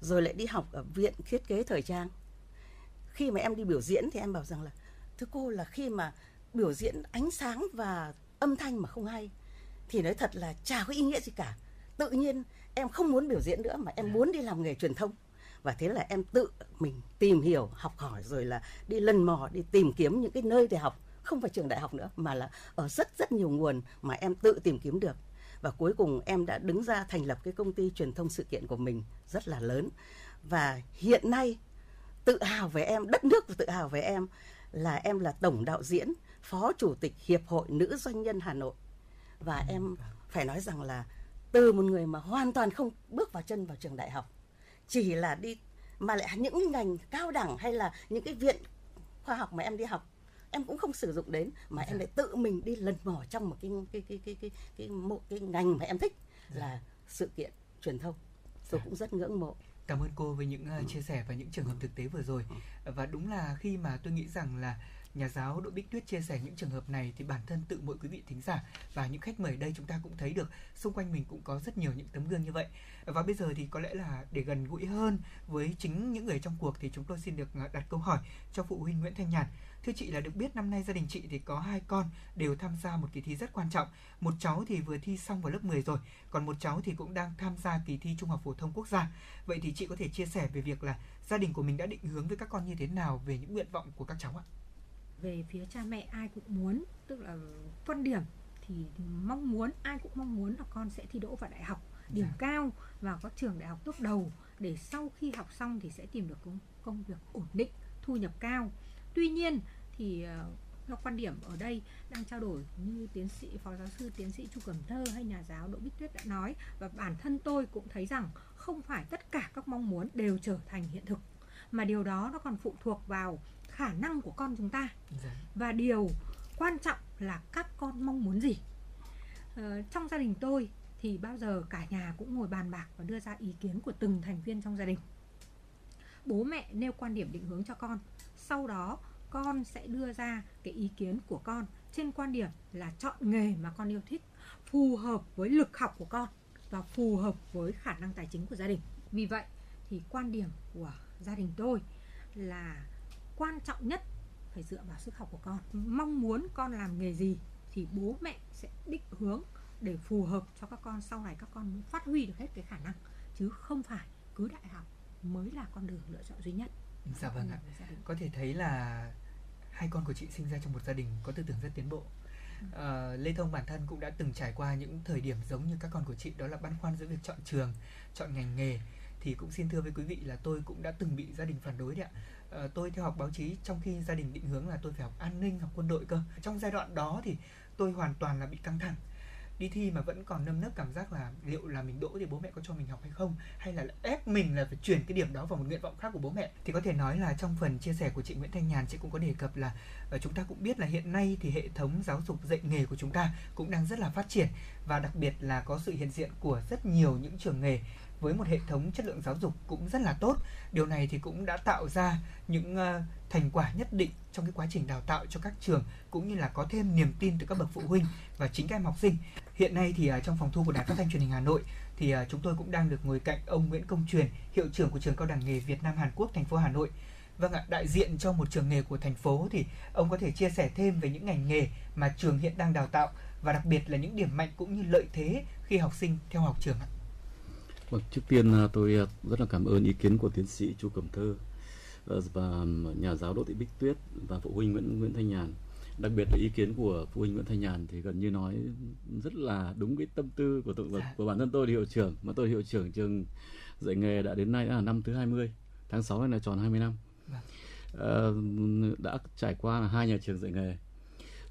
Rồi lại đi học ở viện thiết kế thời trang. Khi mà em đi biểu diễn thì em bảo rằng là thưa cô là khi mà biểu diễn ánh sáng và âm thanh mà không hay thì nói thật là chả có ý nghĩa gì cả. Tự nhiên em không muốn biểu diễn nữa mà em muốn đi làm nghề truyền thông. Và thế là em tự mình tìm hiểu, học hỏi rồi là đi lần mò, đi tìm kiếm những cái nơi để học. Không phải trường đại học nữa mà là ở rất rất nhiều nguồn mà em tự tìm kiếm được và cuối cùng em đã đứng ra thành lập cái công ty truyền thông sự kiện của mình rất là lớn và hiện nay tự hào về em đất nước tự hào về em là em là tổng đạo diễn phó chủ tịch hiệp hội nữ doanh nhân hà nội và em phải nói rằng là từ một người mà hoàn toàn không bước vào chân vào trường đại học chỉ là đi mà lại những ngành cao đẳng hay là những cái viện khoa học mà em đi học em cũng không sử dụng đến mà em lại tự mình đi lần mò trong một cái cái cái cái cái cái, một cái ngành mà em thích là sự kiện truyền thông. Tôi cũng rất ngưỡng mộ. Cảm ơn cô với những uh, chia sẻ và những trường hợp thực tế vừa rồi. Và đúng là khi mà tôi nghĩ rằng là nhà giáo Đỗ Bích Tuyết chia sẻ những trường hợp này thì bản thân tự mỗi quý vị thính giả và những khách mời đây chúng ta cũng thấy được xung quanh mình cũng có rất nhiều những tấm gương như vậy. Và bây giờ thì có lẽ là để gần gũi hơn với chính những người trong cuộc thì chúng tôi xin được ờ, đặt câu hỏi cho phụ huynh Nguyễn Thanh Nhàn. Thưa chị là được biết năm nay gia đình chị thì có hai con đều tham gia một kỳ thi rất quan trọng. Một cháu thì vừa thi xong vào lớp 10 rồi, còn một cháu thì cũng đang tham gia kỳ thi Trung học phổ thông quốc gia. Vậy thì chị có thể chia sẻ về việc là gia đình của mình đã định hướng với các con như thế nào về những nguyện vọng của các cháu ạ? Về phía cha mẹ ai cũng muốn tức là quan điểm thì mong muốn ai cũng mong muốn là con sẽ thi đỗ vào đại học điểm Dạ. cao và có trường đại học tốt đầu để sau khi học xong thì sẽ tìm được công, công việc ổn định thu nhập cao tuy nhiên thì ờ, theo quan điểm ở đây đang trao đổi như tiến sĩ phó giáo sư tiến sĩ chu cẩm thơ hay nhà giáo đỗ bích tuyết đã nói và bản thân tôi cũng thấy rằng không phải tất cả các mong muốn đều trở thành hiện thực mà điều đó nó còn phụ thuộc vào khả năng của con chúng ta. Dạ. và điều quan trọng là các con mong muốn gì. Ờ, trong gia đình tôi thì bao giờ cả nhà cũng ngồi bàn bạc và đưa ra ý kiến của từng thành viên trong gia đình. Bố mẹ nêu quan điểm định hướng cho con sau đó con sẽ đưa ra cái ý kiến của con trên quan điểm là chọn nghề mà con yêu thích phù hợp với lực học của con và phù hợp với khả năng tài chính của gia đình. Vì vậy thì quan điểm của gia đình tôi là quan trọng nhất phải dựa vào sức học của con mong muốn con làm nghề gì thì bố mẹ sẽ định hướng để phù hợp cho các con sau này các con mới phát huy được hết cái khả năng chứ không phải cứ đại học mới là con đường lựa chọn duy nhất Dạ vâng ạ. Có thể thấy là hai con của chị sinh ra trong một gia đình có tư tưởng rất tiến bộ. Ờ, Lê Thông bản thân cũng đã từng trải qua những thời điểm giống như các con của chị đó là băn khoăn giữa việc chọn trường, chọn ngành nghề thì cũng xin thưa với quý vị là tôi cũng đã từng bị gia đình phản đối đấy ạ. Ờ, tôi theo học báo chí trong khi gia đình định hướng là tôi phải học an ninh, học quân đội cơ. Trong giai đoạn đó thì tôi hoàn toàn là bị căng thẳng. Đi thi mà vẫn còn nâm nấp cảm giác là liệu là mình đỗ thì bố mẹ có cho mình học hay không hay là ép mình là phải chuyển cái điểm đó vào một nguyện vọng khác của bố mẹ. Thì có thể nói là trong phần chia sẻ của chị Nguyễn Thanh Nhàn chị cũng có đề cập là ờ, chúng ta cũng biết là hiện nay thì hệ thống giáo dục dạy nghề của chúng ta cũng đang rất là phát triển. Và đặc biệt là có sự hiện diện của rất nhiều những trường nghề với một hệ thống chất lượng giáo dục cũng rất là tốt. Điều này thì cũng đã tạo ra những ờ, thành quả nhất định trong cái quá trình đào tạo cho các trường cũng như là có thêm niềm tin từ các bậc phụ huynh và chính các em học sinh. Hiện nay thì ờ, trong phòng thu của đài phát thanh truyền hình Hà Nội thì ờ, chúng tôi cũng đang được ngồi cạnh ông Nguyễn Công Truyền hiệu trưởng của trường cao đẳng nghề Việt Nam Hàn Quốc thành phố Hà Nội. Vâng ạ, đại diện cho một trường nghề của thành phố thì ông có thể chia sẻ thêm về những ngành nghề mà trường hiện đang đào tạo và đặc biệt là những điểm mạnh cũng như lợi thế khi học sinh theo học trường ạ. Vâng, trước tiên à, tôi à, rất là cảm ơn ý kiến của tiến sĩ Chu Cẩm Thơ ờ, và nhà giáo Đỗ Thị Bích Tuyết và phụ huynh Nguyễn Nguyễn Thanh Nhàn. Đặc biệt là ý kiến của phụ huynh Nguyễn Thanh Nhàn thì gần như nói rất là đúng cái tâm tư của tôi, của bản thân tôi là hiệu trưởng mà tôi hiệu trưởng trường dạy nghề đã đến nay đã là năm thứ 20 tháng 6 này là tròn 20 năm. Ờ, đã trải qua là hai nhà trường dạy nghề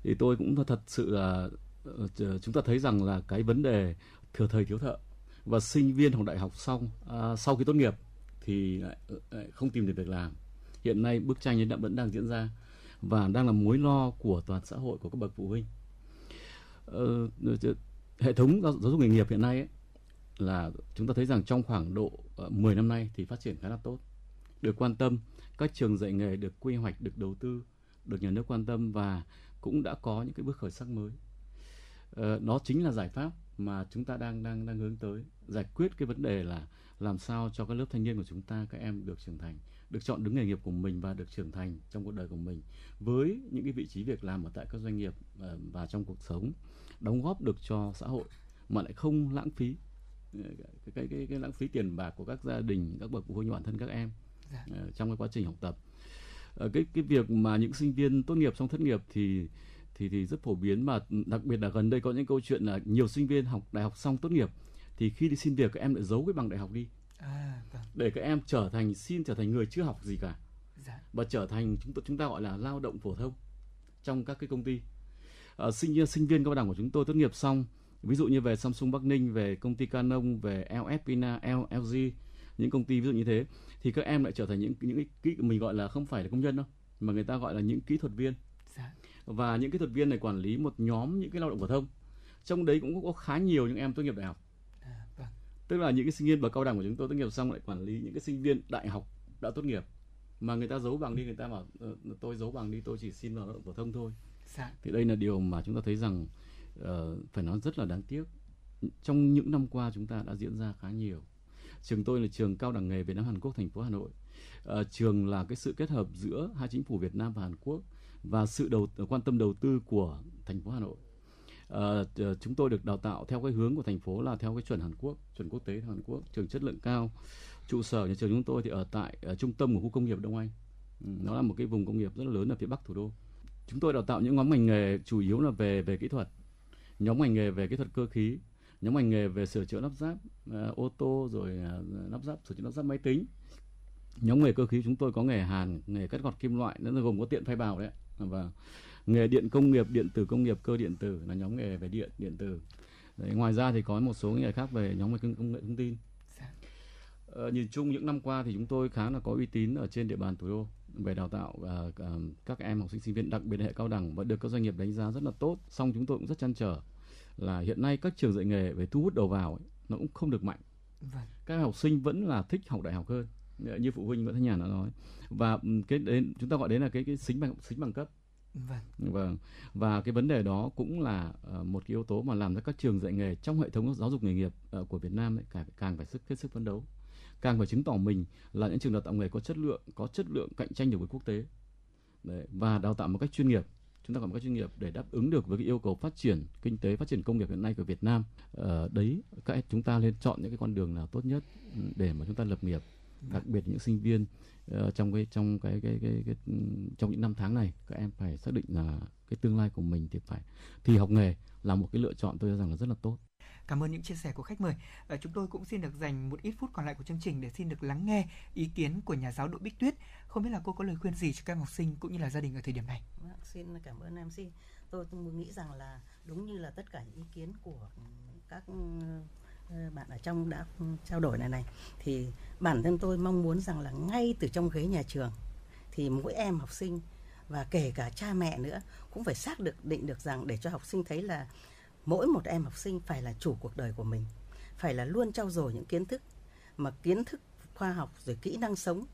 thì tôi cũng thật sự là ờ, chúng ta thấy rằng là cái vấn đề thừa thầy thiếu thợ và sinh viên học đại học xong à, sau khi tốt nghiệp thì lại, ờ, lại không tìm được việc làm. Hiện nay bức tranh ấy đã vẫn đang diễn ra và đang là mối lo của toàn xã hội của các bậc phụ huynh. Ờ, hệ thống giáo, giáo dục nghề nghiệp hiện nay ấy, là chúng ta thấy rằng trong khoảng độ ờ, uh, 10 năm nay thì phát triển khá là tốt. Được quan tâm các trường dạy nghề được quy hoạch được đầu tư được nhà nước quan tâm và cũng đã có những cái bước khởi sắc mới. Ờ, đó chính là giải pháp mà chúng ta đang đang đang hướng tới giải quyết cái vấn đề là làm sao cho các lớp thanh niên của chúng ta các em được trưởng thành được chọn đứng nghề nghiệp của mình và được trưởng thành trong cuộc đời của mình với những cái vị trí việc làm ở tại các doanh nghiệp ờ, và trong cuộc sống đóng góp được cho xã hội mà lại không lãng phí ờ, cái cái cái, cái lãng phí tiền bạc của các gia đình các bậc phụ huynh bản thân các em Dạ. ờ, trong cái quá trình học tập cái cái việc mà những sinh viên tốt nghiệp xong thất nghiệp thì thì thì rất phổ biến mà đặc biệt là gần đây có những câu chuyện là nhiều sinh viên học đại học xong tốt nghiệp thì khi đi xin việc các em lại giấu cái bằng đại học đi À, vâng. để các em trở thành xin trở thành người chưa học gì cả Dạ. và trở thành chúng ta chúng ta gọi là lao động phổ thông trong các cái công ty Ờ, sinh sinh viên cao đẳng của chúng tôi tốt nghiệp xong ví dụ như về Samsung Bắc Ninh về công ty Canon về LS Pina L- LG những công ty ví dụ như thế thì các em lại trở thành những những cái mình gọi là không phải là công nhân đâu mà người ta gọi là những kỹ thuật viên Dạ. và những kỹ thuật viên này quản lý một nhóm những cái lao động phổ thông. Trong đấy cũng có khá nhiều những em tốt nghiệp đại học. À, vâng. tức là những cái sinh viên bậc cao đẳng của chúng tôi tốt nghiệp xong lại quản lý những cái sinh viên đại học đã tốt nghiệp. Mà người ta giấu bằng đi người ta bảo "Ờ, tôi giấu bằng đi tôi chỉ xin vào lao động phổ thông thôi. Dạ. thì đây là điều mà chúng ta thấy rằng ờ, phải nói rất là đáng tiếc. Trong những năm qua chúng ta đã diễn ra khá nhiều. Trường tôi là trường cao đẳng nghề Việt Nam Hàn Quốc thành phố Hà Nội. Ờ, trường là cái sự kết hợp giữa hai chính phủ Việt Nam và Hàn Quốc và sự đầu quan tâm đầu tư của thành phố Hà Nội. Ờ, chúng tôi được đào tạo theo cái hướng của thành phố là theo cái chuẩn Hàn Quốc chuẩn quốc tế Hàn Quốc trường chất lượng cao. Trụ sở nhà trường chúng tôi thì ở tại ờ, trung tâm của khu công nghiệp Đông Anh. Ừ, nó là một cái vùng công nghiệp rất là lớn ở phía bắc thủ đô. Chúng tôi đào tạo những nhóm ngành nghề chủ yếu là về về kỹ thuật nhóm ngành nghề về kỹ thuật cơ khí nhóm ngành nghề về sửa chữa lắp ráp uh, ô tô rồi uh, lắp ráp sửa chữa lắp ráp máy tính. Nhóm nghề cơ khí chúng tôi có nghề hàn nghề cắt gọt kim loại nó gồm có tiện phay bào đấy và nghề điện công nghiệp điện tử công nghiệp cơ điện tử là nhóm nghề về điện điện tử đấy, ngoài ra thì có một số nghề khác về nhóm nghề công nghệ thông tin Ờ, nhìn chung những năm qua thì chúng tôi khá là có uy tín ở trên địa bàn thủ đô về đào tạo ờ, các em học sinh sinh viên đặc biệt hệ cao đẳng và được các doanh nghiệp đánh giá rất là tốt. Song chúng tôi cũng rất chăn trở là hiện nay các trường dạy nghề về thu hút đầu vào ấy, nó cũng không được mạnh. Vâng. Các học sinh vẫn là thích học đại học hơn như phụ huynh Nguyễn Thanh Nhàn đã nói và cái đến chúng ta gọi đến là cái cái xính bằng xính bằng cấp Vâng. Vâng. Và cái vấn đề đó cũng là ờ, một cái yếu tố mà làm cho các trường dạy nghề trong hệ thống giáo dục nghề nghiệp ờ, của Việt Nam ấy, càng càng phải sức hết sức phấn đấu. Càng phải chứng tỏ mình là những trường đào tạo nghề có chất lượng, có chất lượng cạnh tranh được với quốc tế. Đấy, và đào tạo một cách chuyên nghiệp. Chúng ta có một cách chuyên nghiệp để đáp ứng được với cái yêu cầu phát triển kinh tế, phát triển công nghiệp hiện nay của Việt Nam. Ờ, đấy, các chúng ta nên chọn những cái con đường nào tốt nhất để mà chúng ta lập nghiệp. Đặc biệt những sinh viên ờ, trong cái trong cái cái cái, cái ừm, trong những năm tháng này các em phải xác định là cái tương lai của mình thì phải thì học nghề là một cái lựa chọn tôi cho rằng là rất là tốt. Cảm ơn những chia sẻ của khách mời. Ờ, chúng tôi cũng xin được dành một ít phút còn lại của chương trình để xin được lắng nghe ý kiến của nhà giáo Đỗ Bích Tuyết. Không biết là cô có lời khuyên gì cho các em học sinh cũng như là gia đình ở thời điểm này. Vâng, xin cảm ơn MC. Tôi cũng nghĩ rằng là đúng như là tất cả những ý kiến của các Ờ, bạn ở trong đã ừ, trao đổi này này thì bản thân tôi mong muốn rằng là ngay từ trong ghế nhà trường thì mỗi em học sinh và kể cả cha mẹ nữa cũng phải xác được, định được rằng để cho học sinh thấy là mỗi một em học sinh phải là chủ cuộc đời của mình, phải là luôn trau dồi những kiến thức mà kiến thức, khoa học rồi kỹ năng sống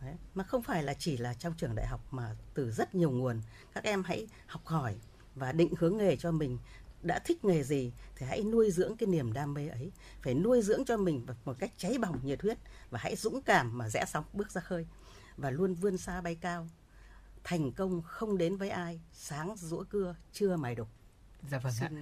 Đấy. Mà không phải là chỉ là trong trường đại học mà từ rất nhiều nguồn các em hãy học hỏi và định hướng nghề cho mình đã thích nghề gì thì hãy nuôi dưỡng cái niềm đam mê ấy. Phải nuôi dưỡng cho mình một cách cháy bỏng nhiệt huyết và hãy dũng cảm mà rẽ sóng bước ra khơi và luôn vươn xa bay cao. Thành công không đến với ai sáng rũa cưa trưa mài đục. Dạ vâng ạ. Xin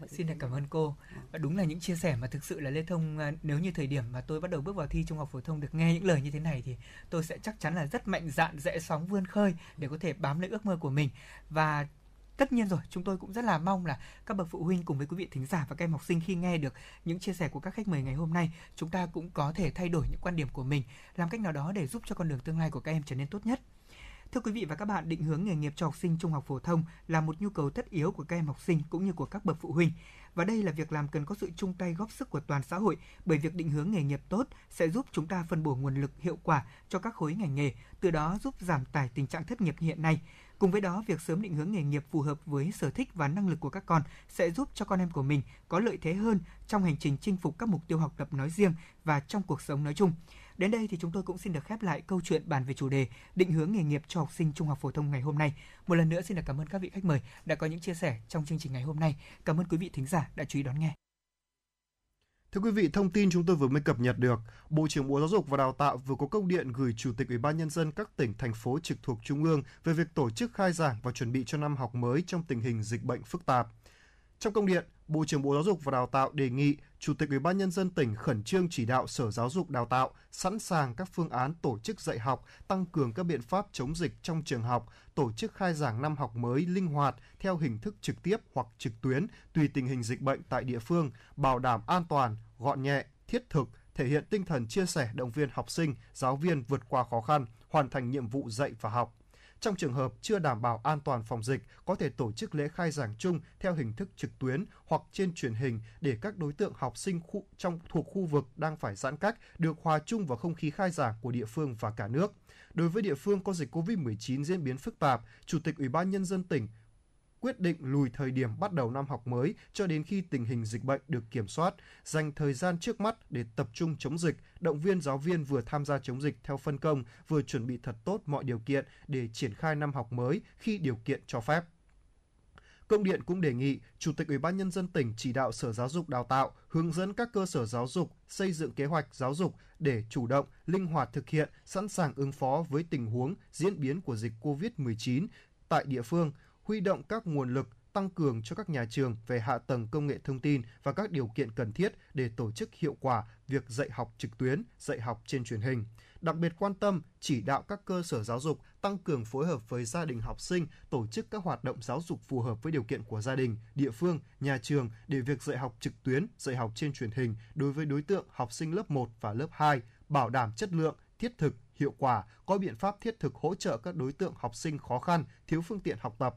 ý Xin được cảm ơn cô. Và Đúng là những chia sẻ mà thực sự là Lê Thông à, nếu như thời điểm mà tôi bắt đầu bước vào thi trung học phổ thông được nghe những lời như thế này thì tôi sẽ chắc chắn là rất mạnh dạn rẽ sóng vươn khơi để có thể bám lấy ước mơ của mình. Và tất nhiên rồi chúng tôi cũng rất là mong là các bậc phụ huynh cùng với quý vị thính giả và các em học sinh khi nghe được những chia sẻ của các khách mời ngày hôm nay chúng ta cũng có thể thay đổi những quan điểm của mình làm cách nào đó để giúp cho con đường tương lai của các em trở nên tốt nhất Thưa quý vị và các bạn, định hướng nghề nghiệp cho học sinh trung học phổ thông là một nhu cầu tất yếu của các em học sinh cũng như của các bậc phụ huynh. Và đây là việc làm cần có sự chung tay góp sức của toàn xã hội bởi việc định hướng nghề nghiệp tốt sẽ giúp chúng ta phân bổ nguồn lực hiệu quả cho các khối ngành nghề, từ đó giúp giảm tải tình trạng thất nghiệp như hiện nay. Cùng với đó, việc sớm định hướng nghề nghiệp phù hợp với sở thích và năng lực của các con sẽ giúp cho con em của mình có lợi thế hơn trong hành trình chinh phục các mục tiêu học tập nói riêng và trong cuộc sống nói chung. Đến đây thì chúng tôi cũng xin được khép lại câu chuyện bàn về chủ đề định hướng nghề nghiệp cho học sinh trung học phổ thông ngày hôm nay. Một lần nữa xin được cảm ơn các vị khách mời đã có những chia sẻ trong chương trình ngày hôm nay. Cảm ơn quý vị thính giả đã chú ý đón nghe. Thưa quý vị, thông tin chúng tôi vừa mới cập nhật được, Bộ trưởng Bộ Giáo dục và Đào tạo vừa có công điện gửi Chủ tịch Ủy ban nhân dân các tỉnh thành phố trực thuộc trung ương về việc tổ chức khai giảng và chuẩn bị cho năm học mới trong tình hình dịch bệnh phức tạp. Trong công điện, Bộ trưởng Bộ Giáo dục và Đào tạo đề nghị Chủ tịch Ủy ban nhân dân tỉnh khẩn trương chỉ đạo Sở Giáo dục Đào tạo sẵn sàng các phương án tổ chức dạy học, tăng cường các biện pháp chống dịch trong trường học, tổ chức khai giảng năm học mới linh hoạt theo hình thức trực tiếp hoặc trực tuyến tùy tình hình dịch bệnh tại địa phương, bảo đảm an toàn, gọn nhẹ, thiết thực, thể hiện tinh thần chia sẻ động viên học sinh, giáo viên vượt qua khó khăn, hoàn thành nhiệm vụ dạy và học. Trong trường hợp chưa đảm bảo an toàn phòng dịch, có thể tổ chức lễ khai giảng chung theo hình thức trực tuyến hoặc trên truyền hình để các đối tượng học sinh khu, trong thuộc khu vực đang phải giãn cách được hòa chung vào không khí khai giảng của địa phương và cả nước. Đối với địa phương có dịch COVID-19 diễn biến phức tạp, Chủ tịch Ủy ban nhân dân tỉnh quyết định lùi thời điểm bắt đầu năm học mới cho đến khi tình hình dịch bệnh được kiểm soát, dành thời gian trước mắt để tập trung chống dịch, động viên giáo viên vừa tham gia chống dịch theo phân công, vừa chuẩn bị thật tốt mọi điều kiện để triển khai năm học mới khi điều kiện cho phép. Công điện cũng đề nghị Chủ tịch Ủy ban nhân dân tỉnh chỉ đạo Sở Giáo dục Đào tạo hướng dẫn các cơ sở giáo dục xây dựng kế hoạch giáo dục để chủ động, linh hoạt thực hiện, sẵn sàng ứng phó với tình huống diễn biến của dịch COVID-19 tại địa phương, huy động các nguồn lực tăng cường cho các nhà trường về hạ tầng công nghệ thông tin và các điều kiện cần thiết để tổ chức hiệu quả việc dạy học trực tuyến, dạy học trên truyền hình. Đặc biệt quan tâm chỉ đạo các cơ sở giáo dục tăng cường phối hợp với gia đình học sinh tổ chức các hoạt động giáo dục phù hợp với điều kiện của gia đình, địa phương, nhà trường để việc dạy học trực tuyến, dạy học trên truyền hình đối với đối tượng học sinh lớp 1 và lớp 2 bảo đảm chất lượng, thiết thực, hiệu quả, có biện pháp thiết thực hỗ trợ các đối tượng học sinh khó khăn, thiếu phương tiện học tập,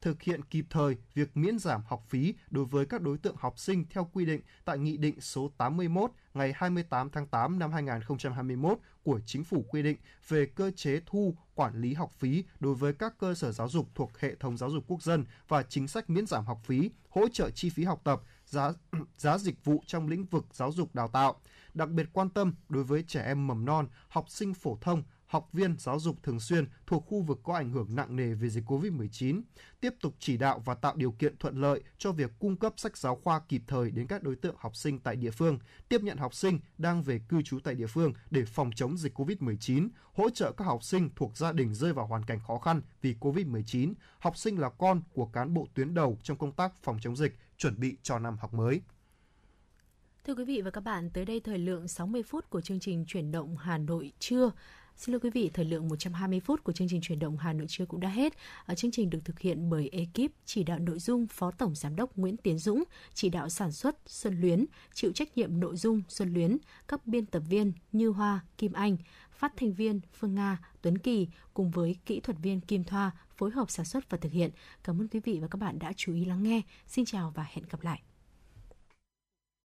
thực hiện kịp thời việc miễn giảm học phí đối với các đối tượng học sinh theo quy định tại Nghị định số 81 ngày 28 tháng 8 năm 2021 của Chính phủ quy định về cơ chế thu quản lý học phí đối với các cơ sở giáo dục thuộc hệ thống giáo dục quốc dân và chính sách miễn giảm học phí, hỗ trợ chi phí học tập, giá giá dịch vụ trong lĩnh vực giáo dục đào tạo. Đặc biệt quan tâm đối với trẻ em mầm non, học sinh phổ thông, học viên giáo dục thường xuyên thuộc khu vực có ảnh hưởng nặng nề về dịch COVID-19, tiếp tục chỉ đạo và tạo điều kiện thuận lợi cho việc cung cấp sách giáo khoa kịp thời đến các đối tượng học sinh tại địa phương, tiếp nhận học sinh đang về cư trú tại địa phương để phòng chống dịch COVID-19, hỗ trợ các học sinh thuộc gia đình rơi vào hoàn cảnh khó khăn vì COVID-19, học sinh là con của cán bộ tuyến đầu trong công tác phòng chống dịch, chuẩn bị cho năm học mới. Thưa quý vị và các bạn, tới đây thời lượng 60 phút của chương trình chuyển động Hà Nội trưa Xin lỗi quý vị, thời lượng 120 phút của chương trình truyền động Hà Nội trưa cũng đã hết. Ở chương trình được thực hiện bởi ekip chỉ đạo nội dung Phó Tổng Giám đốc Nguyễn Tiến Dũng, chỉ đạo sản xuất Xuân Luyến, chịu trách nhiệm nội dung Xuân Luyến, các biên tập viên Như Hoa, Kim Anh, phát thanh viên Phương Nga, Tuấn Kỳ cùng với kỹ thuật viên Kim Thoa phối hợp sản xuất và thực hiện. Cảm ơn quý vị và các bạn đã chú ý lắng nghe. Xin chào và hẹn gặp lại.